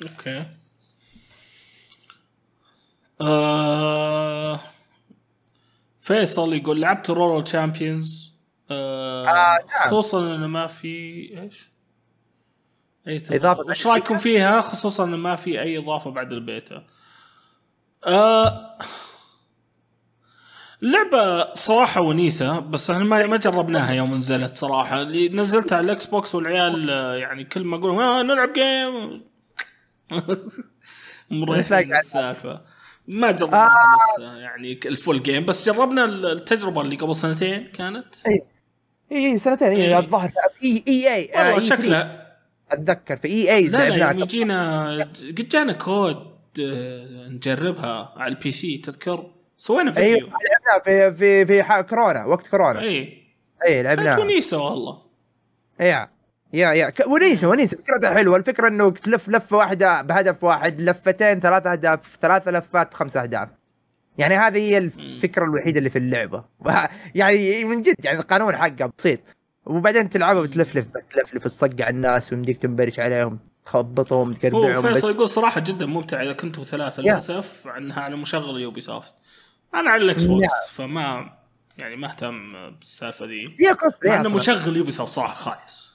Okay. آه... فيصل يقول لعبت Roller Champions آه... آه، نعم. خصوصا انه ما في إيش؟ أي إضافة. وش رأيكم فيها؟ خصوصا انه ما في أي إضافة بعد البيتا؟ آه... لعبة صراحة ونيسة بس إحنا ما ما جربناها يوم نزلت صراحة. اللي نزلتها على ال Xbox والعيال آه، يعني كل ما أقول آه نلعب game [LAUGHS] مريحين السالفة ما جربناها آه. لسه يعني ال full game بس جربنا التجربة اللي قبل سنتين كانت. إي. إي سنتين. إي. الظاهر إي إي إي. والله شكلها. أتذكر في إي إي لا لا يوم يجينا قد جانا كود آه، نجربها على ال PC تذكر؟ سوينا إي فيديو. لعبناها في في في كورونا وقت كورونا. إي. إي كانت لعبناها ونيسة والله. yeah yeah yeah ونيسه ونيسه فكرتها حلوة. الفكرة إنه تلف لفة واحدة بهدف واحد لفتين ثلاث أهداف ثلاث لفات بخمس أهداف. يعني هذه هي الفكرة الوحيدة اللي في اللعبة. [LAUGHS] يعني من جد يعني القانون حقه بسيط. وبعدين تلعبها وتلفلف بس تلفلف تصقع الناس ويمديك تنبرش عليهم تخبطهم بس فيصل يقول صراحة جدا ممتع إذا كنتم ثلاثة يا. للأسف عنها على مشغل Ubisoft أنا على ال Xbox. فما يعني ما أهتم بالسالفة ذي. هي. مشغل Ubisoft صراحة خايس.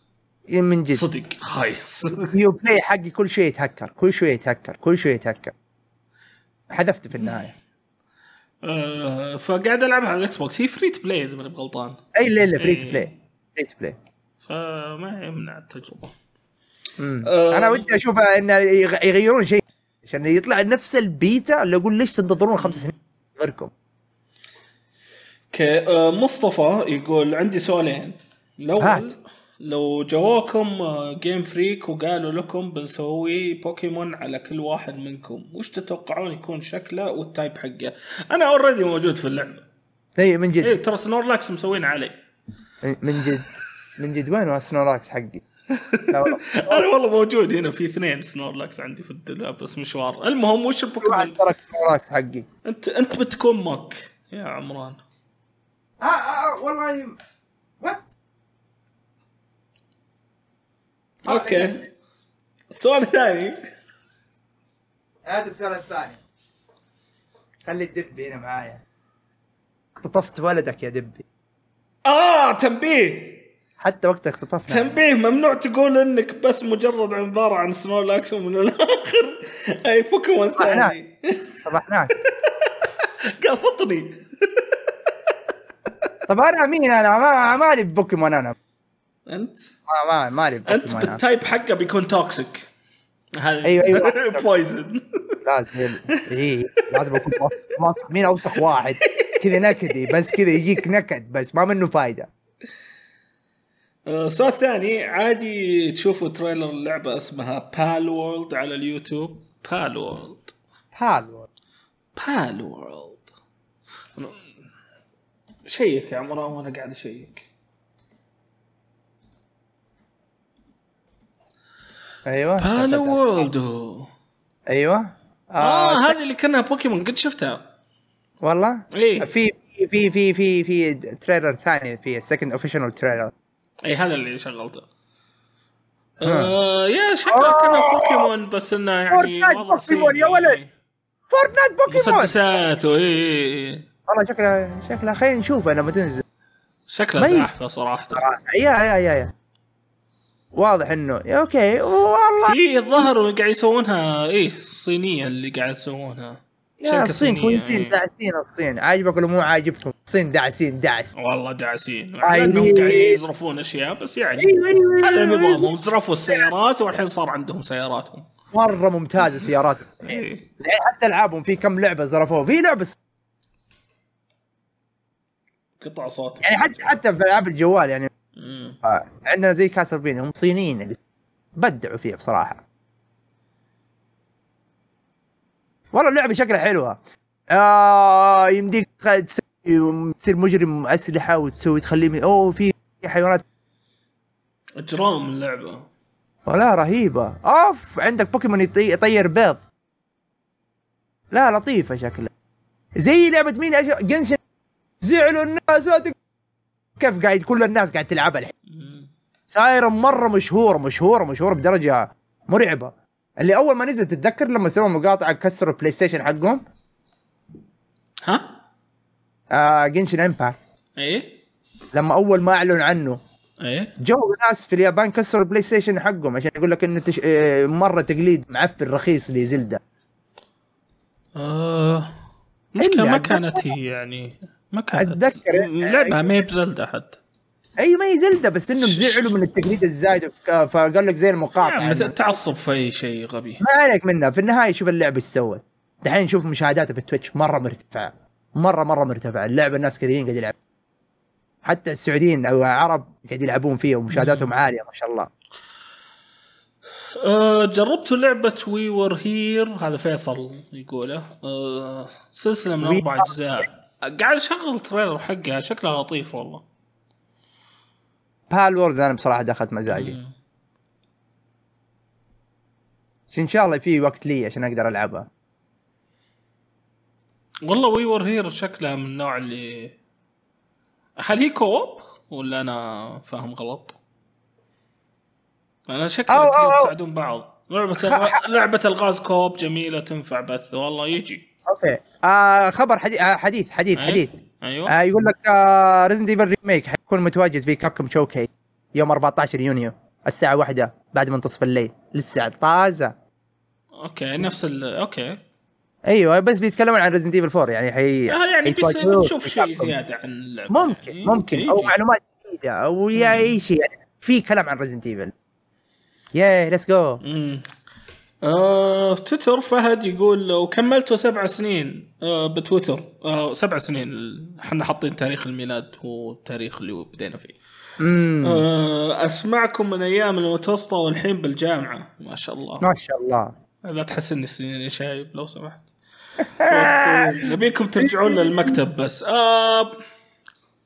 من جد. صدق. خايس Uplay حقي كل شيء يتهكر. كل شوي يتهكر. كل شوي يتهكر. حذفته في النهاية. آه فقاعد العبها على ال Xbox. هي free to play إذا ماني غلطان أي لا لا free to إيه. play free to play فما يمنع التجربة. آه. أنا ودي أشوف انه يغ- يغيرون شيء. عشان يطلع نفس البيتا اللي أقول ليش تنتظرون خمس سنين؟ غيركم. okay آه مصطفى يقول عندي سؤالين. الأول هات. لو جواكم آه، Game Freak وقالوا لكم بنسوي بوكيمون على كل واحد منكم وش تتوقعون يكون شكله وال type حقه؟ أنا already موجود في اللعبة. اي من جد. إيه ترى Snorlax مسوين علي. من جد. من جد. وين Snorlax حقي؟ [LAUGHS] أنا والله موجود هنا في اثنين Snorlax عندي في الدولاب بس مشوار المهم وش البوكيمون سرق Snorlax حقي؟ أنت أنت بتكون Muk يا عمران. آه آه والله what Okay. السؤال الثاني هذا السؤال الثاني. خلي الدبي هنا معايا. اختطفت ولدك يا دبي. آه تنبيه. حتى وقت اختطفنا. تنبيه ممنوع تقول إنك بس مجرد عبارة عن سنورلاكس ومن الآخر. [LAUGHS] أي بوكيمون ثاني. طبعناك قال فطني طب أنا مين أنا؟ ما مالي ببوكيمون أنا. أنت؟ ما ما مالي أنت. بال type حقه بيكون toxic هذا أيوة، أيوة. [LAUGHS] poison لازم اي لازم أكون واثق- واثق مين أوسخ واحد؟ كذا نكدي بس كذا يجيك نكد بس ما منه فايدة. آه، السؤال الثاني عادي تشوفوا trailer اللعبه اسمها Palworld على اليوتيوب؟ Palworld حلو Palworld check يا عمران وأنا قاعد أشيك. أيوه. Palworld أيوه. آه آه هذه اللي كانها بوكيمون قد شفتها. والله؟ إيه. في في في في في trailer ثاني في ال second official trailer اي هذا اللي شغلته. آه يا شكلها كانها بوكيمون بس إنه يعني Fortnite بوكيمون يا. ولد. Fortnite بوكيمون مسدسات وايه والله شكلها شكلها خلينا نشوفها لما تنزل. شكلها زاحفه صراحة. يا يا يا يا. واضح إنه يا أوكي والله. هي الظاهر قاعد يسوونها إيه صينيه اللي قاعد يسوونها. يا الصين كويسين إيه. داعسين الصين. عاجبك ولا مو عاجبكم الصين داعسين دعس والله داعسين. إنهم قاعدين يزرفون أشياء بس يعني أيوه أيوه هذا أيوة، أيوة. نظامهم. زرفوا السيارات والحين صار عندهم سياراتهم. مرة ممتازة سيارات إيه. حتى ألعابهم؟ في كم لعبة زرفوها؟ في لعبة قطع صوت. يعني حتى حتى في ألعاب الجوال يعني عندنا زي كاسلفين هم صينيين اللي بدعوا فيها بصراحة. والله اللعبة شكلها حلوة. آه يمديك تسوي تصير مجرم أسلحة وتسوي تخليه أوه في حيوانات. اجرام اللعبة. ولا رهيبة. أوف عندك بوكيمون يطي- يطير بيض. لا لطيفة شكلها. زي لعبة مين؟ أش... Genshin. زعلوا الناس كيف قاعد كل الناس قاعد تلعبها الحين. صايرة مرة مشهورة مشهورة مشهورة بدرجة مرعبة. اللي أول ما نزل تتذكر لما سووا مقاطعه كسروا ال PlayStation حقهم؟ ها؟ آه Genshin Impact إيه. لما أول ما اعلنوا عنه. إيه. جو ناس في اليابان كسروا ال PlayStation حقهم عشان يقول لك إنه تش... آه، مرة تقليد معفن رخيص ل Zelda. آه. مشكلة ما كانت هي يعني. ما كانت. أتذكر. لعبة ما هي بزلدة حتى. أي ما هي زلدة بس انهم زعلوا من التقليد الزايد فقال لك زي المقاطعة يعني يعني. تعصب في أي شيء غبي. ما عليك منها. في النهاية شوف اللعبه إيش سوت. دحين شوف مشاهداتها في التويتش مرة مرتفعة. مرة مرة مرتفعة. اللعبة الناس كثيرين قاعد يلعبون حتى السعوديين أو العرب قاعد يلعبون فيها ومشاهداتهم عالية ما شاء الله. آه جربتوا لعبة We Were Here هذا فيصل يقوله. آه سلسلة من أربع أجزاء. قاعد أشغل trailer حقها شكلها لطيف والله Palworld أنا بصراحة دخلت مزاجي. إن شاء الله في وقت لي عشان أقدر ألعبها والله We Were Here شكلها من النوع اللي هل هي co-op ولا أنا فاهم غلط؟ أنا شكلها. تساعدون بعض لعبة الغ... لعبة الغاز co-op جميلة تنفع بث والله يجي أوكي. آه خبر حديث آه حديث حديث أي؟ حديث. أيوه. آه يقول لك آه Resident Evil remake حيكون متواجد في Capcom Showcase يوم 14 يونيو الساعة واحدة بعد منتصف الليل. لسه طازة. okay نفس ال okay. أيوه بس بيتكلمون عن Resident Evil 4 يعني حي آه يعني بس نشوف شيء. زيادة عن اللعبه ممكن يعني ممكن. أو يجي. معلومات جديدة أو يا أي شيء. يعني في كلام عن Resident Evil yay let's go. آه، تويتر فهد يقول لو كملتوا سبع سنين آه، بتويتر. آه، سبع سنين. إحنا حاطين تاريخ الميلاد هو التاريخ اللي بدينا فيه. آه، أسمعكم من أيام المتوسطة والحين بالجامعة. ما شاء الله. ما شاء الله. لا تحسني السنين يا شايب لو سمحت. [LAUGHS] نبيكم ترجعون للمكتب بس. آه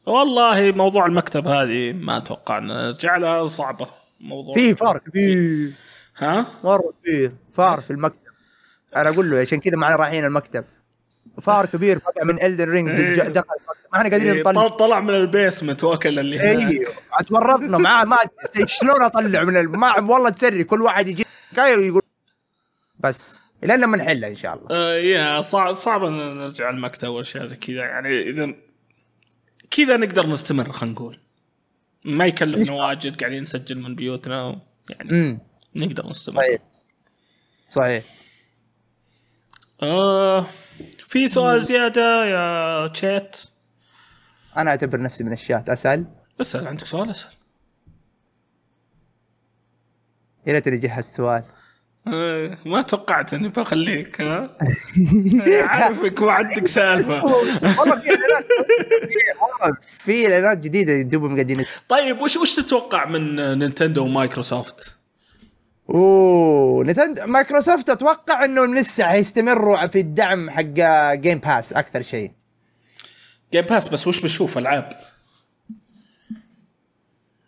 والله موضوع المكتب هذه ما أتوقع ان نرجع لها صعبة موضوع في فار كبير ها؟ مره كبير فار في المكتب. أنا أقول له عشان كذا معنا رايحين المكتب. فار كبير فجأة من الدن رينج إيه. دخل المكتب ما إحنا قادرين إيه، نطلع. طل- طلع من البيسمنت وأكل اللي هناك. أيوه اتورطنا معاه. ما شلون أطلع من ال... ما والله تسري كل واحد يجي كاير ويقول بس. الين لما نحلها إن شاء الله. آه يا صعب صعب إن نرجع المكتب والاشياء زي كذا. يعني إذا كذا نقدر نستمر خلينا نقول. ما يكلفنا واجد قاعدين نسجل من بيوتنا يعني. امم نقدر نستمر صحيح. صحيح. آه في سؤال زيادة يا تشات أنا أعتبر نفسي من الشات. أسأل؟ اسأل عندك سؤال؟ اسأل. يا ليتني جهزت سؤال. آه ما توقعت إني بخليك ها؟ [LAUGHS] عارفك وعندك سالفة. والله في اعلانات والله في إعلانات جديدة دوبهم قاعدين طيب وش وش تتوقع من نينتندو ومايكروسوفت؟ أوه نتند مايكروسوفت أتوقع إنهم لسه حيستمروا في الدعم حق Game Pass أكثر شيء Game Pass بس وش بنشوف ألعاب؟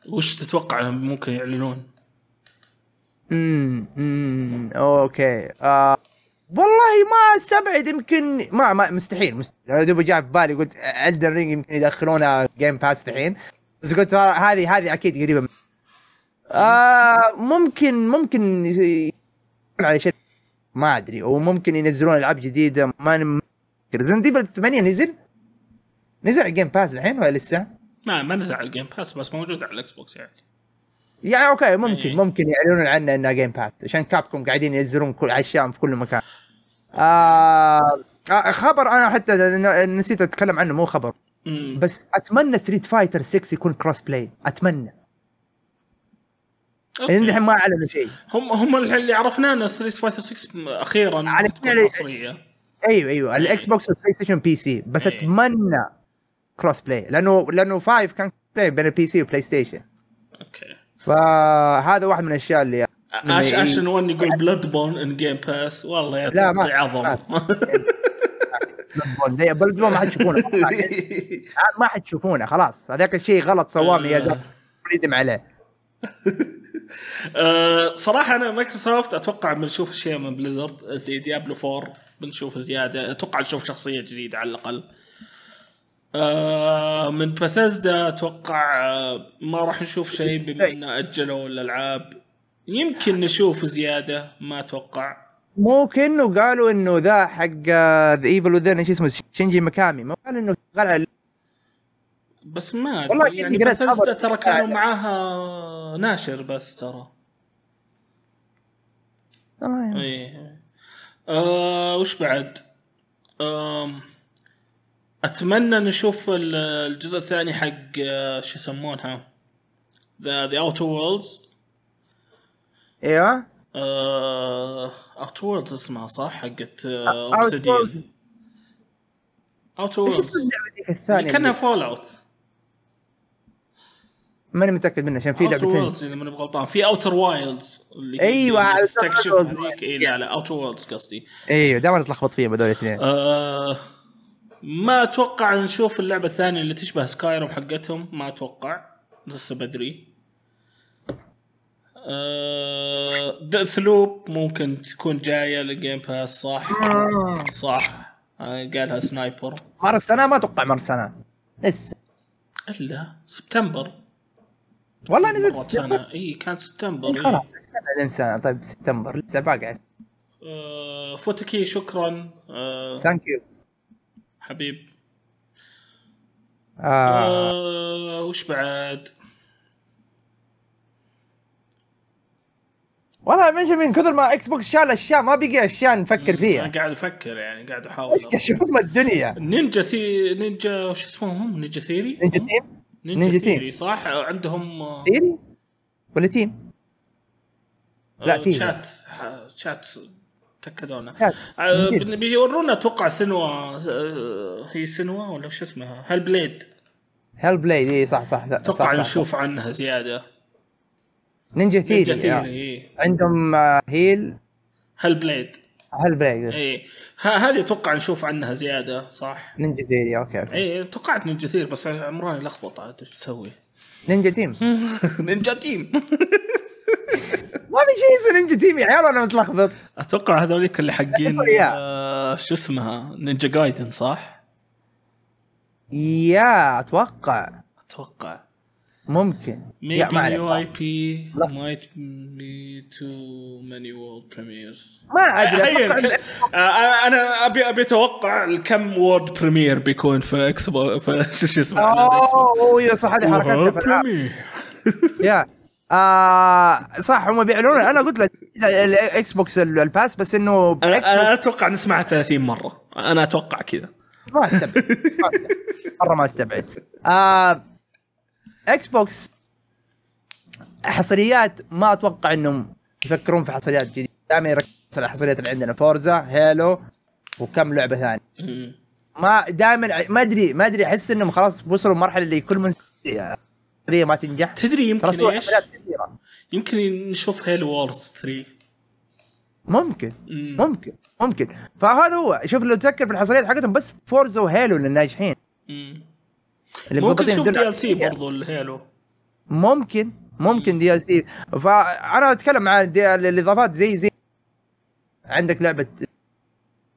وش تتوقع ممكن يعلنون؟ امم okay آه. والله ما استبعد يمكن ما ما مستحيل مستحيل أنا دوب جاء في بالي قلت Elden Ring يمكن يدخلونها Game Pass الحين بس قلت آه، هذه هذه أكيد قريبة من آه ممكن ممكن على شيء ما أدري وممكن ينزلون ألعاب جديدة ما Resident Evil 8 نزل نزل على Game Pass الحين ولا لسه؟ ما ما نزل على ال Game Pass بس موجود على ال Xbox يعني يعني okay ممكن إيه. ممكن يعلنون عنه انها Game Pass عشان Capcom قاعدين ينزلون كل أشياء في كل مكان. آه آه خبر أنا حتى نسيت أتكلم عنه مو خبر. بس أتمنى Street Fighter 6 يكون crossplay أتمنى okay. لأن الحين ما أعلنوا شيء. هم هم الحين اللي عرفناه ان Street Fighter 6 أخيرا على حصريه أيوه أيوه الإكس بوكس والبلاي ستيشن بي سي بس إيه. أتمنى كروس بلاي لأنه لأنه 5 كان بلاي بين البي سي والبلاي ستيشن أوكي. فهذا واحد من الأشياء اللي اش إيه. اشن 1 يقول بلاد بون ان جيم باس والله يا لا، ما- تعطي عظم. بلد بون ما حد يشوفونه. [LAUGHS] ما حد يشوفونه خلاص. هذاك الشيء غلط سواه ميازاكي يندم عليه. [LAUGHS] [LAUGHS] آه، صراحة أنا مايكروسوفت أتوقع بنشوف أشياء من Blizzard زي Diablo 4 بنشوف زيادة. أتوقع نشوف شخصية جديدة على الأقل. آه، من بثزدا أتوقع آه، ما راح نشوف شيء بما ان أجلوا الألعاب. يمكن نشوف زيادة ما أتوقع. مو كأنه قالوا إنه ذا حق The Evil Within إيش اسمه شينجي مكامي ما قال إنه شغال على بس ما والله يعني بثزدا خبر. ترى كانوا معاها ناشر بس ترى. آه، إيه. آه وش بعد؟ آم أتمنى نشوف ال- الجزء الثاني حق آه، شو يسمونها؟ the The Outer Worlds أيوه. Outer Worlds اسمها صح؟ حقت. Obsidian Outer إيش اسم Worlds اللعبة ذيك اللي الثانية كأنها Fallout ماني متأكد منها عشان في Outer لعبتين. Worlds إذا ماني بغلطان. في Outer Wilds اللي Outer تستكشف Worlds. هذيك. اي لا لا Outer Worlds قصدي. أيوه دائما أتلخبط فيهم هذول الاثنين. آه ما أتوقع نشوف اللعبة الثانية اللي تشبه Skyrim حقتهم. ما أتوقع لسه بدري. آه Deathloop ممكن تكون جاية لل Game Pass صح؟ صح. آه قالها سنايبر مر سنة؟ ما أتوقع مر سنة. لسه. إلا سبتمبر والله نزلت سنة. إي كان سبتمبر إيه. خلاص سنة طيب سبتمبر. لسه باقي آه فوتكي شكرا. آه thank you حبيب. آه. آه وش بعد؟ والله من من كثر ما إكس بوكس شال أشياء ما بقي أشياء نفكر أنا فيها. قاعد أفكر يعني قاعد أحاول. إيش كشوف الدنيا. نينجا ثي نينجا وش اسمهم نينجا ثيري؟ نينجا؟ تيم نينجا, نينجا ثيري صح؟ عندهم آه، تيري ولا تيم؟ لا، آه، في. شات شات تاكدونا. آه،. بيجي يورونا أتوقع سنوا آه، هي سنوا ولا شو اسمها؟ هال بليد هيل بلايد اي صح صح أتوقع صح صح. نشوف عنها زيادة. نينجا ثيري نينجا آه. ثيري اي عندهم آه، هيل. Hellblade Hellblade اي هذه أتوقع نشوف عنها زيادة صح؟ Ninja Theory okay okay. اي توقعت Ninja Theory بس عمراني لخبط عاد إيش تسوي؟ Ninja Team. [LAUGHS] Ninja Team. [LAUGHS] ما في شيء اسمه Ninja Team يا عيال أنا متلخبط. أتوقع هذوليك اللي حقين. [LAUGHS] آه شو اسمها؟ Ninja Gaiden صح؟ yeah أتوقع. أتوقع. ممكن. Maybe ما new أعرف. IP لا. might be too many world premieres. ما أدري [LAUGHS] آه، أنا ابي أبي أتوقع الكم وورد بريمير بيكون في اكسبو في [LAUGHS] شو اسمه؟ بوكس. أوه يا صح هذه وورد. بريمير [LAUGHS] يا. آه صح هم بيعلنون. أنا قلت لك الاكس بوكس ال- الباس بس إنه أنا إكس بوكس أتوقع نسمعها 30 مرة. أنا أتوقع كذا. ما أستبعد. ما أستبعد. مرة ما أستبعد. آه إكس بوكس حصريات ما أتوقع إنهم يفكرون في حصريات جديدة. دائما يركز على الحصريات اللي عندنا. Forza Halo وكم لعبة ثانية. ما دائما ما ادري ما أدري أحس إنهم خلاص وصلوا مرحله اللي كل من حصريه ما تنجح. تدري يمكن إيش؟ يمكن نشوف Halo Wars 3 ممكن. مم. ممكن. ممكن. فهذا هو. شوف لو تفكر في الحصريات حقتهم بس Forza و Halo اللي ناجحين. مم. اللي ممكن نشوف الدنيا. DLC برضو ال Halo ممكن ممكن DLC فأنا أتكلم عن الإضافات زي زي عندك لعبة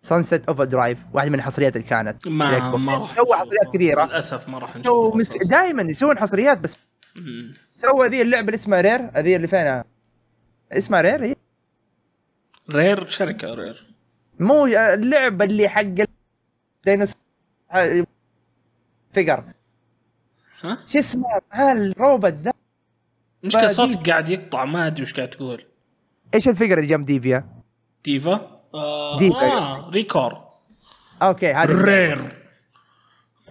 Sunset Overdrive واحدة من الحصريات اللي كانت ما. ما راح سووا. حصريات كثيرة. للأسف ما راح نشوفها مس... دائما يسوون حصريات بس. سووا ذي اللعبة اللي اسمها Rare هذه اللي فينها اسمها Rare هي؟ Rare شركة رير مو اللعبة اللي حق ديناصور figure ها؟ شو اسمه مع الروبوت ذا. مشكلة صوتك قاعد يقطع ما أدري وش قاعد تقول. إيش ال figure اللي جنب D.Va؟ D.Va؟ آه, D.Va. آه ReCore. okay هذا Rare.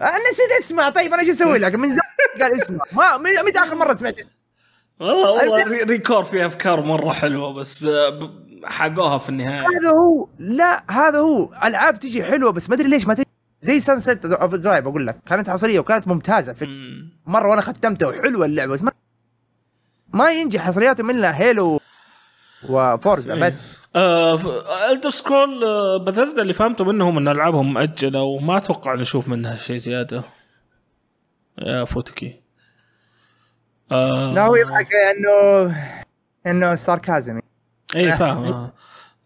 أنا نسيت اسمع طيب أنا إيش أسوي لك؟ من زمان قال اسمع ما من- متى آخر مرة سمعت اسمه؟ والله والله ReCore فيها أفكار مرة حلوة بس آه، حقوها في النهاية. هذا هو. لا هذا هو. ألعاب تجي حلوة بس ما أدري ليش ما تجي. زي Sunset Overdrive أقول لك. كانت حصرية وكانت ممتازة في. مرة وأنا ختمتها وحلوة اللعبة. بس ما ما ينجح حصرياتهم الا Halo و Forza بس. آه Elder Scrolls Bethesda اللي فهمته منهم إن ألعابهم مؤجله وما أتوقع نشوف منها شيء زيادة. يا فوتكي. آه. لا هو يضحك انه إنه sarcasm اي آه. فاهم.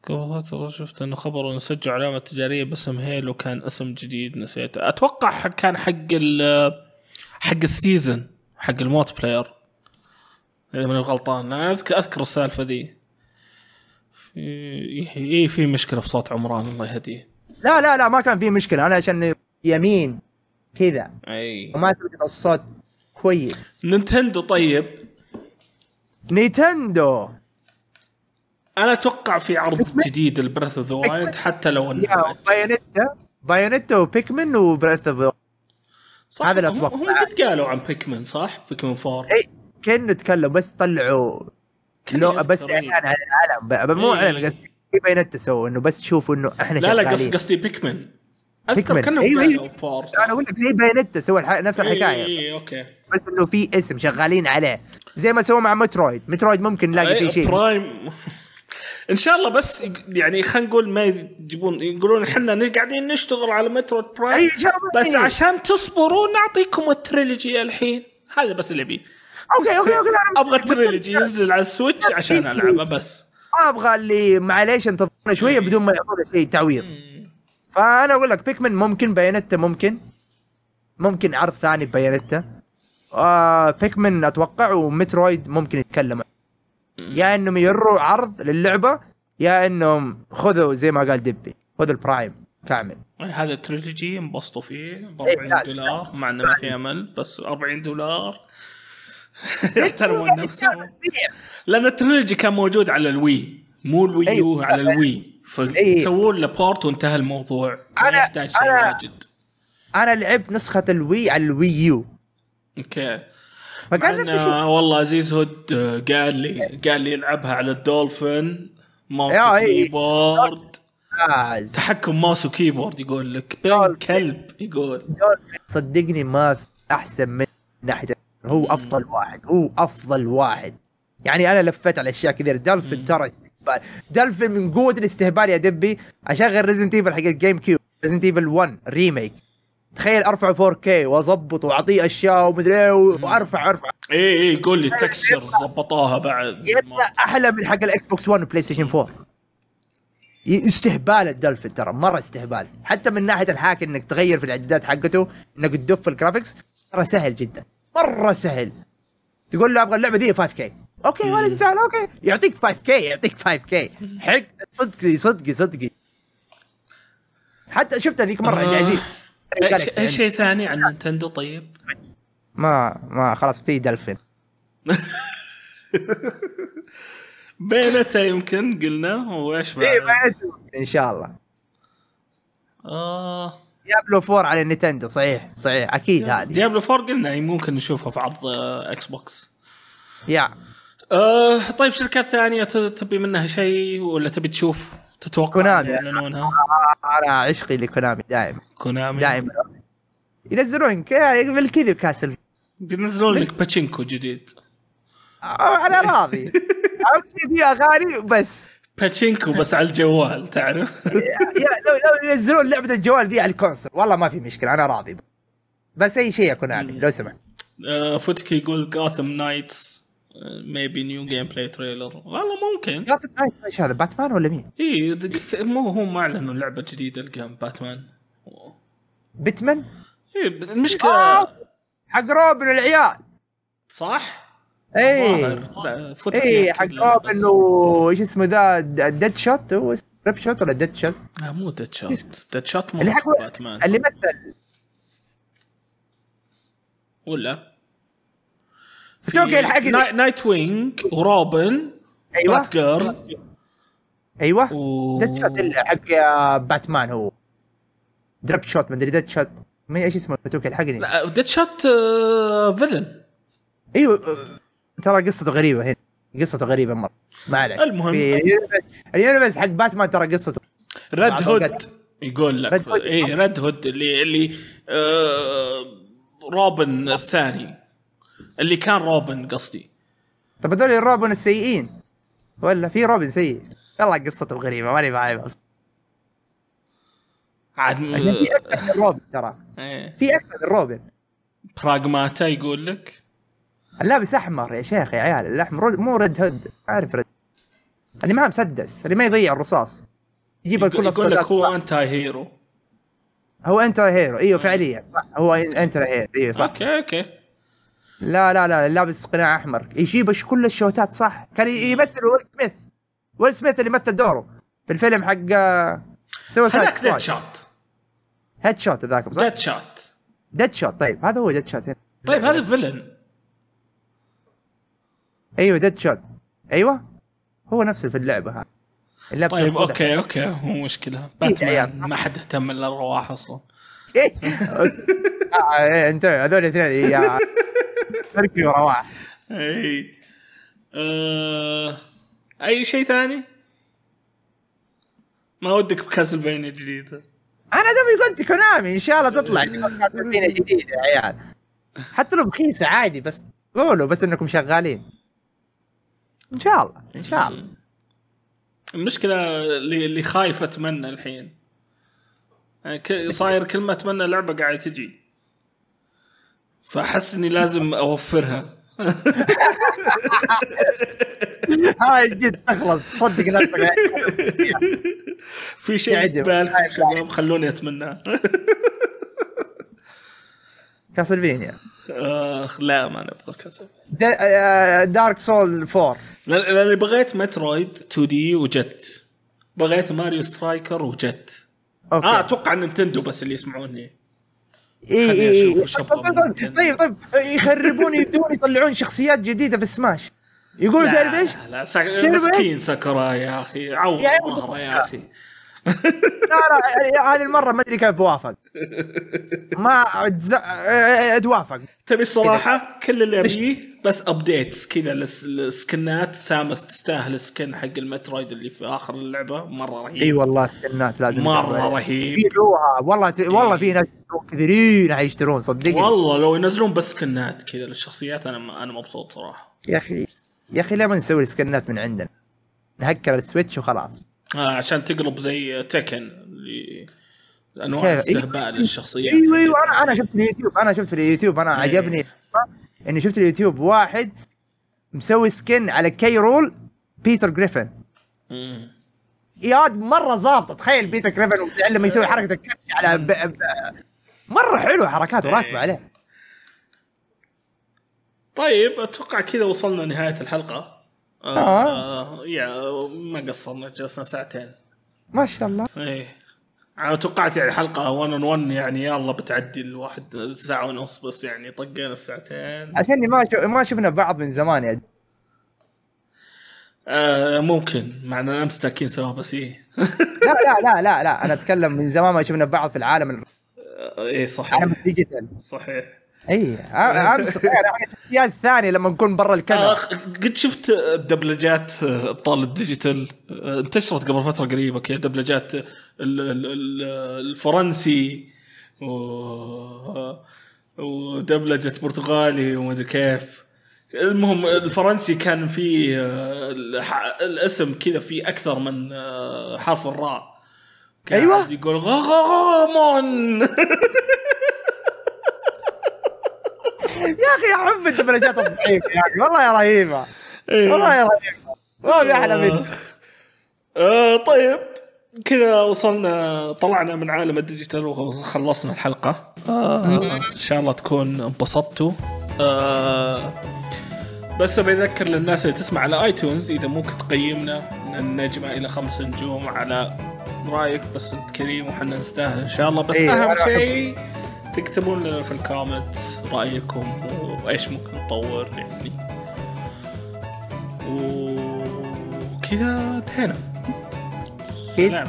قبل فترة شفت إنه خبر إنه سجلوا علامة تجارية باسم Halo كان اسم جديد نسيته أتوقع كان حق ال حق ال season حق ال multiplayer. إذا ماني غلطان. أنا اذكر أذكر السالفة ذي. في اي في مشكلة في صوت عمران الله يهديه. لا لا لا ما كان في مشكلة. أنا عشان يمين كذا. أي. وما تلقط الصوت كويس. Nintendo طيب. Nintendo. أنا أتوقع في عرض جديد ال Breath of the Wild حتى لو أنه Bayonetta Bayonetta و Pikmin و Breath of صح هذا اللي أتوقع. هم قد قالوا عن Pikmin صح؟ Pikmin 4 إي كأنه تكلم بس طلعوا لو بس. إعلان عن العالم مو. إعلان قصدي Bayonetta سووا إنه بس شوفوا إنه إحنا لا لا. قصدي قصدي Pikmin أذكر. كانهم أيوة، أيوة. four أنا أقول لك زي Bayonetta سووا الح... نفس الحكاية إي okay بس إنه في اسم شغالين عليه زي ما سووا مع Metroid Metroid ممكن نلاقي فيه شيء Prime إن شاء الله بس يعني خلينا نقول ما يجيبون يقولون إحنا قاعدين نشتغل على Metroid Prime. بس. عشان تصبروا نعطيكم ال trilogy الحين. هذا بس اللي ابيه okay okay okay أبغى ال trilogy ينزل على ال Switch عشان ألعبه بس. ما أبغى اللي معليش انتظرنا شوية بدون ما يعطونا شيء تعويض. فأنا أقول لك Pikmin ممكن Bayonetta ممكن. ممكن عرض ثاني Bayonetta آه Pikmin أتوقع و Metroid ممكن يتكلم. يا إنهم يروا عرض للعبة يا إنهم خذوا زي ما قال دبي خذوا ال Prime كامل. هذا ال trilogy انبسطوا فيه ب إيه، 40 لا، دولار مع إنه ما في امل بس 40 دولار. [LAUGHS] يحترمون نفسهم. لأن ال trilogy كان موجود على ال Wii مو ال Wii أيوة. U على ال Wii. فيسوون له port وانتهى الموضوع. ما أنا- يحتاج شيء واجد. أنا لعبت نسخة الوي على ال Wii U. okay. فكان نفس الشيء. أنا والله عزيز هود آه، قال لي قال لي العبها على ال Dolphin mouse ممتاز. تحكم mouse و keyboard يقول لك. بين. كلب يقول. صدقني ما في أحسن من ناحية هو أفضل واحد هو أفضل واحد. يعني أنا لفيت على أشياء كثير دولفين ترى استهبال. دولفين من قوة الاستهبال يا دبي. أشغل Resident Evil حق ال GameCube Resident Evil 1 remake تخيل ارفعه 4K وأظبط وأعطيه أشياء ومدري إيه وأرفع أرفع. اي اي إيه، يقول لي texture ضبطوها بعد يطلع أحلى من حق ال Xbox 1 و PlayStation 4 ي- استهبال الدولفين ترى مرة استهبال. حتى من ناحية ال hack إنك تغير في الإعدادات حقته إنك تدف ال graphics ترى سهل جدا. مرة سهل. تقول له أبغى اللعبة دي 5K okay ولا سهل okay. يعطيك 5K يعطيك 5K حق. صدقي صدقي صدقي. حتى شفت هذيك مرة عند آه. عزيز اي Galaxy شيء- أي شيء ثاني عن Nintendo طيب؟ ما ما خلاص في دلفين. [LAUGHS] Bayonetta يمكن قلنا وايش إيه، بعد؟ إن شاء الله. آه. Diablo 4 على ال Nintendo صحيح صحيح أكيد هذه. Diablo 4 قلنا ممكن نشوفها في عرض آه، Xbox يا. آه طيب شركات ثانية ت- تبي منها شيء ولا تبي تشوف؟ تتوقع Konami. يعلنونها؟ أنا عشقي ل Konami دائما. Konami؟ دائما. ينزلون ك- بالكذا Castle بينزلون لك [LAUGHS] باتشينكو جديد. آه، أنا راضي. [LAUGHS] في أغاني بس باتشينكو بس على الجوال تعرف؟ [LAUGHS] لو لو ينزلون لعبة الجوال دي على ال console والله ما في مشكلة أنا راضي. بس أي شيء يا Konami لو سمحت. آه فوتكي يقول Gotham Knights maybe new gameplay trailer والله ممكن. نايت إيش هذا باتمان ولا مين؟ اي مو هو ما أعلنوا لعبة جديدة ال game باتمان. بيتمان؟ اي بس المشكلة حق روبن والعيال. صح؟ اي اي حق روبن بس. و إيش اسمه ذا ديد شوت هو ريب شوت ولا ديد شوت؟ لا مو ديد شوت ديد شوت مو اللي حق باتمان. اللي مثل. ولا؟ توكي الحق ناي... نايت وينج وروبن أيوه. بات جيرل. أيوه. و... ديد شوت حق باتمان هو. درب شوت مدري ديد شوت ما إيش اسمه توكي الحقني لا ديد شوت villain أيوه آه، ترى قصته غريبة هنا. قصته غريبة مرة. ما عليك. المهم. في ال universe- حق باتمان ترى قصته. Red Hood. يقول لك. اي Red Hood اللي اللي آه روبن الثاني. اللي كان روبن قصدي. طب هذول الروبن السيئين. ولا في روبن سيء. والله قصته غريبة ماني معي بس. عاد في أكثر من [LAUGHS] روبن ترى. إيه. في أكثر من روبن. Pragmata يقول لك؟ اللابس أحمر يا شيخ يا عيال. الأحمر مو Red Hood. عارف Red اللي معاه مسدس اللي ما يضيع الرصاص. يجيب كل يقول لك هو انت hero هو انت hero أيوه فعليا صح. هو انت hero إيوه صح. okay okay. لا لا لا لابس قناع أحمر. يجيب كل الشوتات صح؟ كان يمثل ويل سميث. ويل سميث اللي مثل دوره في الفيلم حق آه، سوى هذاك Deadshot headshot ذاك صح؟ Deadshot Deadshot طيب هذا هو Deadshot هنا. طيب هذا villain. أيوه Deadshot أيوه هو نفسه في اللعبة هذا اللابس طيب. okay okay مو مشكلة. عيال. باتمان ما حد اهتم للارواح أصلا. إيه. [LAUGHS] آه، إيه، أنت هذول الاثنين تركي ورواح. إي. آه... أي شيء ثاني؟ ما ودك بكاسلفينيا جديدة. أنا دوبي قلت كونامي إن شاء الله تطلع. [LAUGHS] كاسلفينيا جديدة يا عيال. حتى لو بخيسة عادي بس قولوا بس إنكم شغالين. إن شاء الله إن شاء الله. المشكلة اللي اللي خايف أتمنى الحين. يعني ك- صاير كل ما أتمنى لعبة قاعدة تجي. فاحس إني لازم أوفرها. [LAUGHS] هاي جد تخلص تصدق نفسك. في شيء في شباب خلوني اتمناه [LAUGHS] Castlevania. آخ لا ما نبغى كذا Dark Souls 4 لأن- لاني بغيت Metroid 2 دي وجت بغيت Mario Strikers وجت okay. آه أتوقع Nintendo بس اللي يسمعوني. اي خليني اي أشوف إي. وش طيب طيب, طيب, طيب, يخربون يبدون يطلعون شخصيات جديدة في سماش يقول تعرف إيش؟ لا, لا؟ مسكين ساكوراي يا أخي عور عمي ظهره يا أخي لا لا هذه المرة ما أدري كيف وافق ما أتوافق. تبي الصراحه كل اللي أبيه بس updates كذا الس- السكنات Samus تستاهل ال skin حق ال Metroid اللي في آخر اللعبة. مرة رهيب. إي والله سكنات لازم مرة. رهيب. يبيعوها والله ت... والله في إيه. ناس كثيرين حيشترون صدقني. والله لو ينزلون بس سكنات كذا للشخصيات أنا أنا مبسوط صراحة. يا أخي يا أخي ليه ما نسوي السكنات من عندنا؟ نهكر ال Switch وخلاص. آه عشان تقلب زي Tekken اللي انواع كيف؟ الاستهبال للشخصيات أيوه أيوه أنا أنا شفت في اليوتيوب أنا شفت في اليوتيوب أنا إيه. عجبني إني شفت اليوتيوب واحد مسوي skin على K. Rool بيتر جريفن. يا مرة ظابطه تخيل بيتر جريفن لما يسوي حركة الكتش على ب... ب... مرة حلو حركاته راكبة إيه. عليه طيب أتوقع كذا وصلنا نهايه الحلقة آه, آه. يا ما قصرنا جلسنا ساعتين. ما شاء الله. إيه. أنا توقعت يعني حلقة 1 اون 1 يعني يلا بتعدي الواحد ساعة ونص بس يعني طقينا الساعتين. عشاني ما شو... ما شفنا بعض من زمان يا آه ممكن. معنا أمس تاكين سوا بس إيه. لا لا [LAUGHS] لا لا لا أنا أتكلم من زمان ما شفنا بعض في العالم. ال- آه، إيه صحيح. عالم الديجيتال. صحيح. إي امس الشخصيات الثانية لما نكون برا الكاميرا آخ قد شفت الدبلجات آه، أبطال الديجيتال؟ آه، انتشرت قبل فترة قريبة؟ كذا دبلجات ال- ال- ال- الفرنسي و- ودبلجة برتغالي وما أدري كيف. المهم الفرنسي كان فيه آه، الاسم كذا فيه أكثر من آه، حرف الراء. أيوة. يقول [LAUGHS] يا أخي احب الدبلجات الضعيفة يا أخي. والله يا رهيبة. إيه. والله يا رهيبة. ما في أحلى منها. آه طيب. كذا وصلنا طلعنا من عالم الديجيتال وخلصنا الحلقة. آه. إن شاء الله تكون انبسطتوا. آه بس بذكر للناس اللي تسمع على آيتونز إذا ممكن تقيمنا من النجمة إلى خمس نجوم على رأيك بس أنت كريم وحنا نستاهل إن شاء الله. بس إيه، أهم شيء تكتبون لنا في الكومنت رأيكم وإيش ممكن نطور يعني. وكذا انتهينا. نعم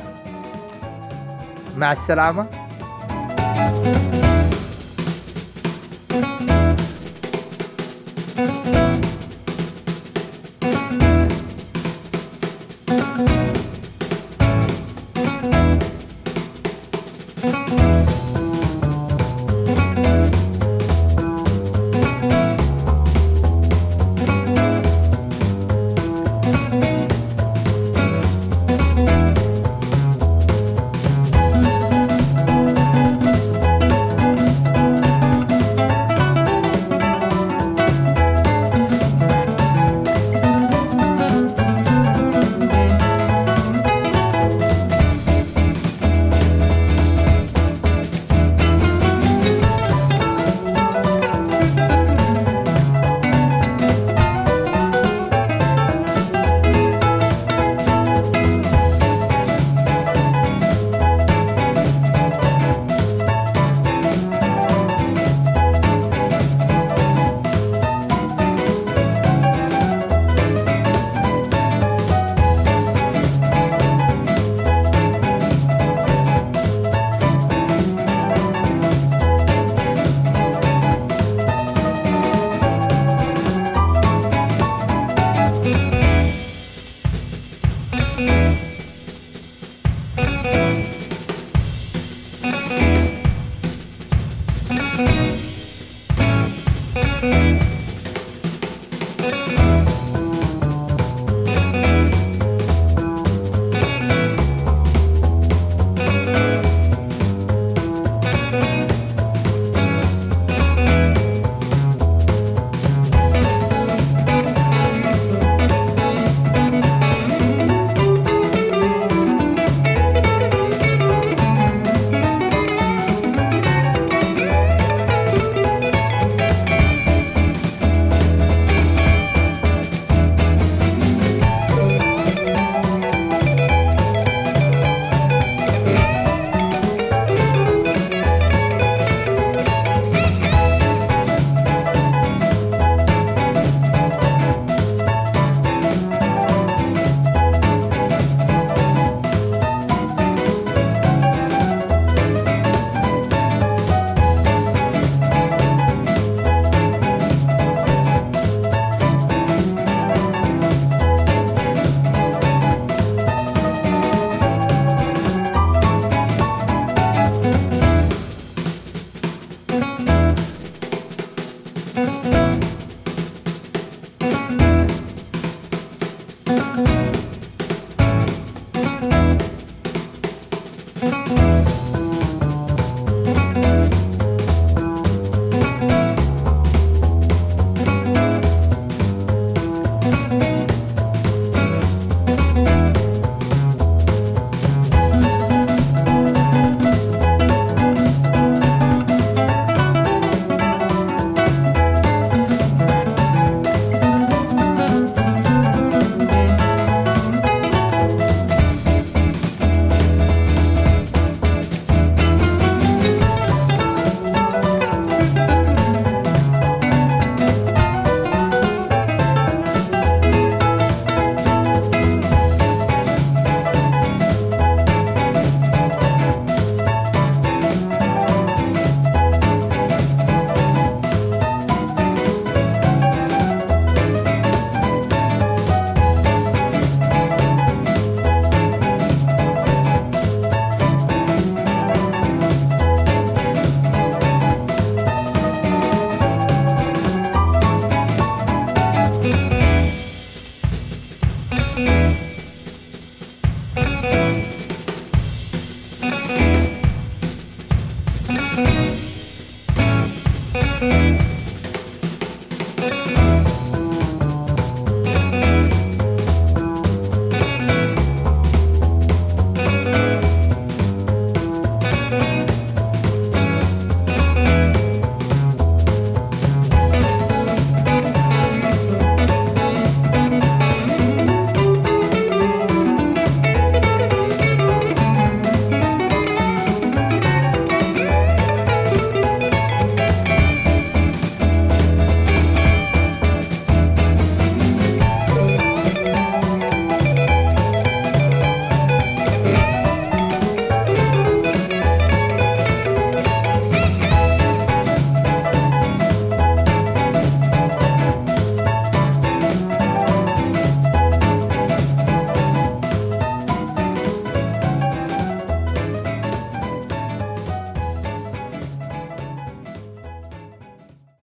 مع السلامة.